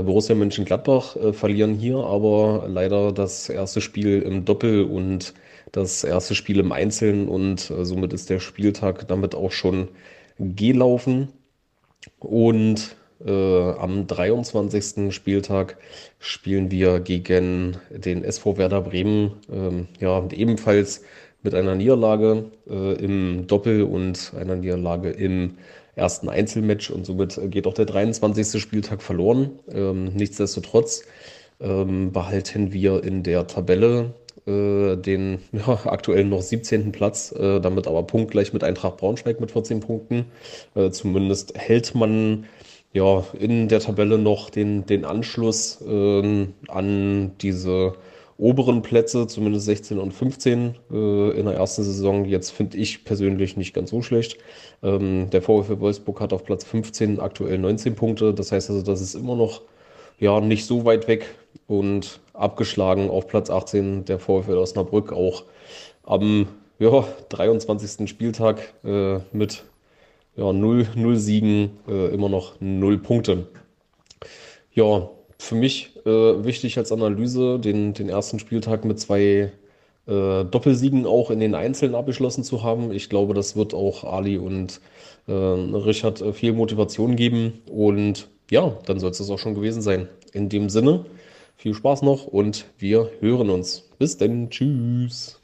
Borussia Mönchengladbach äh, verlieren hier aber leider das erste Spiel im Doppel und das erste Spiel im Einzelnen und äh, somit ist der Spieltag damit auch schon gelaufen. Und äh, am 23. Spieltag spielen wir gegen den SV Werder Bremen, ähm, ja, ebenfalls mit einer Niederlage äh, im Doppel und einer Niederlage im ersten Einzelmatch und somit geht auch der 23. Spieltag verloren. Ähm, nichtsdestotrotz ähm, behalten wir in der Tabelle äh, den ja, aktuell noch 17. Platz, äh, damit aber punktgleich mit Eintracht Braunschweig mit 14 Punkten. Äh, zumindest hält man ja in der Tabelle noch den, den Anschluss ähm, an diese oberen Plätze, zumindest 16 und 15 äh, in der ersten Saison. Jetzt finde ich persönlich nicht ganz so schlecht. Ähm, der VfL Wolfsburg hat auf Platz 15 aktuell 19 Punkte. Das heißt also, das ist immer noch ja nicht so weit weg und abgeschlagen auf Platz 18 der VfL Osnabrück auch am ja, 23. Spieltag äh, mit ja, 0, 0 Siegen äh, immer noch 0 Punkte. Ja, für mich äh, wichtig als Analyse, den, den ersten Spieltag mit zwei äh, Doppelsiegen auch in den Einzelnen abgeschlossen zu haben. Ich glaube, das wird auch Ali und äh, Richard viel Motivation geben. Und ja, dann soll es das auch schon gewesen sein. In dem Sinne, viel Spaß noch und wir hören uns. Bis dann. Tschüss.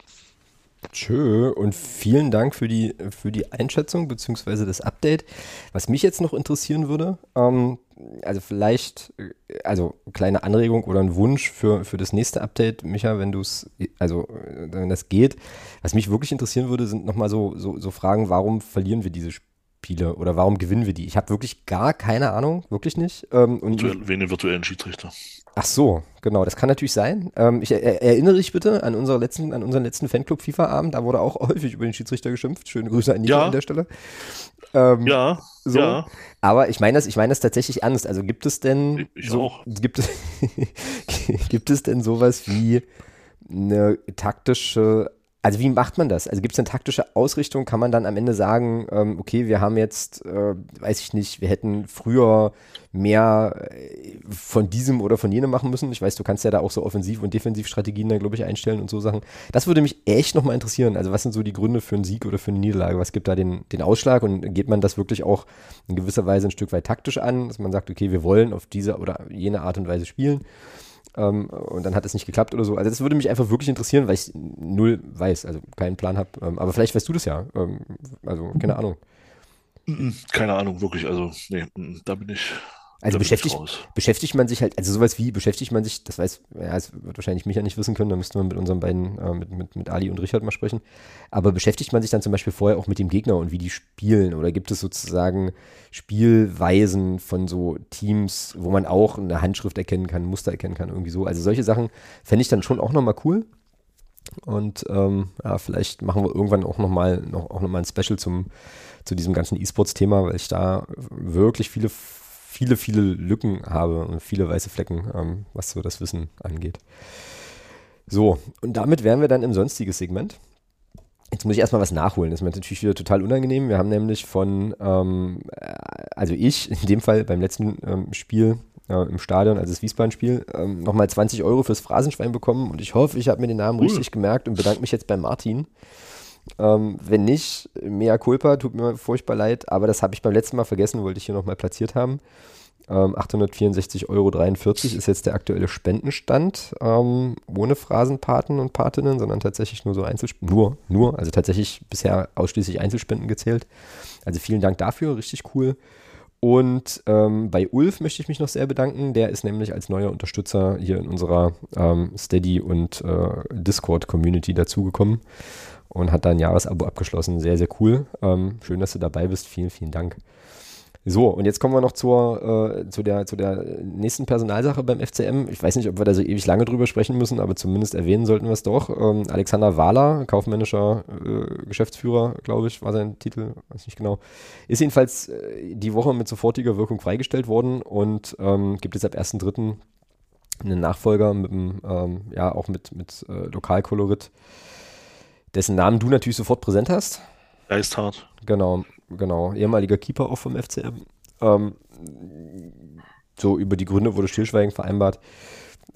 Tschö und vielen Dank für die, für die Einschätzung bzw. das Update. Was mich jetzt noch interessieren würde, ähm, also vielleicht, äh, also kleine Anregung oder ein Wunsch für, für das nächste Update, Micha, wenn du es, also äh, wenn das geht. Was mich wirklich interessieren würde, sind nochmal so, so, so Fragen, warum verlieren wir diese Spiele oder warum gewinnen wir die? Ich habe wirklich gar keine Ahnung, wirklich nicht. Ähm, und Virtuell, wen den virtuellen Schiedsrichter. Ach so, genau, das kann natürlich sein. Ähm, ich er, erinnere dich bitte an, unsere letzten, an unseren letzten Fanclub FIFA-Abend, da wurde auch häufig über den Schiedsrichter geschimpft. Schöne Grüße an Nico ja. an der Stelle. Ähm, ja, so. ja. Aber ich meine das, ich meine das tatsächlich ernst. Also gibt es denn ich so, auch. Gibt es, gibt es denn sowas wie eine taktische also wie macht man das? Also gibt es eine taktische Ausrichtung? Kann man dann am Ende sagen, ähm, okay, wir haben jetzt, äh, weiß ich nicht, wir hätten früher mehr äh, von diesem oder von jenem machen müssen. Ich weiß, du kannst ja da auch so Offensiv- und Defensivstrategien dann, glaube ich, einstellen und so Sachen. Das würde mich echt nochmal interessieren. Also was sind so die Gründe für einen Sieg oder für eine Niederlage? Was gibt da den, den Ausschlag und geht man das wirklich auch in gewisser Weise ein Stück weit taktisch an, dass man sagt, okay, wir wollen auf diese oder jene Art und Weise spielen? Ähm, und dann hat es nicht geklappt oder so. Also das würde mich einfach wirklich interessieren, weil ich null weiß, also keinen Plan habe. Ähm, aber vielleicht weißt du das ja. Ähm, also keine Ahnung. Keine Ahnung, wirklich. Also, nee, da bin ich. Also beschäftigt, beschäftigt man sich halt, also sowas wie beschäftigt man sich, das weiß, ja, das wird wahrscheinlich Micha nicht wissen können, da müssten wir mit unseren beiden, äh, mit, mit, mit Ali und Richard mal sprechen. Aber beschäftigt man sich dann zum Beispiel vorher auch mit dem Gegner und wie die spielen? Oder gibt es sozusagen Spielweisen von so Teams, wo man auch eine Handschrift erkennen kann, Muster erkennen kann, irgendwie so? Also solche Sachen fände ich dann schon auch nochmal cool. Und ähm, ja, vielleicht machen wir irgendwann auch nochmal noch, auch noch mal ein Special zum, zu diesem ganzen E-Sports-Thema, weil ich da wirklich viele viele, viele Lücken habe und viele weiße Flecken, ähm, was so das Wissen angeht. So, und damit wären wir dann im sonstiges Segment. Jetzt muss ich erstmal was nachholen. Das ist mir natürlich wieder total unangenehm. Wir haben nämlich von, ähm, äh, also ich, in dem Fall beim letzten ähm, Spiel äh, im Stadion, also das Wiesbaden-Spiel, ähm, nochmal 20 Euro fürs Phrasenschwein bekommen und ich hoffe, ich habe mir den Namen cool. richtig gemerkt und bedanke mich jetzt bei Martin. Ähm, wenn nicht, mea culpa, tut mir furchtbar leid, aber das habe ich beim letzten Mal vergessen, wollte ich hier nochmal platziert haben. Ähm, 864,43 Euro ist jetzt der aktuelle Spendenstand, ähm, ohne Phrasenpaten und Patinnen, sondern tatsächlich nur so Einzelspenden, nur, nur, also tatsächlich bisher ausschließlich Einzelspenden gezählt. Also vielen Dank dafür, richtig cool. Und ähm, bei Ulf möchte ich mich noch sehr bedanken. Der ist nämlich als neuer Unterstützer hier in unserer ähm, Steady- und äh, Discord-Community dazugekommen und hat da ein Jahresabo abgeschlossen. Sehr, sehr cool. Ähm, schön, dass du dabei bist. Vielen, vielen Dank. So, und jetzt kommen wir noch zur, äh, zu, der, zu der nächsten Personalsache beim FCM. Ich weiß nicht, ob wir da so ewig lange drüber sprechen müssen, aber zumindest erwähnen sollten wir es doch. Ähm, Alexander Wahler, kaufmännischer äh, Geschäftsführer, glaube ich, war sein Titel, weiß nicht genau, ist jedenfalls äh, die Woche mit sofortiger Wirkung freigestellt worden und ähm, gibt jetzt ab 1.3. einen Nachfolger mit dem, ähm, ja, auch mit, mit äh, Lokalkolorit dessen Namen du natürlich sofort präsent hast. Geisthart. Genau, genau. Ehemaliger Keeper auch vom FCM. Ähm, so über die Gründe wurde Stillschweigen vereinbart.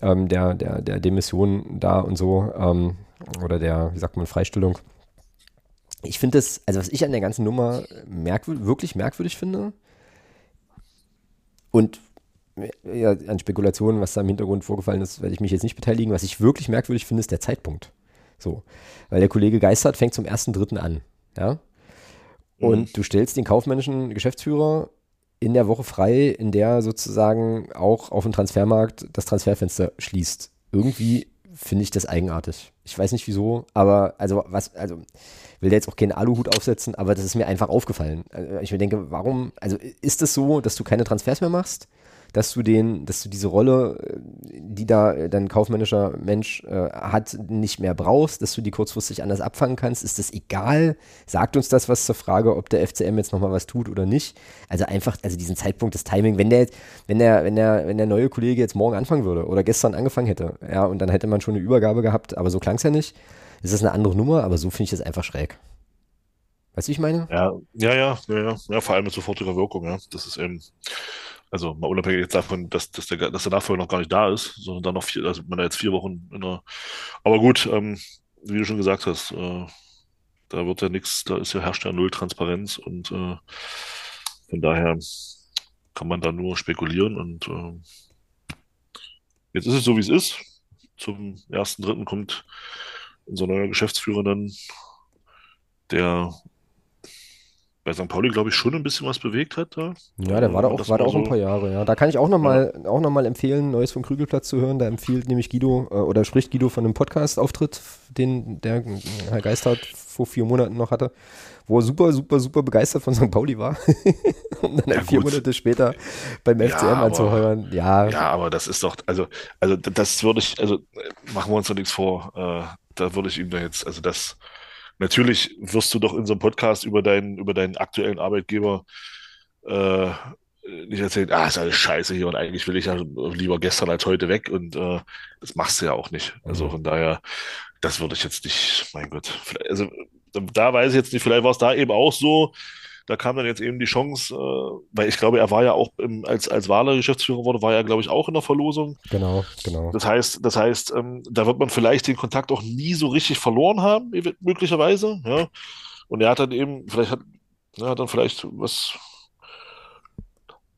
Ähm, der, der, der Demission da und so. Ähm, oder der, wie sagt man, Freistellung. Ich finde das, also was ich an der ganzen Nummer merkwürdig, wirklich merkwürdig finde und ja, an Spekulationen, was da im Hintergrund vorgefallen ist, werde ich mich jetzt nicht beteiligen. Was ich wirklich merkwürdig finde, ist der Zeitpunkt. So. Weil der Kollege Geistert fängt zum 1.3. an. Ja. Und mhm. du stellst den kaufmännischen Geschäftsführer in der Woche frei, in der sozusagen auch auf dem Transfermarkt das Transferfenster schließt. Irgendwie finde ich das eigenartig. Ich weiß nicht wieso, aber also was, also will der jetzt auch keinen Aluhut aufsetzen, aber das ist mir einfach aufgefallen. Also ich mir denke, warum, also ist es das so, dass du keine Transfers mehr machst? Dass du den, dass du diese Rolle, äh, die da dein kaufmännischer Mensch äh, hat, nicht mehr brauchst, dass du die kurzfristig anders abfangen kannst? Ist das egal? Sagt uns das was zur Frage, ob der FCM jetzt nochmal was tut oder nicht? Also einfach, also diesen Zeitpunkt, das Timing, wenn der, wenn der, wenn der, wenn der neue Kollege jetzt morgen anfangen würde oder gestern angefangen hätte, ja, und dann hätte man schon eine Übergabe gehabt, aber so klang es ja nicht. Es ist eine andere Nummer, aber so finde ich das einfach schräg. Weißt du, ich meine? Ja, ja, ja, ja, ja, vor allem mit sofortiger Wirkung, ja. Das ist eben, also mal unabhängig jetzt davon, dass, dass, der, dass der Nachfolger noch gar nicht da ist, sondern dann noch vier, also man da jetzt vier Wochen in der. Aber gut, ähm, wie du schon gesagt hast, äh, da wird ja nichts, da ist ja herrscht ja null Transparenz und äh, von daher kann man da nur spekulieren und äh, jetzt ist es so, wie es ist. Zum ersten Dritten kommt unser neuer Geschäftsführer dann, der bei St. Pauli, glaube ich, schon ein bisschen was bewegt hat da. Ja, der war da auch, war da auch so ein paar Jahre, ja. Da kann ich auch nochmal ja. noch empfehlen, Neues vom Krügelplatz zu hören. Da empfiehlt nämlich Guido äh, oder spricht Guido von einem Podcast-Auftritt, den der Herr Geistert vor vier Monaten noch hatte, wo er super, super, super begeistert von St. Pauli war. um dann ja, vier Monate später beim FCM ja, anzuhören. Ja. ja, aber das ist doch, also, also das würde ich, also machen wir uns doch nichts vor. Äh, da würde ich ihm da jetzt, also das natürlich wirst du doch in so einem Podcast über deinen, über deinen aktuellen Arbeitgeber äh, nicht erzählen, ah, ist alles scheiße hier und eigentlich will ich ja lieber gestern als heute weg und äh, das machst du ja auch nicht. Also mhm. von daher, das würde ich jetzt nicht, mein Gott, also da weiß ich jetzt nicht, vielleicht war es da eben auch so, da kam dann jetzt eben die Chance, äh, weil ich glaube, er war ja auch im, als, als Wahler Geschäftsführer wurde, war er, glaube ich, auch in der Verlosung. Genau, genau. Das heißt, das heißt, ähm, da wird man vielleicht den Kontakt auch nie so richtig verloren haben, möglicherweise. Ja. Und er hat dann eben, vielleicht hat, er hat dann vielleicht was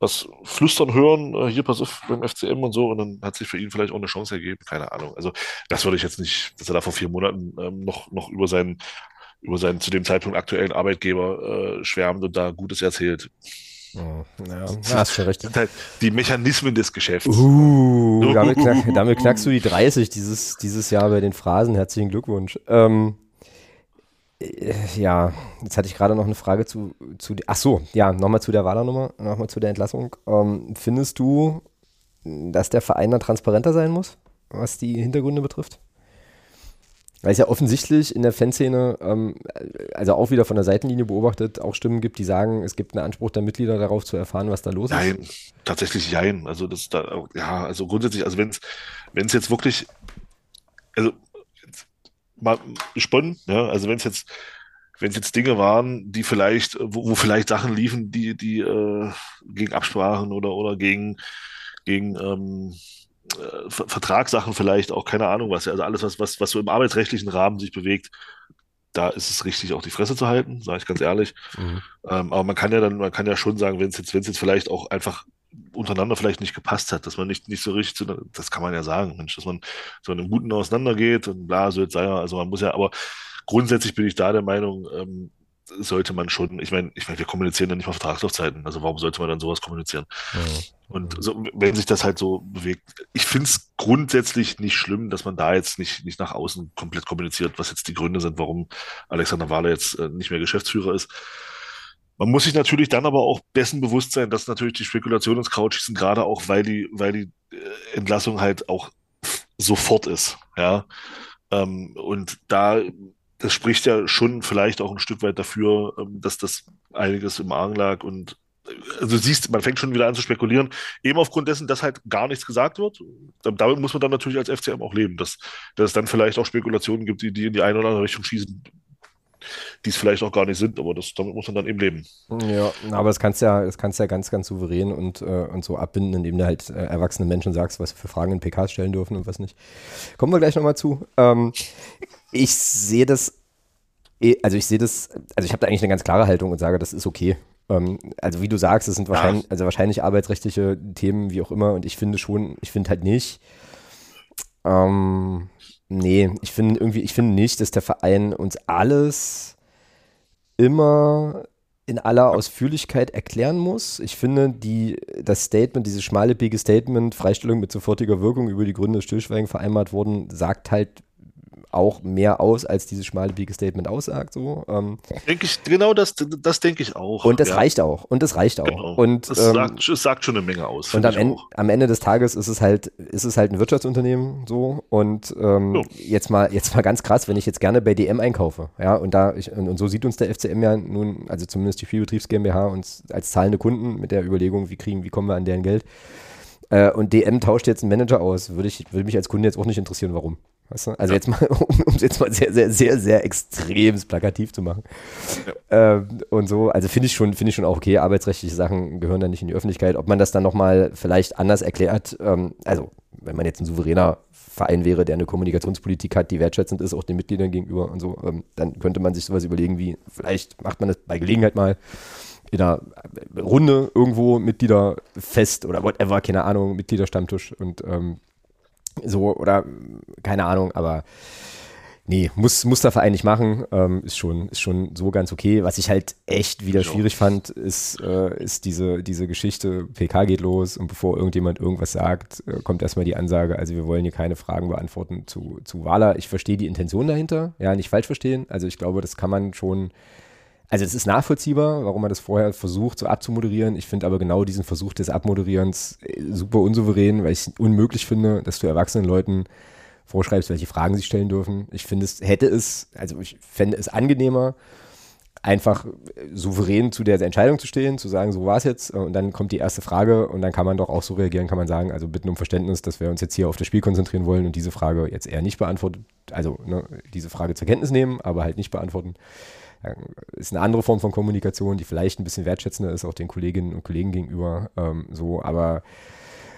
was flüstern hören, äh, hier pass auf beim FCM und so, und dann hat sich für ihn vielleicht auch eine Chance ergeben, keine Ahnung. Also das würde ich jetzt nicht, dass er da vor vier Monaten ähm, noch, noch über seinen, über seinen zu dem Zeitpunkt aktuellen Arbeitgeber äh, schwärmt und da Gutes erzählt. Oh, ja, hast schon recht. Halt die Mechanismen des Geschäfts. Uh, damit, knack, damit knackst du die 30 dieses, dieses Jahr bei den Phrasen. Herzlichen Glückwunsch. Ähm, äh, ja, jetzt hatte ich gerade noch eine Frage zu, zu ach so, ja, nochmal zu der Wahlernummer, nochmal zu der Entlassung. Ähm, findest du, dass der Verein da transparenter sein muss, was die Hintergründe betrifft? Weil es ja offensichtlich in der Fanszene, ähm, also auch wieder von der Seitenlinie beobachtet, auch Stimmen gibt, die sagen, es gibt einen Anspruch der Mitglieder darauf zu erfahren, was da los Nein, ist. Nein, tatsächlich jein. Also das da, ja, also grundsätzlich, also wenn es wenn es jetzt wirklich, also mal gesponnen, ja, also wenn es jetzt wenn es jetzt Dinge waren, die vielleicht, wo, wo vielleicht Sachen liefen, die, die äh, gegen Absprachen oder, oder gegen, gegen ähm, äh, Vertragssachen vielleicht auch, keine Ahnung was, also alles, was, was, was so im arbeitsrechtlichen Rahmen sich bewegt, da ist es richtig, auch die Fresse zu halten, sage ich ganz ehrlich. Mhm. Ähm, aber man kann ja dann, man kann ja schon sagen, wenn es jetzt, wenn es jetzt vielleicht auch einfach untereinander vielleicht nicht gepasst hat, dass man nicht, nicht so richtig zu, das kann man ja sagen, Mensch, dass man so in einem Guten auseinandergeht und bla, so jetzt sei ja, also man muss ja, aber grundsätzlich bin ich da der Meinung, ähm, sollte man schon, ich meine, ich meine, wir kommunizieren ja nicht mal Vertragslaufzeiten, also warum sollte man dann sowas kommunizieren? Mhm. Und so, wenn sich das halt so bewegt, ich finde es grundsätzlich nicht schlimm, dass man da jetzt nicht, nicht nach außen komplett kommuniziert, was jetzt die Gründe sind, warum Alexander Wahler jetzt äh, nicht mehr Geschäftsführer ist. Man muss sich natürlich dann aber auch dessen bewusst sein, dass natürlich die Spekulation ins Kraut schießen, gerade auch, weil die, weil die äh, Entlassung halt auch sofort ist, ja. Ähm, und da das spricht ja schon vielleicht auch ein Stück weit dafür, ähm, dass das einiges im Argen lag und also du siehst, man fängt schon wieder an zu spekulieren, eben aufgrund dessen, dass halt gar nichts gesagt wird. Damit muss man dann natürlich als FCM auch leben, dass, dass es dann vielleicht auch Spekulationen gibt, die, die in die eine oder andere Richtung schießen, die es vielleicht auch gar nicht sind, aber das, damit muss man dann eben leben. Ja, aber das kannst ja, das kannst ja ganz, ganz souverän und, äh, und so abbinden, indem du halt äh, erwachsenen Menschen sagst, was für Fragen in PKs stellen dürfen und was nicht. Kommen wir gleich nochmal zu. Ähm, ich sehe das, eh, also ich sehe das, also ich habe da eigentlich eine ganz klare Haltung und sage, das ist okay. Ähm, also wie du sagst, es sind wahrscheinlich, also wahrscheinlich arbeitsrechtliche Themen, wie auch immer, und ich finde schon, ich finde halt nicht, ähm, nee, ich finde irgendwie, ich finde nicht, dass der Verein uns alles immer in aller Ausführlichkeit erklären muss. Ich finde, die, das Statement, dieses schmalebiege Statement, Freistellung mit sofortiger Wirkung über die Gründe des Stillschweigens vereinbart wurden, sagt halt auch mehr aus, als dieses schmale Biege-Statement aussagt. So. Ähm. Denke ich, genau das, das denke ich auch. Und das ja. reicht auch. Und das reicht auch. Genau. Und, das ähm, sagt, es sagt schon eine Menge aus. Und am Ende, am Ende, des Tages ist es halt, ist es halt ein Wirtschaftsunternehmen so. Und ähm, so. jetzt mal, jetzt mal ganz krass, wenn ich jetzt gerne bei DM einkaufe, ja, und da, ich, und, und, so sieht uns der FCM ja nun, also zumindest die Spielbetriebs GmbH uns als zahlende Kunden mit der Überlegung, wie kriegen, wie kommen wir an deren Geld. Äh, und DM tauscht jetzt einen Manager aus, würde ich, würde mich als Kunde jetzt auch nicht interessieren, warum. Weißt du? Also ja. jetzt mal, um es jetzt mal sehr, sehr, sehr, sehr extrem plakativ zu machen. Ja. Ähm, und so, also finde ich schon, finde ich schon auch okay, arbeitsrechtliche Sachen gehören dann nicht in die Öffentlichkeit. Ob man das dann nochmal vielleicht anders erklärt, ähm, also wenn man jetzt ein souveräner Verein wäre, der eine Kommunikationspolitik hat, die wertschätzend ist, auch den Mitgliedern gegenüber und so, ähm, dann könnte man sich sowas überlegen wie, vielleicht macht man das bei Gelegenheit mal in einer Runde irgendwo Mitgliederfest oder whatever, keine Ahnung, Mitgliederstammtisch und ähm, so, oder keine Ahnung, aber nee, muss, muss der Verein nicht machen. Ähm, ist, schon, ist schon so ganz okay. Was ich halt echt wieder schwierig fand, ist, äh, ist diese, diese Geschichte, PK geht los und bevor irgendjemand irgendwas sagt, äh, kommt erstmal die Ansage, also wir wollen hier keine Fragen beantworten zu, zu Wala. Ich verstehe die Intention dahinter, ja, nicht falsch verstehen. Also ich glaube, das kann man schon also es ist nachvollziehbar, warum man das vorher versucht, so abzumoderieren. Ich finde aber genau diesen Versuch des Abmoderierens äh, super unsouverän, weil ich es unmöglich finde, dass du erwachsenen Leuten vorschreibst, welche Fragen sie stellen dürfen. Ich finde es, hätte es, also ich fände es angenehmer, einfach souverän zu der Entscheidung zu stehen, zu sagen, so war es jetzt, und dann kommt die erste Frage und dann kann man doch auch so reagieren, kann man sagen, also bitten um Verständnis, dass wir uns jetzt hier auf das Spiel konzentrieren wollen und diese Frage jetzt eher nicht beantwortet, also ne, diese Frage zur Kenntnis nehmen, aber halt nicht beantworten ist eine andere Form von Kommunikation, die vielleicht ein bisschen wertschätzender ist, auch den Kolleginnen und Kollegen gegenüber. Ähm, so, aber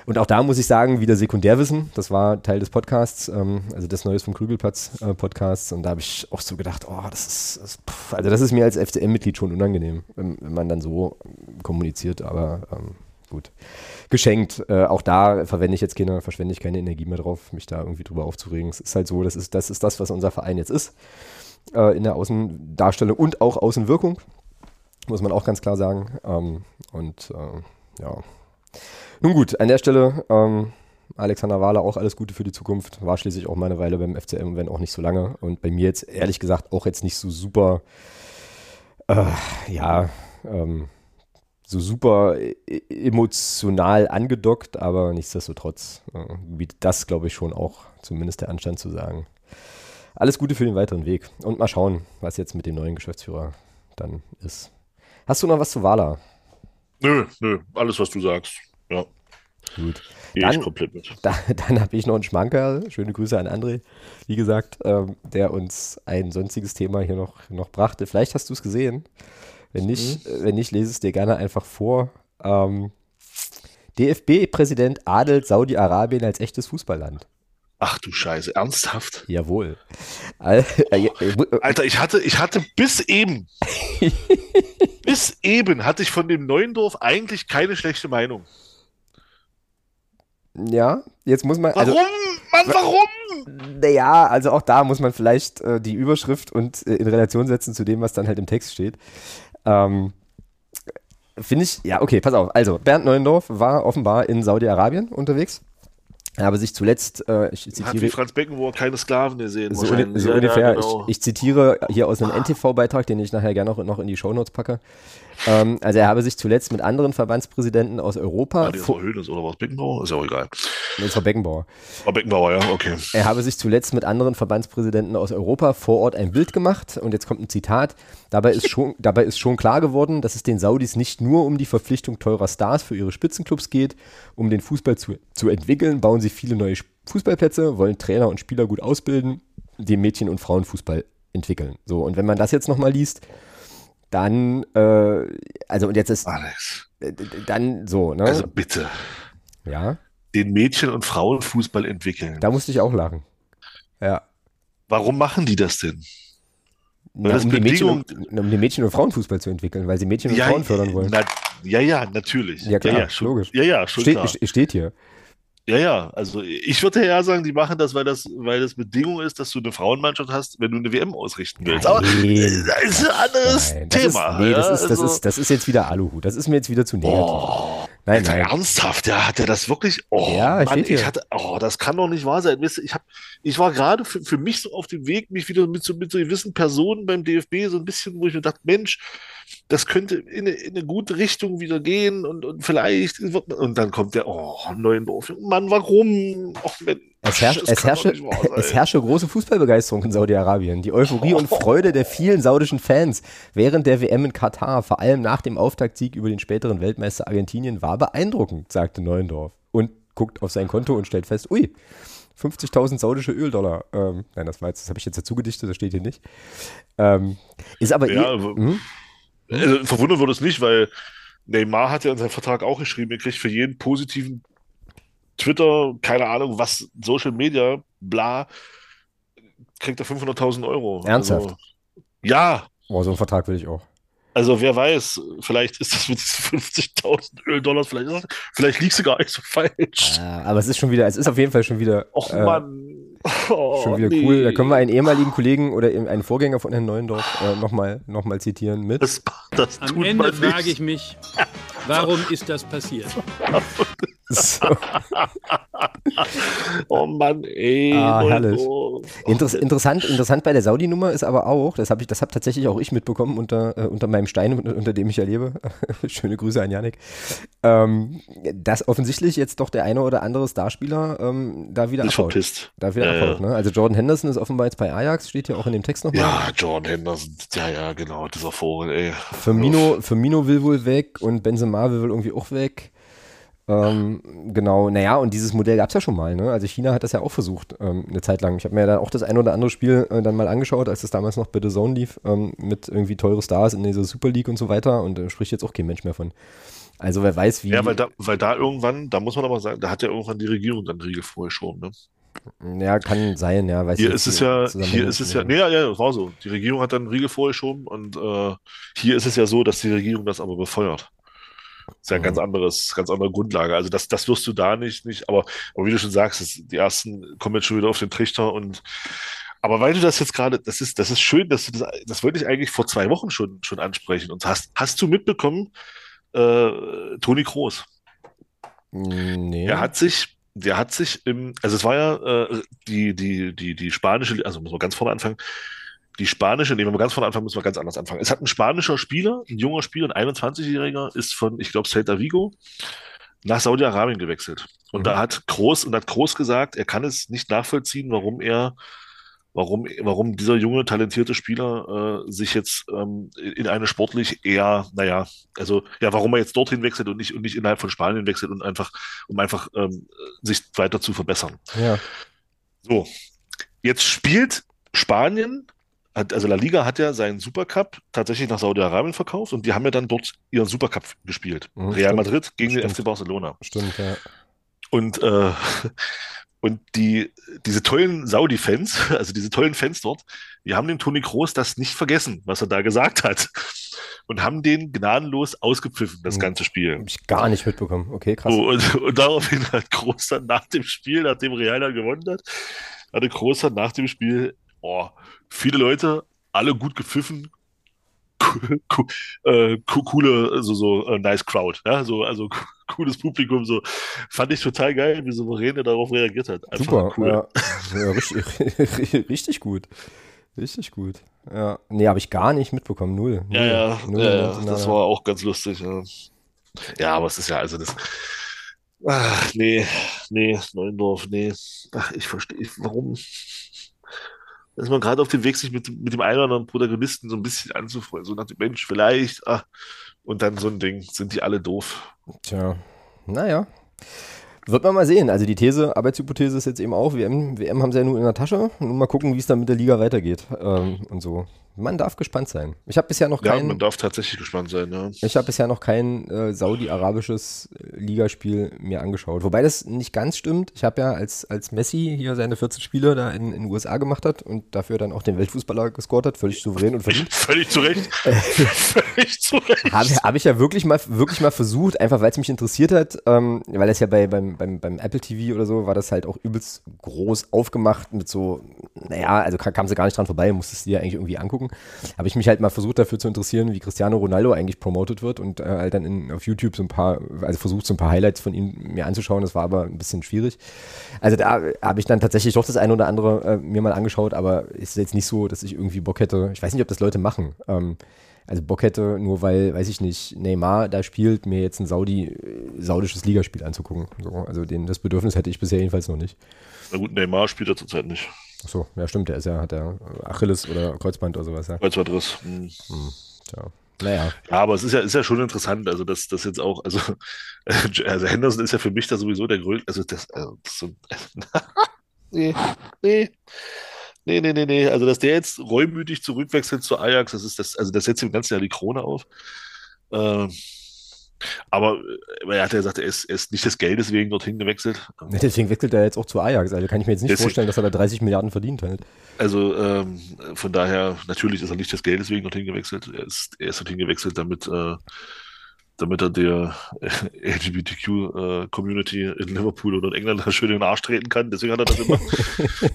und auch da muss ich sagen, wieder Sekundärwissen. Das war Teil des Podcasts, ähm, also des Neues vom Krügelplatz äh. Und da habe ich auch so gedacht, oh, das ist, das, pff, also das ist mir als FCM-Mitglied schon unangenehm, wenn, wenn, man dann so kommuniziert. Aber ähm, gut. Geschenkt. Äh, auch da verwende ich jetzt keine, verschwende ich keine Energie mehr drauf, mich da irgendwie drüber aufzuregen. Es ist halt so, das ist das, ist das was unser Verein jetzt ist. Äh, in der Außendarstellung und auch Außenwirkung. Muss man auch ganz klar sagen. Ähm, und äh, ja. Nun gut, an der Stelle, ähm, Alexander Wahler auch alles Gute für die Zukunft. War schließlich auch meine Weile beim FCM, wenn auch nicht so lange. Und bei mir jetzt ehrlich gesagt auch jetzt nicht so super, äh, ja, ähm, so super e-, emotional angedockt, aber nichtsdestotrotz äh, bietet das, glaube ich, schon auch zumindest der Anstand zu sagen. Alles Gute für den weiteren Weg und mal schauen, was jetzt mit dem neuen Geschäftsführer dann ist. Hast du noch was zu Wala? Nö, nö, alles, was du sagst. Ja. Gut. Gehe ich komplett mit. Da, dann habe ich noch einen Schmanker. Schöne Grüße an André, wie gesagt, ähm, der uns ein sonstiges Thema hier noch, noch brachte. Vielleicht hast du es gesehen. Wenn nicht, mhm. wenn nicht, lese es dir gerne einfach vor. Ähm, DFB-Präsident adelt Saudi-Arabien als echtes Fußballland. Ach du Scheiße, ernsthaft? Jawohl. Äh, Alter, ich hatte, ich hatte bis eben, bis eben hatte ich von dem Neuendorf eigentlich keine schlechte Meinung. Ja, jetzt muss man. Also, warum? Mann, warum? Naja, also auch da muss man vielleicht äh, die Überschrift und äh, in Relation setzen zu dem, was dann halt im Text steht. Ähm, Finde ich, ja, okay, pass auf. Also, Bernd Neuendorf war offenbar in Saudi-Arabien unterwegs. Er habe sich zuletzt, äh, ich zitiere. Hat wie Franz Beckenbauer keine Sklaven gesehen. So, so ja, ungefähr. Ja, genau. ich, ich, zitiere hier aus einem. NTV-Beitrag, den ich nachher gerne noch, noch in die Shownotes packe. Ähm, also er habe sich zuletzt mit anderen Verbandspräsidenten aus Europa. Ah, das war Höhnes oder was Beckenbauer? Ist ja auch egal. Das war Beckenbauer. War Beckenbauer, ja, okay. Er habe sich zuletzt mit anderen Verbandspräsidenten aus Europa vor Ort ein Bild gemacht und jetzt kommt ein Zitat. Dabei ist schon, dabei ist schon klar geworden, dass es den Saudis nicht nur um die Verpflichtung teurer Stars für ihre Spitzenclubs geht, um den Fußball zu, zu entwickeln, bauen sie viele neue Fußballplätze, wollen Trainer und Spieler gut ausbilden, den Mädchen- und Frauenfußball entwickeln. So, und wenn man das jetzt nochmal liest, dann, äh, also und jetzt ist Alex. dann so, ne? Also bitte. Ja. Den Mädchen- und Frauenfußball entwickeln. Da musste ich auch lachen. Ja. Warum machen die das denn? Na, um, die Mädchen, um, um den Mädchen- und Frauenfußball zu entwickeln, weil sie Mädchen und ja, Frauen fördern wollen. Na, ja, ja, natürlich. Ja, klar, ja, ja, schon, logisch. Ja, ja, schon steht, klar. Steht hier. Ja, ja, also ich würde ja sagen, die machen das, weil das, weil das Bedingung ist, dass du eine Frauenmannschaft hast, wenn du eine WM ausrichten willst. Nein, Aber das ist ein anderes nein, Thema. Das ist, nee, ja? das, ist, das, also, ist, das ist jetzt wieder Aluhut. Das ist mir jetzt wieder zu negativ. Oh, nein, nein. ernsthaft, ja, hat er das wirklich? Oh, Ja, Mann, ich hatte, oh, das kann doch nicht wahr sein. Ich hab, ich war gerade für, für mich so auf dem Weg, mich wieder mit so, mit so gewissen Personen beim DFB so ein bisschen, wo ich mir dachte, Mensch, das könnte in eine, in eine gute Richtung wieder gehen und, und vielleicht wird man, und dann kommt der, oh, Neuendorf, Mann, warum? Och, Mensch, Es, herrscht, es, herrsche, es herrsche große Fußballbegeisterung in Saudi-Arabien. Die Euphorie und Freude der vielen saudischen Fans während der WM in Katar, vor allem nach dem Auftaktsieg über den späteren Weltmeister Argentinien, war beeindruckend, sagte Neuendorf. Und guckt auf sein Konto und stellt fest, ui, 50.000 saudische Öldollar. Ähm, nein, das war jetzt, das habe ich jetzt dazu gedichtet, das steht hier nicht. Ähm, ist aber Ja, eh, hm? Also, verwundert wurde es nicht, weil Neymar hat ja in seinem Vertrag auch geschrieben, er kriegt für jeden positiven Twitter, keine Ahnung, was, Social Media, bla, kriegt er 500.000 Euro. Ernsthaft? Also, ja, oh, so einen Vertrag will ich auch. also wer weiß, vielleicht ist das mit diesen 50.000 Öldollars, vielleicht, vielleicht liegst du gar nicht so falsch. Ah, aber es ist schon wieder, es ist auf jeden Fall schon wieder, Och äh, Mann. Oh, schon wieder nee. cool. Da können wir einen ehemaligen Kollegen oder eben einen Vorgänger von Herrn Neuendorf äh, nochmal noch mal zitieren mit. Das, das Am Ende frage ich mich, warum ist das passiert? So. Oh Mann, ey. Ah, herrlich. Interess interessant, interessant bei der Saudi-Nummer ist aber auch, das habe ich, das habe tatsächlich auch ich mitbekommen unter, äh, unter meinem Stein, unter, unter dem ich ja lebe. Schöne Grüße an Janik. Ähm, dass offensichtlich jetzt doch der eine oder andere Starspieler ähm, da wieder Ist abhaut. verpisst. Da wieder Ja, abhaut, ne? Also Jordan Henderson ist offenbar jetzt bei Ajax, steht ja auch in dem Text nochmal. Ja, Jordan Henderson. Ja, ja, genau, dieser Vogel, ey. Firmino, Firmino will wohl weg und Benzema will wohl irgendwie auch weg. Ähm, genau, naja, und dieses Modell gab es ja schon mal. Ne? Also China hat das ja auch versucht, ähm, eine Zeit lang. Ich habe mir ja dann auch das ein oder andere Spiel äh, dann mal angeschaut, als das damals noch bei The Zone lief, ähm, mit irgendwie teure Stars in dieser Super League und so weiter. Und da spricht jetzt auch kein Mensch mehr von. Also wer weiß, wie. Ja, weil da, weil da irgendwann, da muss man aber sagen, da hat ja irgendwann die Regierung dann Riegel vorgeschoben, ne? ja, kann sein, ja. Weiß Hier ist es ja, hier ist es ja, nee, ja, ja, das war so. Die Regierung hat dann Riegel vorgeschoben und äh, hier ist es ja so, dass die Regierung das aber befeuert. Ist ja ein ganz anderes, ganz andere Grundlage. Also das, das wirst du da nicht, nicht, aber, aber wie du schon sagst, das, die ersten kommen jetzt schon wieder auf den Trichter und aber weil du das jetzt gerade, das ist, das ist schön, dass du das, das wollte ich eigentlich vor zwei Wochen schon, schon ansprechen. Und hast, hast du mitbekommen, äh, Toni Kroos? Nee. Er hat sich, der hat sich im, also es war ja äh, die, die, die, die spanische, also müssen wir ganz vorne anfangen, die spanische, nehmen wir ganz vorne anfangen, müssen wir ganz anders anfangen. Es hat ein spanischer Spieler, ein junger Spieler, ein 21-Jähriger, ist von, ich glaube, Celta Vigo nach Saudi-Arabien gewechselt. Und Mhm. da hat Groß und hat Groß gesagt, er kann es nicht nachvollziehen, warum er, warum, warum dieser junge, talentierte Spieler äh, sich jetzt ähm, in eine sportlich eher, naja, also ja, warum er jetzt dorthin wechselt und nicht und nicht innerhalb von Spanien wechselt und einfach, um einfach ähm, sich weiter zu verbessern. Ja. So, jetzt spielt Spanien, hat, also La Liga hat ja seinen Supercup tatsächlich nach Saudi-Arabien verkauft und die haben ja dann dort ihren Supercup gespielt. Mhm, Real stimmt. Madrid gegen den Stimmt. FC Barcelona. Stimmt, ja. Und, äh, und die, diese tollen Saudi-Fans, also diese tollen Fans dort, die haben dem Toni Kroos das nicht vergessen, was er da gesagt hat. Und haben den gnadenlos ausgepfiffen, das Mhm. ganze Spiel. Hab ich gar nicht mitbekommen. Okay, krass. So, und, und daraufhin hat Groß dann nach dem Spiel, nachdem Real dann gewonnen hat, hatte Groß dann nach dem Spiel, oh, viele Leute, alle gut gepfiffen, co- äh, co- coole, also so äh, nice Crowd, ja, so, also co- cooles Publikum, so fand ich total geil, wie souverän er darauf reagiert hat. Einfach Super. cool. Ja. Ja, richtig, richtig gut. Richtig gut. Ja. Nee, habe ich gar nicht mitbekommen. Null. Ja, Null. ja, Null. ja, ja, Na, das war auch ganz lustig. Ja, ja aber es ist ja, also das. Ach, nee, nee, Neuendorf, nee. Ach, ich verstehe, warum. Da ist man gerade auf dem Weg, sich mit, mit dem einen oder anderen Protagonisten so ein bisschen anzufreuen. So nach dem Mensch, vielleicht, ach, und dann so ein Ding. Sind die alle doof? Tja. Naja. Wird man mal sehen. Also die These, Arbeitshypothese ist jetzt eben auch, WM, WM haben sie ja nur in der Tasche. Nun mal gucken, wie es dann mit der Liga weitergeht. Ähm, und so. Man darf gespannt sein. Ich habe bisher noch Ja, kein. man darf tatsächlich gespannt sein, ja. Ich habe bisher noch kein äh, saudi-arabisches äh, Ligaspiel mir angeschaut. Wobei das nicht ganz stimmt. Ich habe ja, als, als Messi hier seine 14 Spiele da in in den USA gemacht hat und dafür dann auch den Weltfußballer gescored hat, völlig souverän und verdient, Völlig zu Recht. Völlig zu Recht. habe hab ich ja wirklich mal, wirklich mal versucht, einfach weil es mich interessiert hat, ähm, weil das ja bei, beim, beim, beim Apple TV oder so war das halt auch übelst groß aufgemacht mit so, naja, also kam, kam sie gar nicht dran vorbei, musstest du dir eigentlich irgendwie angucken. Habe ich mich halt mal versucht dafür zu interessieren, wie Cristiano Ronaldo eigentlich promotet wird und äh, halt dann in, auf YouTube so ein paar, also versucht so ein paar Highlights von ihm mir anzuschauen, das war aber ein bisschen schwierig. Also da habe ich dann tatsächlich doch das eine oder andere äh, mir mal angeschaut, aber ist jetzt nicht so, dass ich irgendwie Bock hätte, ich weiß nicht, ob das Leute machen, ähm, also Bock hätte, nur weil, weiß ich nicht, Neymar da spielt, mir jetzt ein Saudi, äh, saudisches Ligaspiel anzugucken. So, also den, das Bedürfnis hätte ich bisher jedenfalls noch nicht. Na gut, Neymar spielt er zurzeit nicht. Achso, ja stimmt, der ist ja, hat ja Achilles oder Kreuzband oder sowas, ja. Kreuzbandriss. Hm. Tja. Naja, Ja, aber es ist ja, ist ja schon interessant, also dass das jetzt auch, also, also Henderson ist ja für mich da sowieso der größte, also das, also das so, nee, nee, nee, nee, nee, nee, also dass der jetzt reumütig zurückwechselt zu Ajax, das ist das, also das setzt ihm ganz Jahr die Krone auf. Ähm, aber äh, er hat ja gesagt, er ist, er ist nicht des Geldes wegen dorthin gewechselt. deswegen wechselt er jetzt auch zu Ajax, also kann ich mir jetzt nicht Deswegen- vorstellen, dass er da 30 Milliarden verdient halt. Also ähm, von daher, natürlich ist er nicht des Geldes wegen dorthin gewechselt. Er ist, er ist dorthin gewechselt, damit, äh, damit er der LGBTQ-Community in Liverpool oder in England schön in den Arsch treten kann. Deswegen hat er das immer.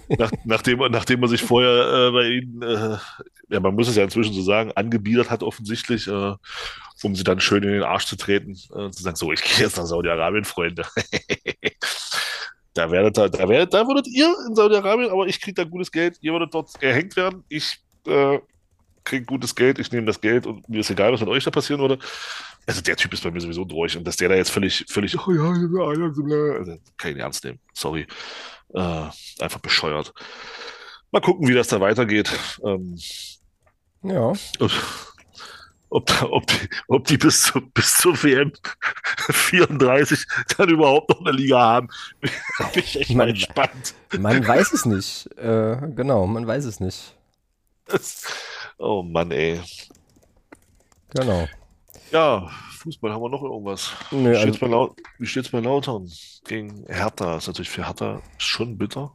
Nach, nachdem, er- nachdem er sich vorher äh, bei ihnen, äh, ja, man muss es ja inzwischen so sagen, angebiedert hat offensichtlich, äh, um sie dann schön in den Arsch zu treten, äh, zu sagen, so, ich gehe jetzt nach Saudi-Arabien, Freunde. Da werdet, ihr- da, werdet, da würdet ihr in Saudi-Arabien, aber ich kriege da gutes Geld, ihr würdet dort erhängt werden, ich äh, kriege gutes Geld, ich nehme das Geld und mir ist egal, was mit euch da passieren würde. Also der Typ ist bei mir sowieso durch und dass der da jetzt völlig, völlig, oh ja, also, kann ich nicht ernst nehmen, sorry. Äh, einfach bescheuert. Mal gucken, wie das da weitergeht. Ähm, Ja, ob, ob, ob, die, ob die bis, zu, bis zur WM 34 dann überhaupt noch eine Liga haben. Bin ich echt mal Man- gespannt. man weiß es nicht. Äh, genau, man weiß es nicht. Das, oh Mann, ey. Genau. Ja, Fußball haben wir noch irgendwas. Nö, Wie also, steht's bei, Lau wie steht's bei Lautern? Gegen Hertha. Ist natürlich für Hertha schon bitter.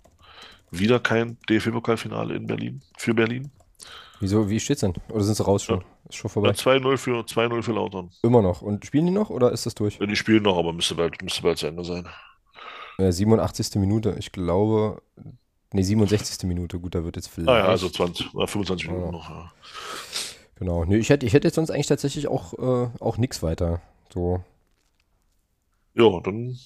Wieder kein DFB-Pokalfinale in Berlin. Für Berlin. Wieso, wie steht's denn? Oder sind sie raus schon? Ist schon vorbei? Ja, 2-0 für, 2-0 für Lautern. Immer noch. Und spielen die noch oder ist das durch? Ja, die spielen noch, aber müsste bald, müsste bald zu Ende sein. Äh, 87. Minute. Ich glaube. Ne, 67. Minute. Gut, da wird jetzt vielleicht. Ah ja, also 20, äh, 25 Minuten Ja. noch. Ja. Genau. Nee, ich hätte, ich hätte jetzt sonst eigentlich tatsächlich auch, äh, auch nichts weiter. So. ja, dann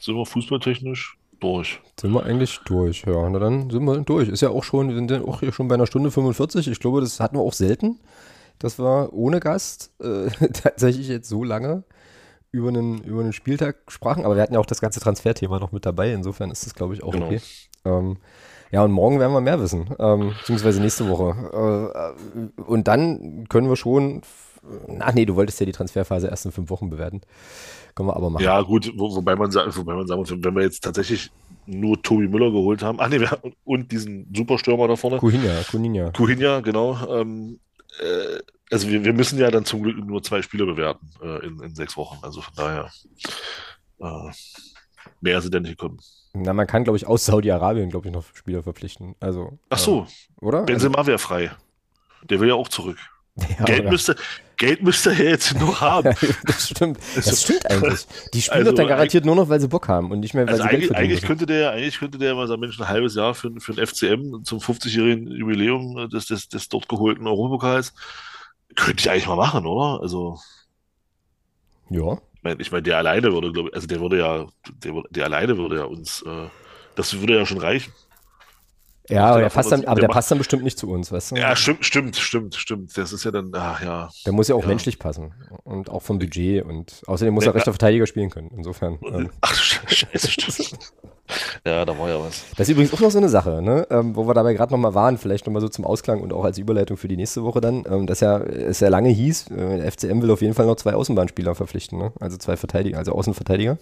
sind wir fußballtechnisch durch. Sind wir eigentlich durch, ja. Na dann sind wir durch. Ist ja auch schon, wir sind ja auch hier schon bei einer Stunde 45. Ich glaube, das hatten wir auch selten, dass wir ohne Gast äh, tatsächlich jetzt so lange über einen, über einen Spieltag sprachen. Aber wir hatten ja auch das ganze Transferthema noch mit dabei. Insofern ist das, glaube ich, auch Genau. okay. Ähm, ja, und morgen werden wir mehr wissen, ähm, beziehungsweise nächste Woche. Äh, und dann können wir schon, ach nee, du wolltest ja die Transferphase erst in fünf Wochen bewerten. Können wir aber machen. Ja, gut, wo, wobei man sagt, wobei man sagen muss, wenn wir jetzt tatsächlich nur Tobi Müller geholt haben, ach nee, wir, und diesen Superstürmer da vorne, Kuhinja, Kuhinja. Kuhinja, genau. Ähm, äh, also wir, wir müssen ja dann zum Glück nur zwei Spiele bewerten äh, in, in sechs Wochen. Also von daher äh, mehr sind ja nicht gekommen. Na, man kann, glaube ich, aus Saudi-Arabien, glaube ich, noch Spieler verpflichten. Also, Ach so, äh, oder? Benzema wäre frei. Der will ja auch zurück. Also, ja, Geld, oder- müsste, Geld müsste er jetzt nur haben. das stimmt. Das ist- stimmt eigentlich. Die spielen Also, doch dann garantiert nur noch, weil sie Bock haben und nicht mehr, weil Also sie Geld eigentlich, verdienen eigentlich müssen. könnte der, eigentlich könnte der mal sagen, Mensch, ein halbes Jahr für, für ein FCM zum 50-jährigen Jubiläum des, des, des dort geholten Europapokals, könnte ich eigentlich mal machen, oder? Also, Ja. Ich meine, ich der alleine würde, glaube ich, also der würde ja, der, der alleine würde ja uns, äh, das würde ja schon reichen. Ja, aber der passt dann, aber der der passt dann bestimmt nicht zu uns, weißt du? Ja, stimmt, stimmt, stimmt, stimmt. Das ist ja dann, ach ja. Der muss ja auch Ja. menschlich passen. Und auch vom Budget. Und außerdem muss er Ja. rechter Verteidiger spielen können. Insofern. Ähm, Ach, scheiße, stimmt. ja, da war ja was. Das ist übrigens auch noch so eine Sache, ne? ähm, wo wir dabei gerade nochmal waren, vielleicht nochmal so zum Ausklang und auch als Überleitung für die nächste Woche dann, ähm, dass ja es ja lange hieß, äh, FCM will auf jeden Fall noch zwei Außenbahnspieler verpflichten, ne? also zwei Verteidiger, also Außenverteidiger,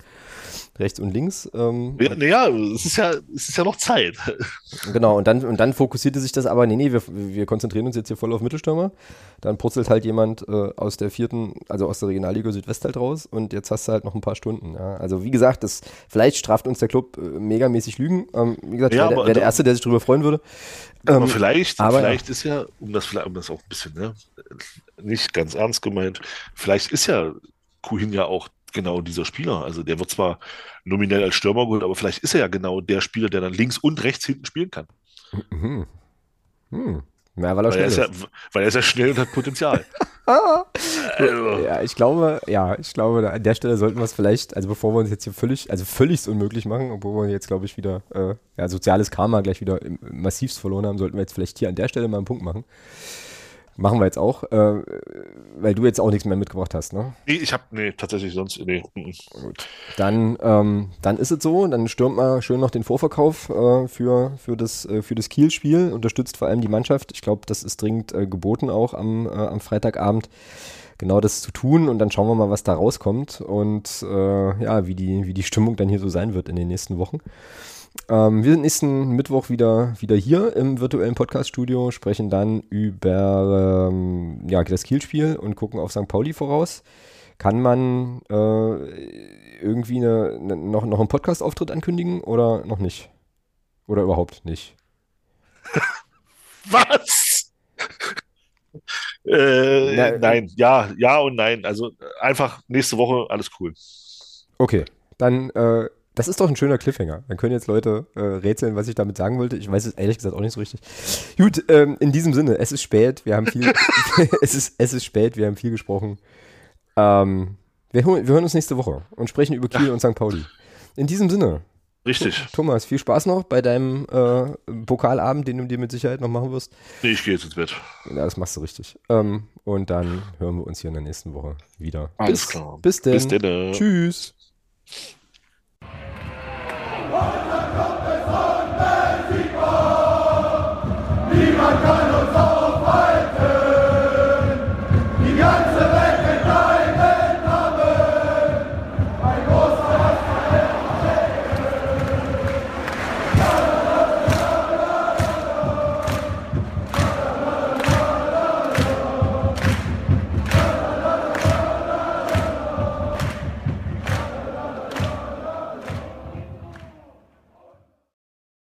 rechts und links. Ähm, Ja, naja, es ist ja, es ist ja noch Zeit. Genau, und dann, und dann fokussierte sich das aber, nee, nee, wir, wir konzentrieren uns jetzt hier voll auf Mittelstürmer. Dann purzelt halt jemand äh, aus der vierten, also aus der Regionalliga Südwest halt raus und jetzt hast du halt noch ein paar Stunden. Ja. Also wie gesagt, das, vielleicht straft uns der Club äh, megamäßig Lügen. Ähm, wie gesagt, Ja, wäre der, aber- wär der Erste, der sich darüber freuen würde. Aber Ähm, vielleicht, aber ja. vielleicht ist ja, um das, vielleicht- um das auch ein bisschen, ne, nicht ganz ernst gemeint, vielleicht ist ja Kuhin ja auch genau dieser Spieler. Also der wird zwar nominell als Stürmer geholt, aber vielleicht ist er ja genau der Spieler, der dann links und rechts hinten spielen kann. Mhm. Hm. Ja, weil er Weil er, schnell ist ja, weil er ist ja schnell und hat Potenzial. also, Ja, ich glaube, ja, ich glaube, an der Stelle sollten wir es vielleicht, also bevor wir uns jetzt hier völlig, also völlig unmöglich machen, obwohl wir jetzt, glaube ich, wieder, äh, ja, soziales Karma gleich wieder massivst verloren haben, sollten wir jetzt vielleicht hier an der Stelle mal einen Punkt machen. Machen wir jetzt auch, äh, weil du jetzt auch nichts mehr mitgebracht hast, ne? nee, ich habe, nee, tatsächlich sonst, nee. mhm. Dann, ähm, dann ist es so, dann stürmt mal schön noch den Vorverkauf äh, für, für das, äh, für das Kiel-Spiel, unterstützt vor allem die Mannschaft. Ich glaube, das ist dringend äh, geboten auch am, äh, am Freitagabend, genau das zu tun und dann schauen wir mal, was da rauskommt und äh, ja, wie die, wie die Stimmung dann hier so sein wird in den nächsten Wochen. Ähm, wir sind nächsten Mittwoch wieder, wieder hier im virtuellen Podcast-Studio, sprechen dann über ähm, ja, das Kiel-Spiel und gucken auf St. Pauli voraus. Kann man äh, irgendwie eine, eine, noch, noch einen Podcast-Auftritt ankündigen oder noch nicht? Oder überhaupt nicht? Was? äh, Na, nein, ja, ja und nein. Also einfach nächste Woche alles cool. Okay, dann, äh, das ist doch ein schöner Cliffhanger. Dann können jetzt Leute äh, rätseln, was ich damit sagen wollte. Ich weiß es ehrlich gesagt auch nicht so richtig. Gut, ähm, in diesem Sinne, es ist spät, wir haben viel, es, ist, es ist spät, wir haben viel gesprochen. Ähm, wir, wir hören uns nächste Woche und sprechen über Kiel und St. Pauli. In diesem Sinne, Richtig. Thomas, viel Spaß noch bei deinem äh, Pokalabend, den du dir mit Sicherheit noch machen wirst. Nee, ich gehe jetzt ins Bett. Ja, das machst du richtig. Ähm, und dann hören wir uns hier in der nächsten Woche wieder. Alles bis, klar. Bis denn. Bis denn. Tschüss. Niemand kann uns